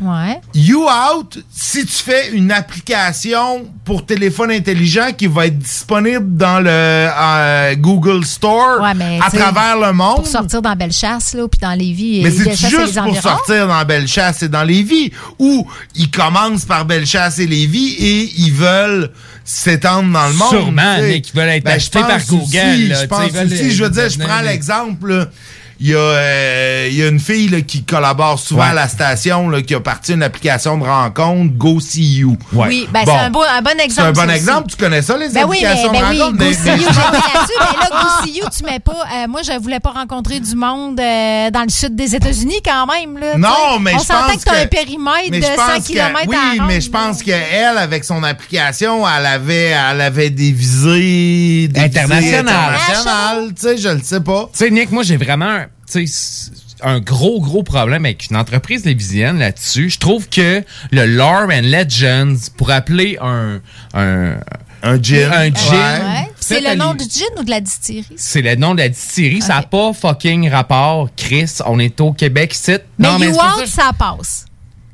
Ouais. You Out, si tu fais une application pour téléphone intelligent qui va être disponible dans le euh, Google Store Ouais, mais, à travers le monde. Pour sortir dans Bellechasse, là, puis dans Lévis. Mais c'est juste pour sortir dans Bellechasse et dans Lévis, où ils commencent par Bellechasse et Lévis et ils veulent s'étendre dans le monde. Sûrement. Nick, ils veulent être Ben, achetés par Google, je pense aussi, je veux dire, je prends l'exemple. Il y, a, euh, il y a une fille là, qui collabore souvent Ouais. à la station là, qui a parti une application de rencontre, Go See You. Oui, ben, Bon. c'est un, beau- un bon exemple. C'est un bon aussi. exemple, tu connais ça, les Ben oui, mais, applications ben de oui, rencontre? Go Mais- See mais- You, j'ai été là-dessus, mais là, Go See You, tu mets pas. euh, moi, je voulais pas rencontrer du monde euh, dans le sud des États-Unis quand même. Là, Non, mais On je s'entend pense que tu as que- un périmètre de je 100 pense que- km Oui, à mais je pense qu'elle, avec son application, elle avait, elle avait des visées, des Internationales. visées internationales, tu sais, je le sais pas. Tu sais, Nick, moi, j'ai vraiment un, tu sais, c- un gros, gros problème avec une entreprise lévisienne là-dessus. Je trouve que le Lore and Legends, pour appeler un... Un, un gin. Un gin. Ouais. C'est le nom du gin ou de la distillerie? C'est le nom de la distillerie. Ça n'a pas fucking rapport. Chris, on est au Québec, c'est... Mais Non, You Out, ça. ça passe.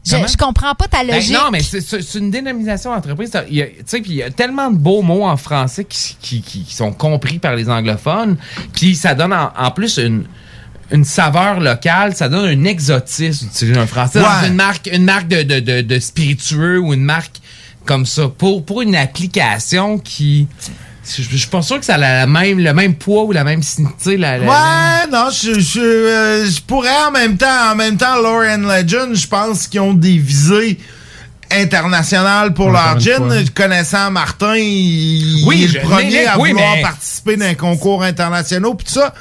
Je, je comprends pas ta Ben, logique. non, mais c'est- une dénomination d'entreprise. Ça- il y a- Tu sais, puis il y a tellement de beaux mots en français qui, qui- qui- qui sont compris par les anglophones. Puis ça donne en, en plus une, une saveur locale. Ça donne un exotisme d'utiliser un français. Ouais. Dans une marque, une marque de, de, de, de spiritueux ou une marque comme ça. Pour, pour une application qui... Je je suis pas sûr que ça a la même, le même poids ou la même... La, Ouais, non, je, je, euh, je pourrais en même temps, en même temps, Lore and Legend, je pense qu'ils ont des visées internationales pour leur gin. Connaissant Martin, il, Oui, il est le premier à oui, vouloir mais- participer d'un concours international pis tout ça.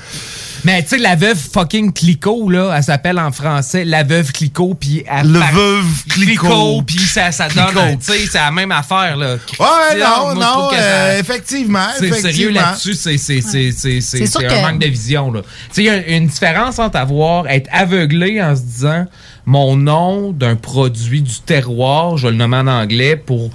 Mais tu sais, la veuve fucking Clicquot, là, elle s'appelle en français la veuve Clicquot, puis elle Le par- veuve Clicquot. puis ça, ça donne, tu sais, c'est la même affaire, là. Ouais, non, moi, non, que ça- euh, effectivement, C'est sérieux effectivement. là-dessus, c'est c'est c'est c'est c'est C'est sûr c'est que- un manque de vision là. Tu sais, il y a une différence entre avoir être aveuglé en se disant mon nom d'un produit du terroir, je vais le nommer en anglais pour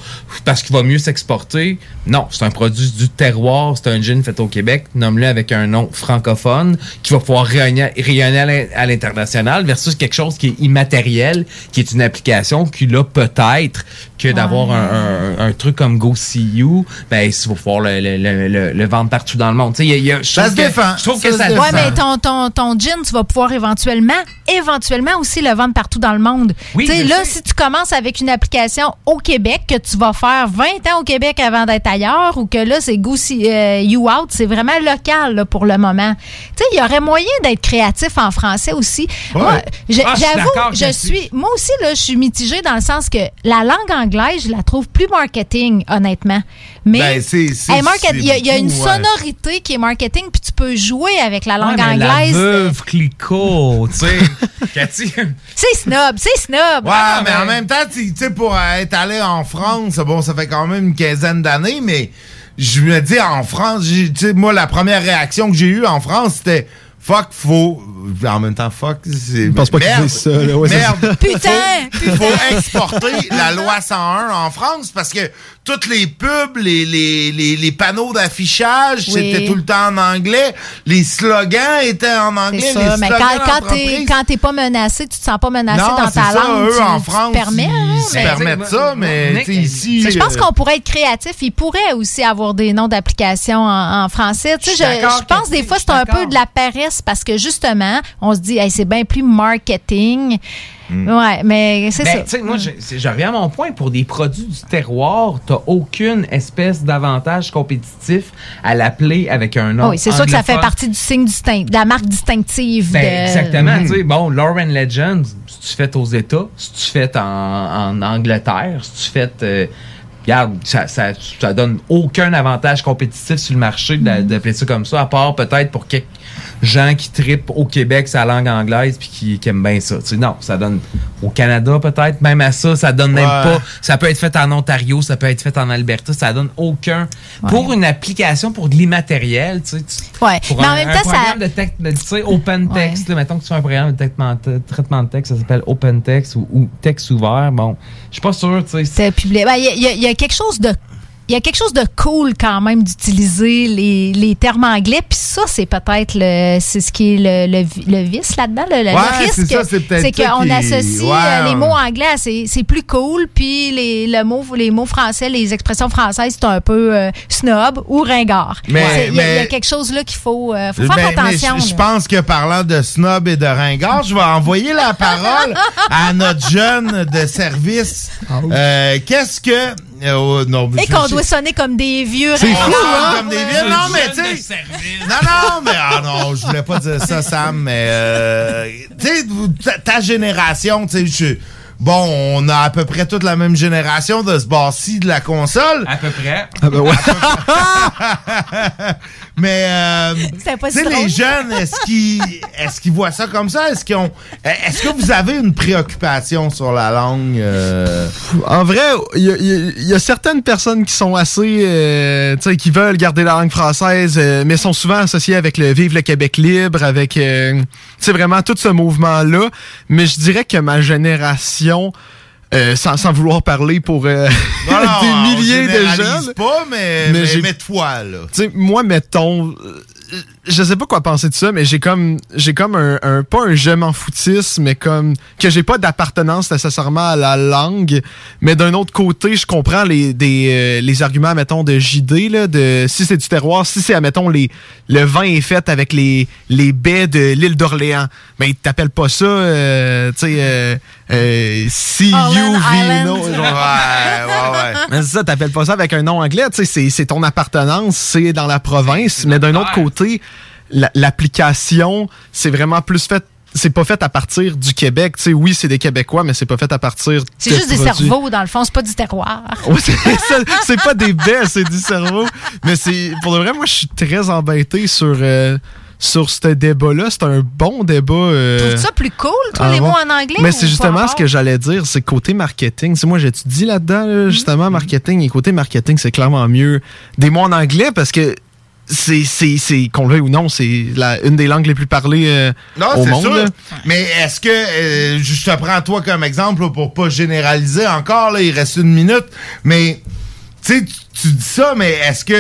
parce qu'il va mieux s'exporter. Non, c'est un produit du terroir, c'est un gin fait au Québec, nomme-le avec un nom francophone qui va pouvoir rayonner, rayonner à l'in- à l'international versus quelque chose qui est immatériel, qui est une application qui là peut-être que d'avoir un, un- un truc comme Go See You, ben il va pouvoir le, le, le, le- le vendre partout dans le monde. Tu sais, il y a- y a- je Ça trouve se que- défend. Je trouve Ça que ça défend. Ouais, mais ton, ton, ton gin, tu vas pouvoir éventuellement, éventuellement aussi le vendre partout dans le monde. Oui, tu sais, je là, sais. si tu commences avec une application au Québec, que tu vas faire 20 ans au Québec avant d'être ailleurs, ou que là, c'est Go See- euh, You Out, c'est vraiment local là, pour le moment. Tu sais, il y aurait moyen d'être créatif en français aussi. Ouais. Moi, Ah, je j'avoue, je suis, moi aussi, là, je suis mitigée dans le sens que la langue anglaise, je la trouve plus marketing, honnêtement. Mais Ben, c'est- c'est- elle market- il y, a- il y a une ouais. sonorité qui est marketing, puis tu peux jouer avec la langue Ouais, mais La anglaise. veuve Clicquot, tu sais. Cathy. C'est snob, c'est snob. Ouais, Ah, mais, en même temps, tu sais, pour être allé en France, bon, ça fait quand même une quinzaine d'années, mais je me dis, en France, tu sais, moi, la première réaction que j'ai eue en France, c'était Fuck, faut. En même temps, fuck, c'est. Je pense pas merde, disent ça, là. Ouais, merde. c'est ça. Putain, Il faut exporter la loi 101 en France parce que toutes les pubs, les, les, les, les panneaux d'affichage, Oui. c'était tout le temps en anglais. Les slogans étaient en anglais. C'est les ça. Mais slogans quand, quand t'es d'entreprise. quand t'es pas menacé, tu te sens pas menacé Non, dans ta ça, langue. eux, tu, en tu te France, permets, hein, ils se permettent ça, mais tu sais, ici. Je pense euh, qu'on pourrait être créatif. Il pourrait aussi avoir des noms d'applications en, en français. Tu sais, Je je, pense des fois c'est un peu de la paresse parce que justement, on se dit, Hey, c'est bien plus marketing. Mm. Ouais, mais c'est Ben, ça. tu sais, moi, je, c'est- je reviens à mon point. Pour des produits du terroir, t'as aucune espèce d'avantage compétitif à l'appeler avec un nom. oui, c'est sûr que ça fait partie du signe distinct, de la marque distinctive. Ben, de- exactement. Tu sais, bon, Lauren Legends, si tu fais aux États, si tu fais en, en Angleterre, si tu fais. euh, regarde, ça, ça, ça donne aucun avantage compétitif sur le marché de- d'appeler ça comme ça, à part peut-être pour quelques gens qui tripent au Québec sa langue anglaise puis qui, qui aiment bien ça. Tu sais, non, ça donne au Canada peut-être, même à ça, ça donne même pas. Ça peut être fait en Ontario, ça peut être fait en Alberta, ça donne aucun. Pour une application, pour de l'immatériel, tu sais. Ouais. Pour Mais un, en même un temps, ça- de texte, tu sais, open text, là, mettons que tu fais un programme de traitement de, traitement de texte, ça s'appelle open text ou, ou texte ouvert. Bon, je suis pas sûr, tu sais. C'est publié. Ben, y, y il y a quelque chose de. Il y a quelque chose de cool quand même d'utiliser les, les termes anglais, puis ça, c'est peut-être le, c'est ce qui est le, le, le vice là-dedans, le, le Ouais, risque. c'est ça, c'est peut-être c'est ça qu'on qui- associe ouais, euh, les mots anglais, à c'est c'est plus cool, puis les, le mot, les mots français, les expressions françaises, c'est un peu euh, snob ou ringard. Mais- Il y, a- y quelque chose là qu'il faut, euh, faut faire mais attention. je- pense que parlant de snob et de ringard, je vais envoyer la parole à notre jeune de service. Euh, Qu'est-ce que. Euh, oh, non, Et qu'on doit sonner comme des vieux C'est fou, hein? Comme des vieux. Non, mais tu sais. Non, non, mais. Ah non, je voulais pas dire ça, Sam, mais. euh, tu sais, ta, ta génération, tu sais, je- Bon, on a à peu près toute la même génération de ce bar-ci de la console. À peu près. Ah ben ouais. Mais euh, tu sais, les jeunes, est-ce qu'ils est-ce qu'ils voient ça comme ça? Est-ce qu'ils ont est-ce que vous avez une préoccupation sur la langue? euh? En vrai, il y, a- y y certaines personnes qui sont assez, euh, tu sais, qui veulent garder la langue française, euh, mais sont souvent associées avec le Vive le Québec libre, avec, euh, tu sais, vraiment tout ce mouvement-là. Mais je dirais que ma génération, euh, sans, sans vouloir parler pour euh, Non, on des milliers de généralise jeunes, pas, mais, mais, j'ai- mais toi, là. tu sais, moi, mettons, euh, je sais pas quoi penser de ça, mais j'ai comme, j'ai comme un, un- pas un je m'en foutisse, mais comme que j'ai pas d'appartenance nécessairement à la langue, mais d'un autre côté, je comprends les, des, euh, les arguments, mettons, de JD, là, de si c'est du terroir, si c'est, mettons, les, le vin est fait avec les, les baies de l'île d'Orléans, mais ils t'appellent pas ça, euh, tu sais, euh, euh, see you Island. vino. Ouais, ouais, ouais. Mais c'est ça, t'appelles pas ça avec un nom anglais, tu sais, c'est- c'est ton appartenance, c'est dans la province, mais d'un autre côté, l'application, c'est vraiment plus fait, c'est pas fait à partir du Québec, tu sais, oui, c'est des Québécois, mais c'est pas fait à partir C'est juste des cerveaux, dans le fond, c'est pas du terroir. Ouais, c'est pas des baies, c'est du cerveau. Mais c'est pour de vrai, moi, je suis très embêté sur euh, sur ce débat-là. C'est un bon débat. euh, Trouves-tu ça plus cool, toi, les mots en anglais? Mais c'est justement ce que j'allais dire, c'est côté marketing. Tu sais, moi, j'étudie là-dedans, Mm-hmm. là, justement, marketing. Et côté marketing, c'est clairement mieux des mots en anglais parce que c'est, c'est, c'est qu'on le veuille ou non, c'est la, une des langues les plus parlées euh, Non, au c'est monde. sûr. Mais est-ce que, euh, je te prends toi comme exemple là, pour pas généraliser encore, là, il reste une minute, mais tu sais, tu- tu dis ça, mais est-ce que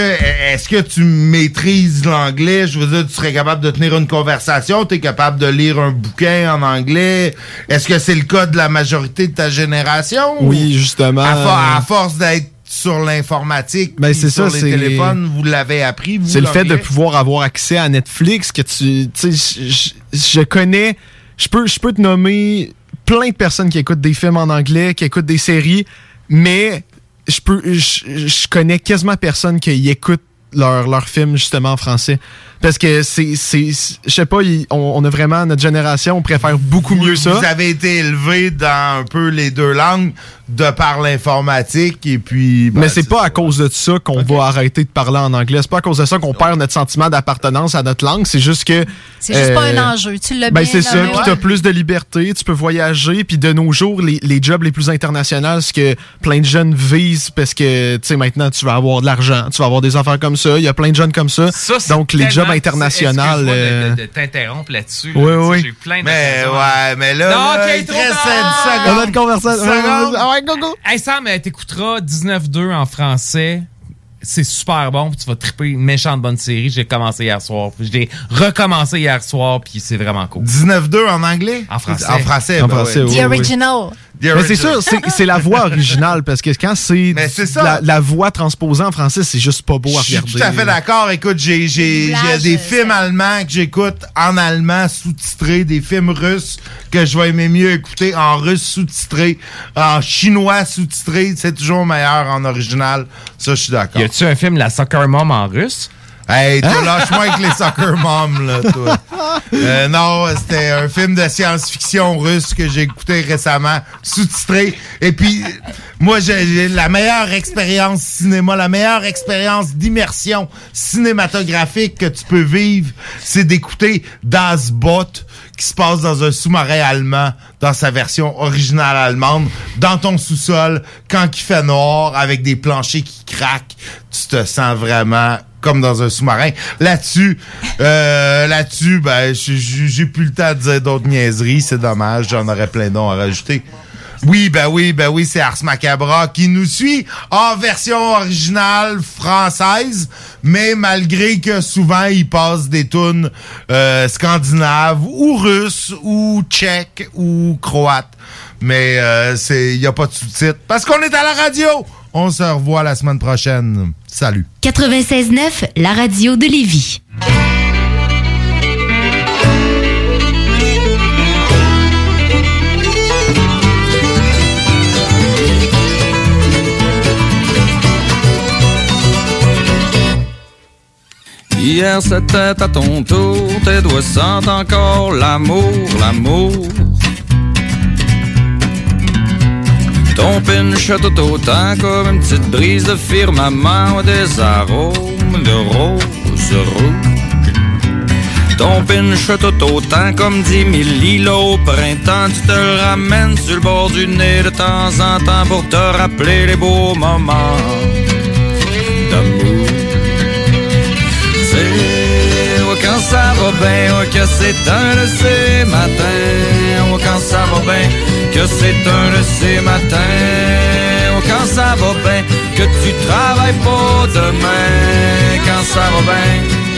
est-ce que tu maîtrises l'anglais? Je veux dire, tu serais capable de tenir une conversation, tu es capable de lire un bouquin en anglais. Est-ce que c'est le cas de la majorité de ta génération? Oui, justement. À, for- à force d'être sur l'informatique, Ben, c'est sur ça, les téléphones, vous l'avez appris, C'est le fait de pouvoir avoir accès à Netflix que tu. Je- connais. Je peux, je peux te nommer plein de personnes qui écoutent des films en anglais, qui écoutent des séries, mais je peux. Je, je connais quasiment personne qui écoute leurs leur films justement en français. Parce que c'est. c'est- Je sais pas, il- on, on a vraiment. Notre génération, on préfère beaucoup mieux ça. Vous avez été élevé dans un peu les deux langues de par l'informatique et puis. ben, Mais c'est pas à cause de ça qu'on va arrêter de parler en anglais. C'est pas à cause de ça qu'on perd notre sentiment d'appartenance à notre langue. C'est juste que. C'est juste pas euh, un enjeu. Tu l'as Ben bien c'est ça. Puis t'as plus de liberté, tu peux voyager. Puis de nos jours, les, les jobs les plus internationaux, ce que plein de jeunes visent, parce que tu sais maintenant tu vas avoir de l'argent, tu vas avoir des affaires comme ça. Il y a plein de jeunes comme ça. Ça, c'est Donc les jobs international. Euh, de, de- de t'interrompre là-dessus. là. Oui, sais, oui. J'ai plein de Mais ouais, mais là, Non, là, ok, il te trop reste tard. 10 secondes. On a une conversation. Ah ouais, go, go. Hey Sam, euh, t'écouteras 19-2 en français. C'est super bon, puis tu vas triper une méchante bonne série. J'ai commencé hier soir, puis je l'ai recommencé hier soir, puis c'est vraiment cool. 19-2 en anglais? En français. En français, En ben français, ouais. oui, The oui. original. Mais c'est sûr, c'est la voix originale, parce que quand c'est la, la voix transposée en français, c'est juste pas beau à Je suis regarder. tout à fait d'accord. Écoute, j'ai des euh, films allemands que j'écoute en allemand sous-titré, des films russes que je vais aimer mieux écouter en russe sous-titré, en chinois sous-titré. C'est toujours meilleur en original. Ça, je suis d'accord. Y a-tu un film La Soccer Mom en russe? Hey, toi, lâche-moi avec les soccer moms, là, toi. Euh, non, c'était un film de science-fiction russe que j'ai écouté récemment, sous-titré. Et puis, moi, j'ai la meilleure expérience cinéma, la meilleure expérience d'immersion cinématographique que tu peux vivre, c'est d'écouter Das Boot, qui se passe dans un sous-marin allemand, dans sa version originale allemande, dans ton sous-sol, quand il fait noir, avec des planchers qui craquent. Tu te sens vraiment comme dans un sous-marin. Là-dessus, euh, là-dessus, ben, j'ai- plus le temps de dire d'autres niaiseries. C'est dommage. J'en aurais plein d'noms à rajouter. Oui, ben oui, ben oui, c'est Ars Macabra qui nous suit en version originale française, mais malgré que souvent il passe des tunes euh, scandinaves ou russes ou tchèques ou croates. Mais euh, c'est il y a pas de sous-titres parce qu'on est à la radio. On se revoit la semaine prochaine. Salut. 96.9, la radio de Lévis. Hier c'était à ton tour, tes doigts sentent encore l'amour, l'amour. Ton pinch a tout autant comme une petite brise de firmament, des arômes de rose rouge. Ton pinch a tout autant comme dix mille lilos au printemps, tu te ramènes sur le bord du nez de temps en temps pour te rappeler les beaux moments que c'est un de ces matins. Oh, quand ça va bien, que c'est un de ces matins. Oh, quand ça va bien, que tu travailles pas demain. Quand ça va bien.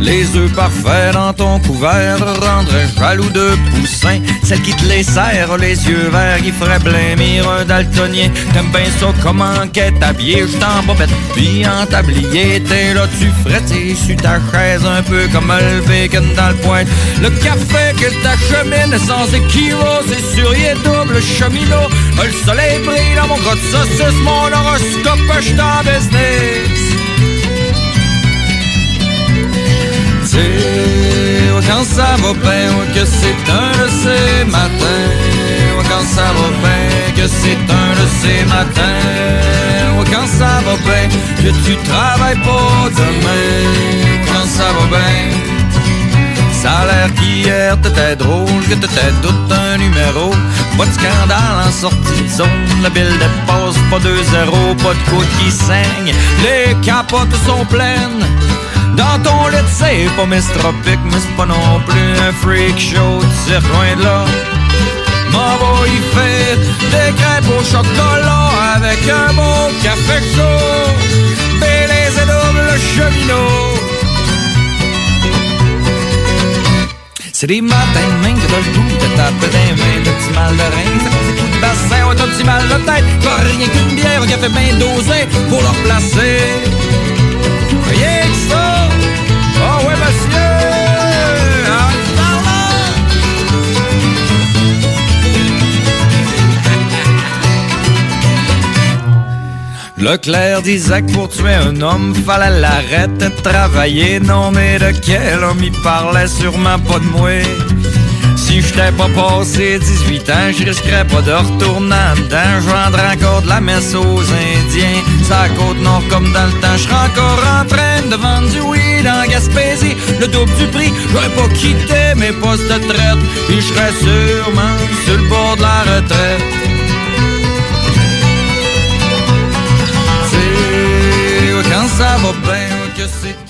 Les œufs parfaits dans ton couvert rendraient jaloux de poussins. Celle qui te les serre, les yeux verts, qui ferait blêmir un daltonien. T'aimes bien ça comment qu'est habillé, juste en bobette, puis en tablier. T'es là, tu frettes sur ta chaise, un peu comme le bacon dans le. Le café que t'achemines sans équivoque, c'est sur y est double cheminot. Le soleil brille dans mon gros de saucisse, mon horoscope, je en business. Quand ça va bien, que c'est un de ces matins. Quand ça va bien, que c'est un de ces matins. Quand ça va bien, que tu travailles pas demain. Quand ça va bien. Ça a l'air qu'hier t'étais drôle, que t'étais tout un numéro. Pas de scandale en sortie de zone, la bille dépasse pas 2-0, pas de coude qui saigne. Les capotes sont pleines. Dans ton lit, c'est pas Miss Tropic, mais c'est pas non plus un freak show, tu loin de là. M'en va y faire des crêpes au chocolat avec un bon café chaud. Bélez et double cheminot. C'est des matins main que t'as le goût de taper des mains, le petit mal de rein, ça des coups de bassin, ouais, t'as petit mal de tête, pas rien qu'une bière, un café bien dosé pour le replacer. Rien que ça! Leclerc disait que pour tuer un homme, fallait l'arrêter de travailler. Non, mais de quel homme il parlait? Sûrement pas de moi. Si j'étais pas passé 18 ans, je risquerais pas de retourner dedans. Je vendrais encore de la messe aux Indiens. Ça côte nord comme dans le temps. Je encore en train de vendre du weed en Gaspésie. Le double du prix, j'aurais pas quitté mes postes de traite. Puis je serais sûrement sur le bord de la retraite. C'est quand ça va bien que c'est